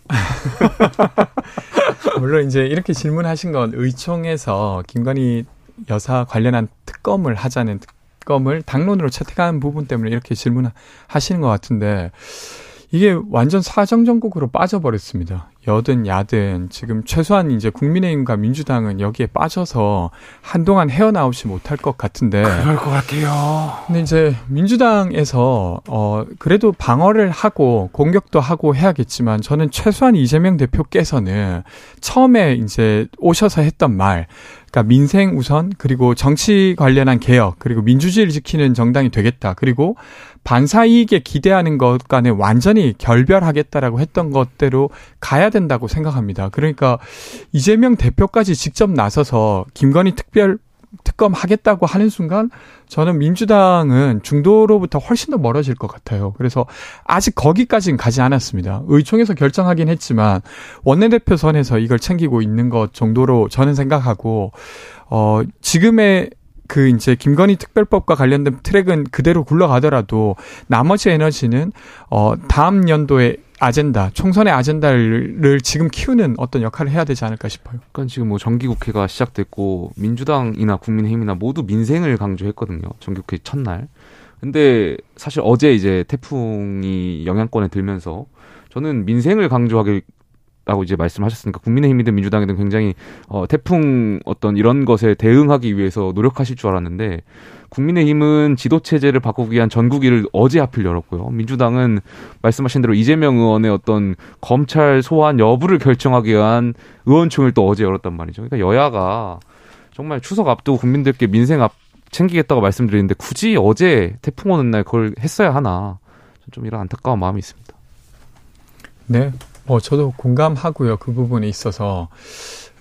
S11: 물론 이제 이렇게 질문하신 건 의총에서 김건희 여사 관련한 특검을 하자는 특 검을 당론으로 채택한 부분 때문에 이렇게 질문하시는 것 같은데 이게 완전 사정정국으로 빠져버렸습니다. 여든 야든 지금 최소한 이제 국민의힘과 민주당은 여기에 빠져서 한동안 헤어나오지 못할 것 같은데
S1: 그럴 것 같아요.
S11: 근데 이제 민주당에서 어 그래도 방어를 하고 공격도 하고 해야겠지만 저는 최소한 이재명 대표께서는 처음에 이제 오셔서 했던 말 그러니까 민생 우선 그리고 정치 관련한 개혁 그리고 민주주의를 지키는 정당이 되겠다. 그리고 반사 이익에 기대하는 것 간에 완전히 결별하겠다라고 했던 것대로 가야 된다고 생각합니다. 그러니까 이재명 대표까지 직접 나서서 김건희 특별 특검 하겠다고 하는 순간 저는 민주당은 중도로부터 훨씬 더 멀어질 것 같아요. 그래서 아직 거기까지는 가지 않았습니다. 의총에서 결정하긴 했지만 원내대표 선에서 이걸 챙기고 있는 것 정도로 저는 생각하고 어 지금의 그 이제 김건희 특별법과 관련된 트랙은 그대로 굴러가더라도 나머지 에너지는 어 다음 연도에 아젠다, 총선의 아젠다를 지금 키우는 어떤 역할을 해야 되지 않을까 싶어요.
S10: 그러니까 지금 뭐 정기국회가 시작됐고 민주당이나 국민의힘이나 모두 민생을 강조했거든요. 정기국회 첫날. 근데 사실 어제 이제 태풍이 영향권에 들면서 저는 민생을 강조하기 라고 이제 말씀하셨으니까 국민의힘이든 민주당이든 굉장히 어 태풍 어떤 이런 것에 대응하기 위해서 노력하실 줄 알았는데 국민의힘은 지도 체제를 바꾸기 위한 전국위를 어제 하필 열었고요. 민주당은 말씀하신 대로 이재명 의원의 어떤 검찰 소환 여부를 결정하기 위한 의원총회를 또 어제 열었단 말이죠. 그러니까 여야가 정말 추석 앞두고 국민들께 민생 앞 챙기겠다고 말씀드리는데 굳이 어제 태풍 오는 날 그걸 했어야 하나 좀 이런 안타까운 마음이 있습니다.
S11: 네, 뭐 저도 공감하고요. 그 부분에 있어서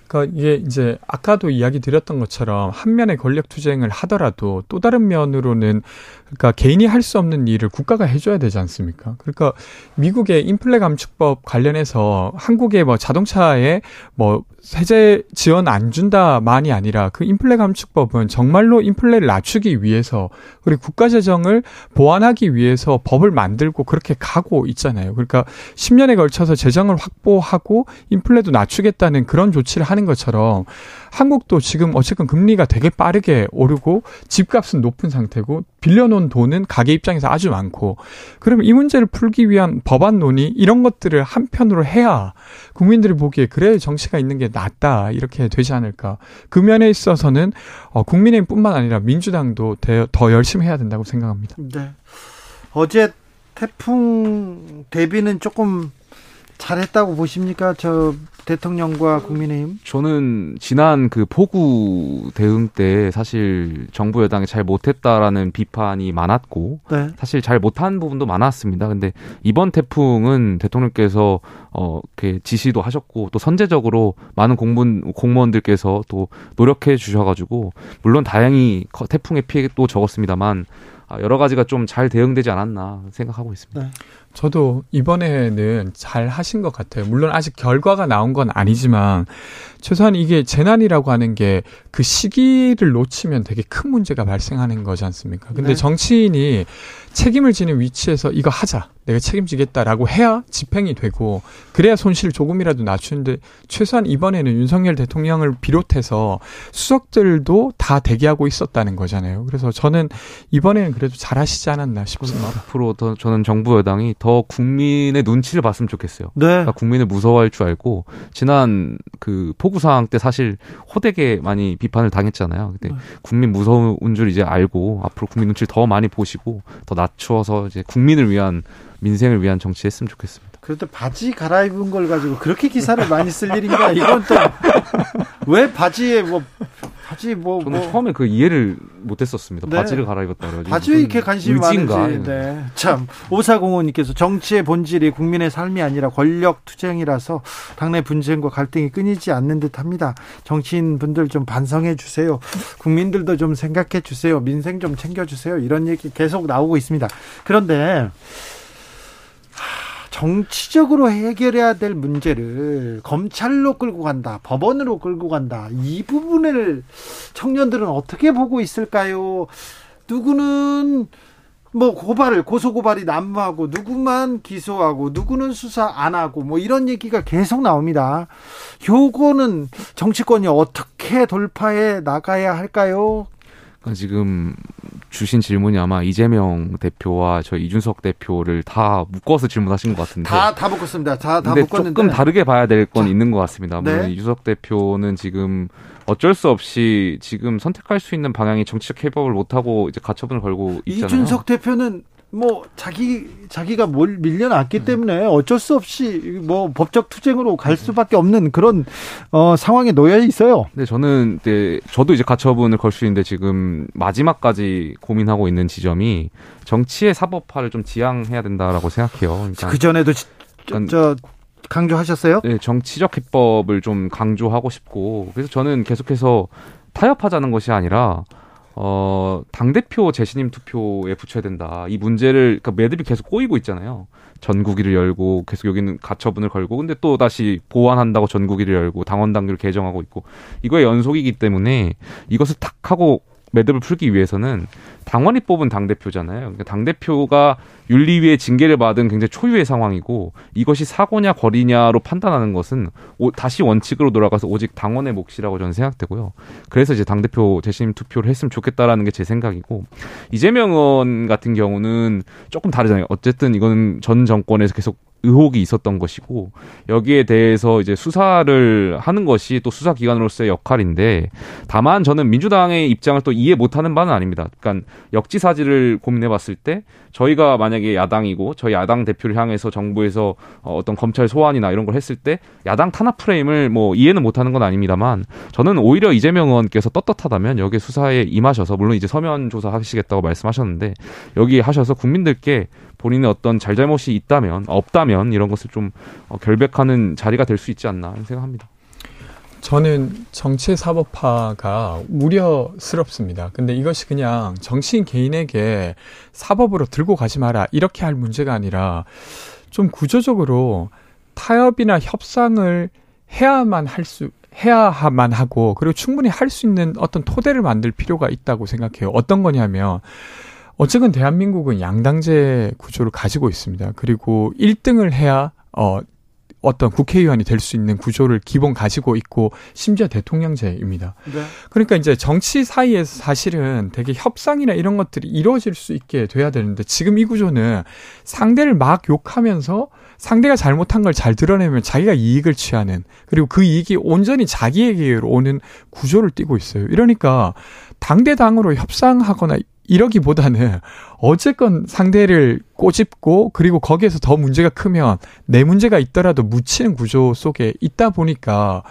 S11: 그러니까 이게 이제 아까도 이야기 드렸던 것처럼 한 면의 권력 투쟁을 하더라도 또 다른 면으로는 그러니까 개인이 할 수 없는 일을 국가가 해줘야 되지 않습니까? 그러니까 미국의 인플레 감축법 관련해서 한국의 뭐 자동차에 뭐 세제 지원 안 준다만이 아니라 그 인플레 감축법은 정말로 인플레를 낮추기 위해서 그리고 국가 재정을 보완하기 위해서 법을 만들고 그렇게 가고 있잖아요. 그러니까 10년에 걸쳐서 재정을 확보하고 인플레도 낮추겠다는 그런 조치를 하는 것처럼 한국도 지금 어쨌든 금리가 되게 빠르게 오르고 집값은 높은 상태고 빌려놓은 돈은 가게 입장에서 아주 많고 그러면 이 문제를 풀기 위한 법안 논의 이런 것들을 한편으로 해야 국민들이 보기에 그래 정치가 있는 게 낫다 이렇게 되지 않을까 그 면에 있어서는 어, 국민의힘뿐만 아니라 민주당도 더 열심히 해야 된다고 생각합니다.
S1: 네. 어제 태풍 대비는 조금 잘했다고 보십니까? 저 대통령과 국민의힘?
S10: 저는 지난 그 폭우 대응 때 사실 정부 여당이 잘 못했다라는 비판이 많았고 네. 사실 잘 못한 부분도 많았습니다. 근데 이번 태풍은 대통령께서 어, 이렇게 지시도 하셨고 또 선제적으로 많은 공무원 공무원들께서 또 노력해 주셔가지고 물론 다행히 태풍의 피해도 적었습니다만 아, 여러 가지가 좀 잘 대응되지 않았나 생각하고 있습니다. 네.
S11: 저도 이번에는 잘 하신 것 같아요. 물론 아직 결과가 나온 건 아니지만 최소한 이게 재난이라고 하는 게 그 시기를 놓치면 되게 큰 문제가 발생하는 거지 않습니까? 근데 네. 정치인이 책임을 지는 위치에서 이거 하자. 내가 책임지겠다라고 해야 집행이 되고 그래야 손실 조금이라도 낮추는데 최소한 이번에는 윤석열 대통령을 비롯해서 수석들도 다 대기하고 있었다는 거잖아요. 그래서 저는 이번에는 그래도 잘하시지 않았나 싶습니다.
S10: 앞으로 더 저는 정부 여당이 더 국민의 눈치를 봤으면 좋겠어요. 네. 그러니까 국민을 무서워할 줄 알고 지난 그 폭우 상황 때 사실 호되게 많이 비판을 당했잖아요. 근데 네. 국민 무서운 줄 이제 알고 앞으로 국민 눈치를 더 많이 보시고 더 낮추어서 이제 국민을 위한 민생을 위한 정치 했으면 좋겠습니다.
S1: 그래도 바지 갈아입은 걸 가지고 그렇게 기사를 많이 쓸 일인가? 이건 또 왜 바지에 뭐 바지 뭐
S10: 저는
S1: 뭐.
S10: 처음에 그 이해를 못했었습니다. 네. 바지를 갈아입었다 그래가지고
S1: 바지에 이렇게 관심이 많은지. 네. 참 오사공원님께서 정치의 본질이 국민의 삶이 아니라 권력 투쟁이라서 당내 분쟁과 갈등이 끊이지 않는 듯합니다. 정치인 분들 좀 반성해 주세요. 국민들도 좀 생각해 주세요. 민생 좀 챙겨 주세요. 이런 얘기 계속 나오고 있습니다. 그런데 정치적으로 해결해야 될 문제를 검찰로 끌고 간다, 법원으로 끌고 간다. 이 부분을 청년들은 어떻게 보고 있을까요? 누구는 뭐 고발을 고소 고발이 난무하고 누구만 기소하고 누구는 수사 안 하고 뭐 이런 얘기가 계속 나옵니다. 요거는 정치권이 어떻게 돌파해 나가야 할까요?
S10: 그러니까 지금 주신 질문이 아마 이재명 대표와 저 이준석 대표를 다 묶어서 질문하신 것 같은데
S1: 다 다 묶었습니다. 다 다
S10: 묶었는데 조금 다르게 봐야 될 건 있는 것 같습니다. 물론 네. 이준석 대표는 지금 어쩔 수 없이 지금 선택할 수 있는 방향이 정치적 해법을 못 하고 이제 가처분을 걸고 있잖아요.
S1: 이준석 대표는 뭐 자기 자기가 뭘 밀려났기 음. 때문에 어쩔 수 없이 뭐 법적 투쟁으로 갈 음. 수밖에 없는 그런 어, 상황에 놓여 있어요.
S10: 네, 저는 네, 저도 이제 가처분을 걸 수 있는데 지금 마지막까지 고민하고 있는 지점이 정치의 사법화를 좀 지향해야 된다라고 생각해요.
S1: 그러니까 그 전에도 저, 저 강조하셨어요?
S10: 네, 정치적 해법을 좀 강조하고 싶고 그래서 저는 계속해서 타협하자는 것이 아니라 어, 당대표 재신임 투표에 붙여야 된다. 이 문제를, 그러니까 매듭이 계속 꼬이고 있잖아요. 전국위를 열고 계속 여기는 가처분을 걸고 근데 또 다시 보완한다고 전국위를 열고 당원 당규를 개정하고 있고 이거의 연속이기 때문에 이것을 탁 하고 매듭을 풀기 위해서는 당원이 뽑은 당 대표잖아요. 그러니까 당 대표가 윤리위의 징계를 받은 굉장히 초유의 상황이고 이것이 사고냐 거리냐로 판단하는 것은 오, 다시 원칙으로 돌아가서 오직 당원의 몫이라고 저는 생각되고요. 그래서 이제 당 대표 재심 투표를 했으면 좋겠다라는 게 제 생각이고 이재명 의원 같은 경우는 조금 다르잖아요. 어쨌든 이거는 전 정권에서 계속 의혹이 있었던 것이고 여기에 대해서 이제 수사를 하는 것이 또 수사기관으로서의 역할인데 다만 저는 민주당의 입장을 또 이해 못하는 바는 아닙니다. 그러니까 역지사지를 고민해봤을 때 저희가 만약에 야당이고 저희 야당 대표를 향해서 정부에서 어, 어떤 검찰 소환이나 이런 걸 했을 때 야당 탄압 프레임을 뭐 이해는 못하는 건 아닙니다만 저는 오히려 이재명 의원께서 떳떳하다면 여기 수사에 임하셔서 물론 이제 서면 조사하시겠다고 말씀하셨는데 여기 하셔서 국민들께 본인의 어떤 잘잘못이 있다면 없다면 이런 것을 좀 어, 결백하는 자리가 될 수 있지 않나 생각합니다.
S11: 저는 정치 사법화가 우려스럽습니다. 근데 이것이 그냥 정치인 개인에게 사법으로 들고 가지 마라 이렇게 할 문제가 아니라 좀 구조적으로 타협이나 협상을 해야만 할 수, 해야만 하고, 그리고 충분히 할 수 있는 어떤 토대를 만들 필요가 있다고 생각해요. 어떤 거냐면, 어쨌든 대한민국은 양당제 구조를 가지고 있습니다. 그리고 1등을 해야, 어, 어떤 국회의원이 될 수 있는 구조를 기본 가지고 있고 심지어 대통령제입니다. 네. 그러니까 이제 정치 사이에서 사실은 되게 협상이나 이런 것들이 이루어질 수 있게 돼야 되는데 지금 이 구조는 상대를 막 욕하면서 상대가 잘못한 걸 잘 드러내면 자기가 이익을 취하는 그리고 그 이익이 온전히 자기에게로 오는 구조를 띠고 있어요. 이러니까 당대당으로 협상하거나 이러기보다는 어쨌건 상대를 꼬집고 그리고 거기에서 더 문제가 크면 내 문제가 있더라도 묻히는 구조 속에 있다 보니까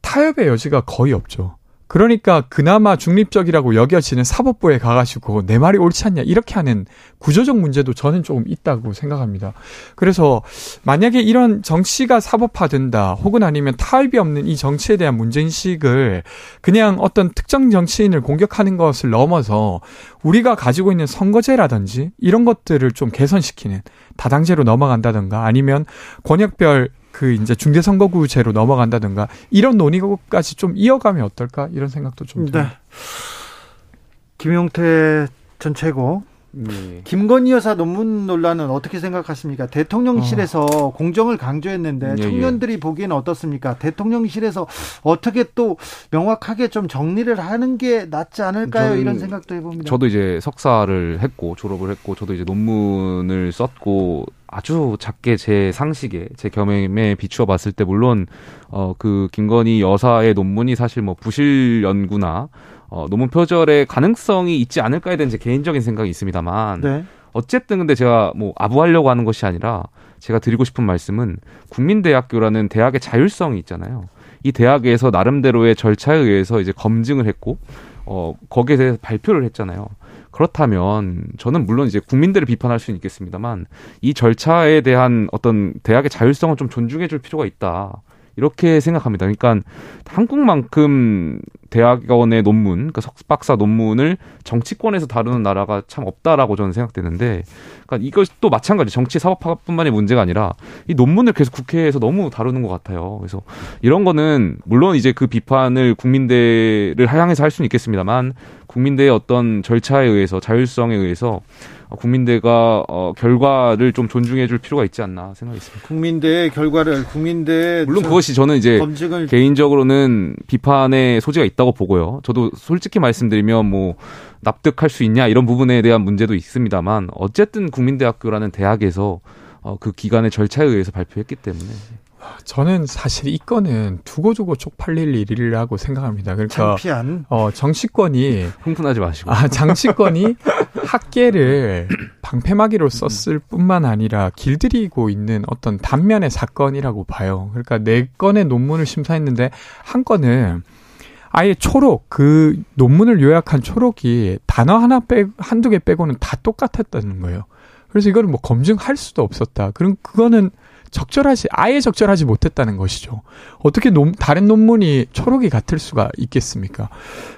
S11: 타협의 여지가 거의 없죠. 그러니까 그나마 중립적이라고 여겨지는 사법부에 가가지고 내 말이 옳지 않냐 이렇게 하는 구조적 문제도 저는 조금 있다고 생각합니다. 그래서 만약에 이런 정치가 사법화된다 혹은 아니면 타협이 없는 이 정치에 대한 문제인식을 그냥 어떤 특정 정치인을 공격하는 것을 넘어서 우리가 가지고 있는 선거제라든지 이런 것들을 좀 개선시키는 다당제로 넘어간다든가 아니면 권역별 그 이제 중대 선거구제로 넘어간다든가 이런 논의까지 좀 이어가면 어떨까 이런 생각도 좀 듭니다. 네.
S1: 김용태 전 최고 네. 김건희 여사 논문 논란은 어떻게 생각하십니까? 대통령실에서 어. 공정을 강조했는데 예, 청년들이 예. 보기에는 어떻습니까? 대통령실에서 어떻게 또 명확하게 좀 정리를 하는 게 낫지 않을까요? 이런 생각도 해봅니다.
S10: 저도 이제 석사를 했고 졸업을 했고 저도 이제 논문을 썼고 아주 작게 제 상식에 제 경험에 비추어 봤을 때 물론 어 그 김건희 여사의 논문이 사실 뭐 부실 연구나 어 논문 표절의 가능성이 있지 않을까에 대한 제 개인적인 생각이 있습니다만 네. 어쨌든 근데 제가 뭐 아부하려고 하는 것이 아니라 제가 드리고 싶은 말씀은 국민대학교라는 대학의 자율성이 있잖아요. 이 대학에서 나름대로의 절차에 의해서 이제 검증을 했고 어 거기에 대해서 발표를 했잖아요. 그렇다면 저는 물론 이제 국민들을 비판할 수는 있겠습니다만 이 절차에 대한 어떤 대학의 자율성을 좀 존중해 줄 필요가 있다. 이렇게 생각합니다. 그러니까 한국만큼 대학원의 논문, 그러니까 석박사 논문을 정치권에서 다루는 나라가 참 없다라고 저는 생각되는데, 그러니까 이것도 마찬가지 정치 사법화뿐만이 문제가 아니라 이 논문을 계속 국회에서 너무 다루는 것 같아요. 그래서 이런 거는 물론 이제 그 비판을 국민대를 향해서 할 수는 있겠습니다만 국민대의 어떤 절차에 의해서 자율성에 의해서 국민대가 어, 결과를 좀 존중해줄 필요가 있지 않나 생각했습니다.
S1: 국민대의 결과를 국민대
S10: 물론 그것이 저는 이제 검증을... 개인적으로는 비판의 소지가 있다고 보고요. 저도 솔직히 말씀드리면 뭐 납득할 수 있냐 이런 부분에 대한 문제도 있습니다만 어쨌든 국민대학교라는 대학에서 어, 그 기간의 절차에 의해서 발표했기 때문에
S11: 저는 사실 이 건은 두고 두고 쪽팔릴 일이라고 생각합니다. 그러니까
S1: 창피한.
S11: 어 정치권이
S10: 흥분하지 마시고
S11: 아 정치권이 학계를 방패막이로 썼을 뿐만 아니라 길들이고 있는 어떤 단면의 사건이라고 봐요. 그러니까 네 건의 논문을 심사했는데 한 건은 아예 초록 그 논문을 요약한 초록이 단어 하나 빼 한두 개 빼고는 다 똑같았다는 거예요. 그래서 이거를 뭐 검증할 수도 없었다. 그럼 그거는 적절하지 아예 적절하지 못했다는 것이죠. 어떻게 논, 다른 논문이 초록이 같을 수가 있겠습니까?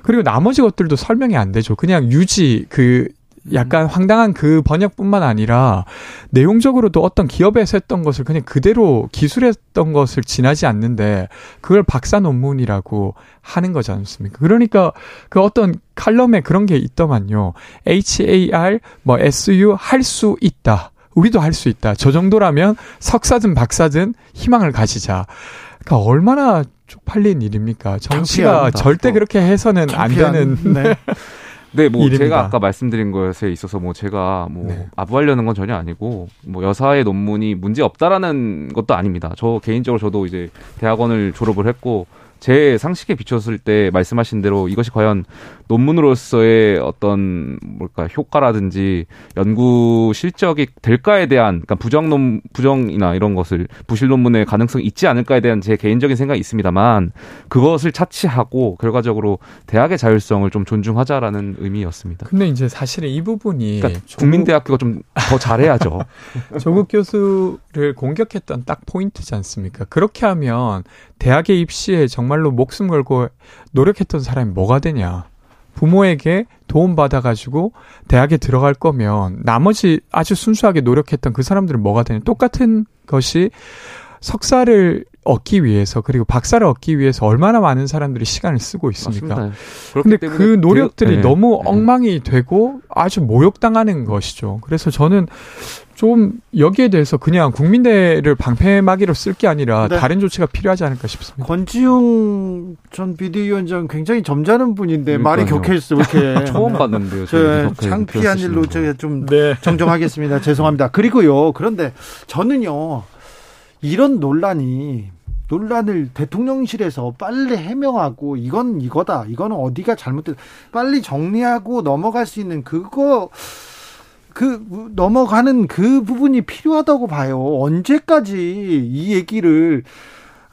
S11: 그리고 나머지 것들도 설명이 안 되죠. 그냥 유지 그 약간 황당한 그 번역뿐만 아니라 내용적으로도 어떤 기업에서 했던 것을 그냥 그대로 기술했던 것을 지나지 않는데 그걸 박사 논문이라고 하는 거지 않습니까? 그러니까 그 어떤 칼럼에 그런 게 있더만요. HAR 뭐 SU 할 수 있다. 우리도 할 수 있다. 저 정도라면 석사든 박사든 희망을 가지자. 그러니까 얼마나 쪽팔린 일입니까? 정치가 절대 그렇게 해서는 안 되는. 네.
S10: 네, 뭐 일입니다. 제가 아까 말씀드린 것에 있어서 뭐 제가 뭐 네. 아부하려는 건 전혀 아니고 뭐 여사의 논문이 문제 없다라는 것도 아닙니다. 저 개인적으로 저도 이제 대학원을 졸업을 했고 제 상식에 비췄을 때 말씀하신 대로 이것이 과연 논문으로서의 어떤 뭘까 효과라든지 연구 실적이 될까에 대한 그러니까 부정 논 부정이나 이런 것을 부실 논문의 가능성이 있지 않을까에 대한 제 개인적인 생각이 있습니다만 그것을 차치하고 결과적으로 대학의 자율성을 좀 존중하자라는 의미였습니다.
S11: 근데 이제 사실은 이 부분이
S10: 그러니까 국민대학교가 좀 더 잘해야죠.
S11: 조국 교수 를 공격했던 딱 포인트지 않습니까? 그렇게 하면 대학에 입시에 정말로 목숨 걸고 노력했던 사람이 뭐가 되냐? 부모에게 도움 받아가지고 대학에 들어갈 거면 나머지 아주 순수하게 노력했던 그 사람들은 뭐가 되냐? 똑같은 것이 석사를 얻기 위해서 그리고 박사를 얻기 위해서 얼마나 많은 사람들이 시간을 쓰고 있습니까? 그런데 그 노력들이 네. 너무 네. 엉망이 되고 아주 모욕당하는 것이죠. 그래서 저는 좀 여기에 대해서 그냥 국민대를 방패막이로 쓸 게 아니라 네. 다른 조치가 필요하지 않을까 싶습니다.
S1: 권지용 전 비대위원장 굉장히 점잖은 분인데 말이 격해졌어 이렇게
S10: 처음 봤는데요.
S1: 창피한 일로 제가 좀 네. 정정하겠습니다. 죄송합니다. 그리고요. 그런데 저는요. 이런 논란이 논란을 대통령실에서 빨리 해명하고 이건 이거다. 이거는 어디가 잘못됐 빨리 정리하고 넘어갈 수 있는 그거 그 넘어가는 그 부분이 필요하다고 봐요. 언제까지 이 얘기를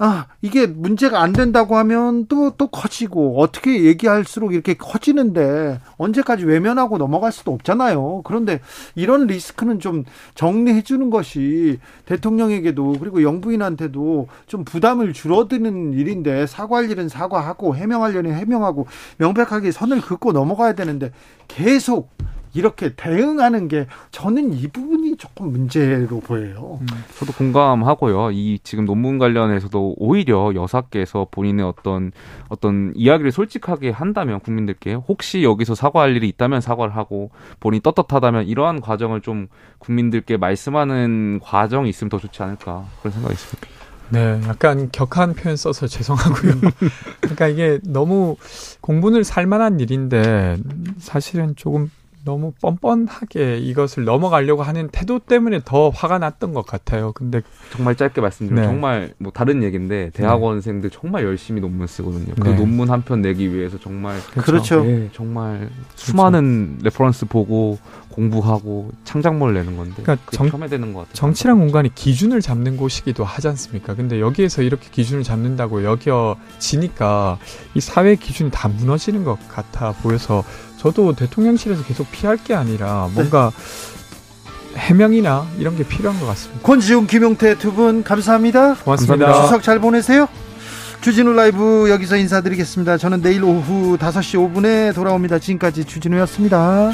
S1: 아, 이게 문제가 안 된다고 하면 또, 또 커지고, 어떻게 얘기할수록 이렇게 커지는데, 언제까지 외면하고 넘어갈 수도 없잖아요. 그런데 이런 리스크는 좀 정리해 주는 것이 대통령에게도, 그리고 영부인한테도 좀 부담을 줄어드는 일인데, 사과할 일은 사과하고, 해명할 일은 해명하고, 명백하게 선을 긋고 넘어가야 되는데, 계속 이렇게 대응하는 게 저는 이 부분이 조금 문제로 보여요. 음,
S10: 저도 공감하고요. 이 지금 논문 관련해서도 오히려 여사께서 본인의 어떤 어떤 이야기를 솔직하게 한다면 국민들께 혹시 여기서 사과할 일이 있다면 사과를 하고 본인이 떳떳하다면 이러한 과정을 좀 국민들께 말씀하는 과정이 있으면 더 좋지 않을까 그런 생각이 있습니다.
S11: 네, 약간 격한 표현 써서 죄송하고요. 그러니까 이게 너무 공분을 살 만한 일인데 사실은 조금 너무 뻔뻔하게 이것을 넘어가려고 하는 태도 때문에 더 화가 났던 것 같아요. 근데
S10: 정말 짧게 말씀드리면 네. 정말 뭐 다른 얘기인데 대학원생들 네. 정말 열심히 논문 쓰거든요. 그 네. 논문 한 편 내기 위해서 정말
S1: 그렇죠.
S10: 네, 정말 그렇죠. 수많은 reference 보고 공부하고 창작물을 내는 건데 그러니까 정, 처음에 되는 것 같아요.
S11: 정치란 공간이 기준을 잡는 곳이기도 하지 않습니까? 근데 여기에서 이렇게 기준을 잡는다고 여겨지니까 이 사회 기준이 다 무너지는 것 같아 보여서 저도 대통령실에서 계속 피할 게 아니라 뭔가 네. 해명이나 이런 게 필요한 것 같습니다.
S1: 권지웅, 김용태 두 분 감사합니다.
S11: 고맙습니다. 감사합니다.
S1: 추석 잘 보내세요. 주진우 라이브 여기서 인사드리겠습니다. 저는 내일 오후 5시 5분에 돌아옵니다. 지금까지 주진우였습니다.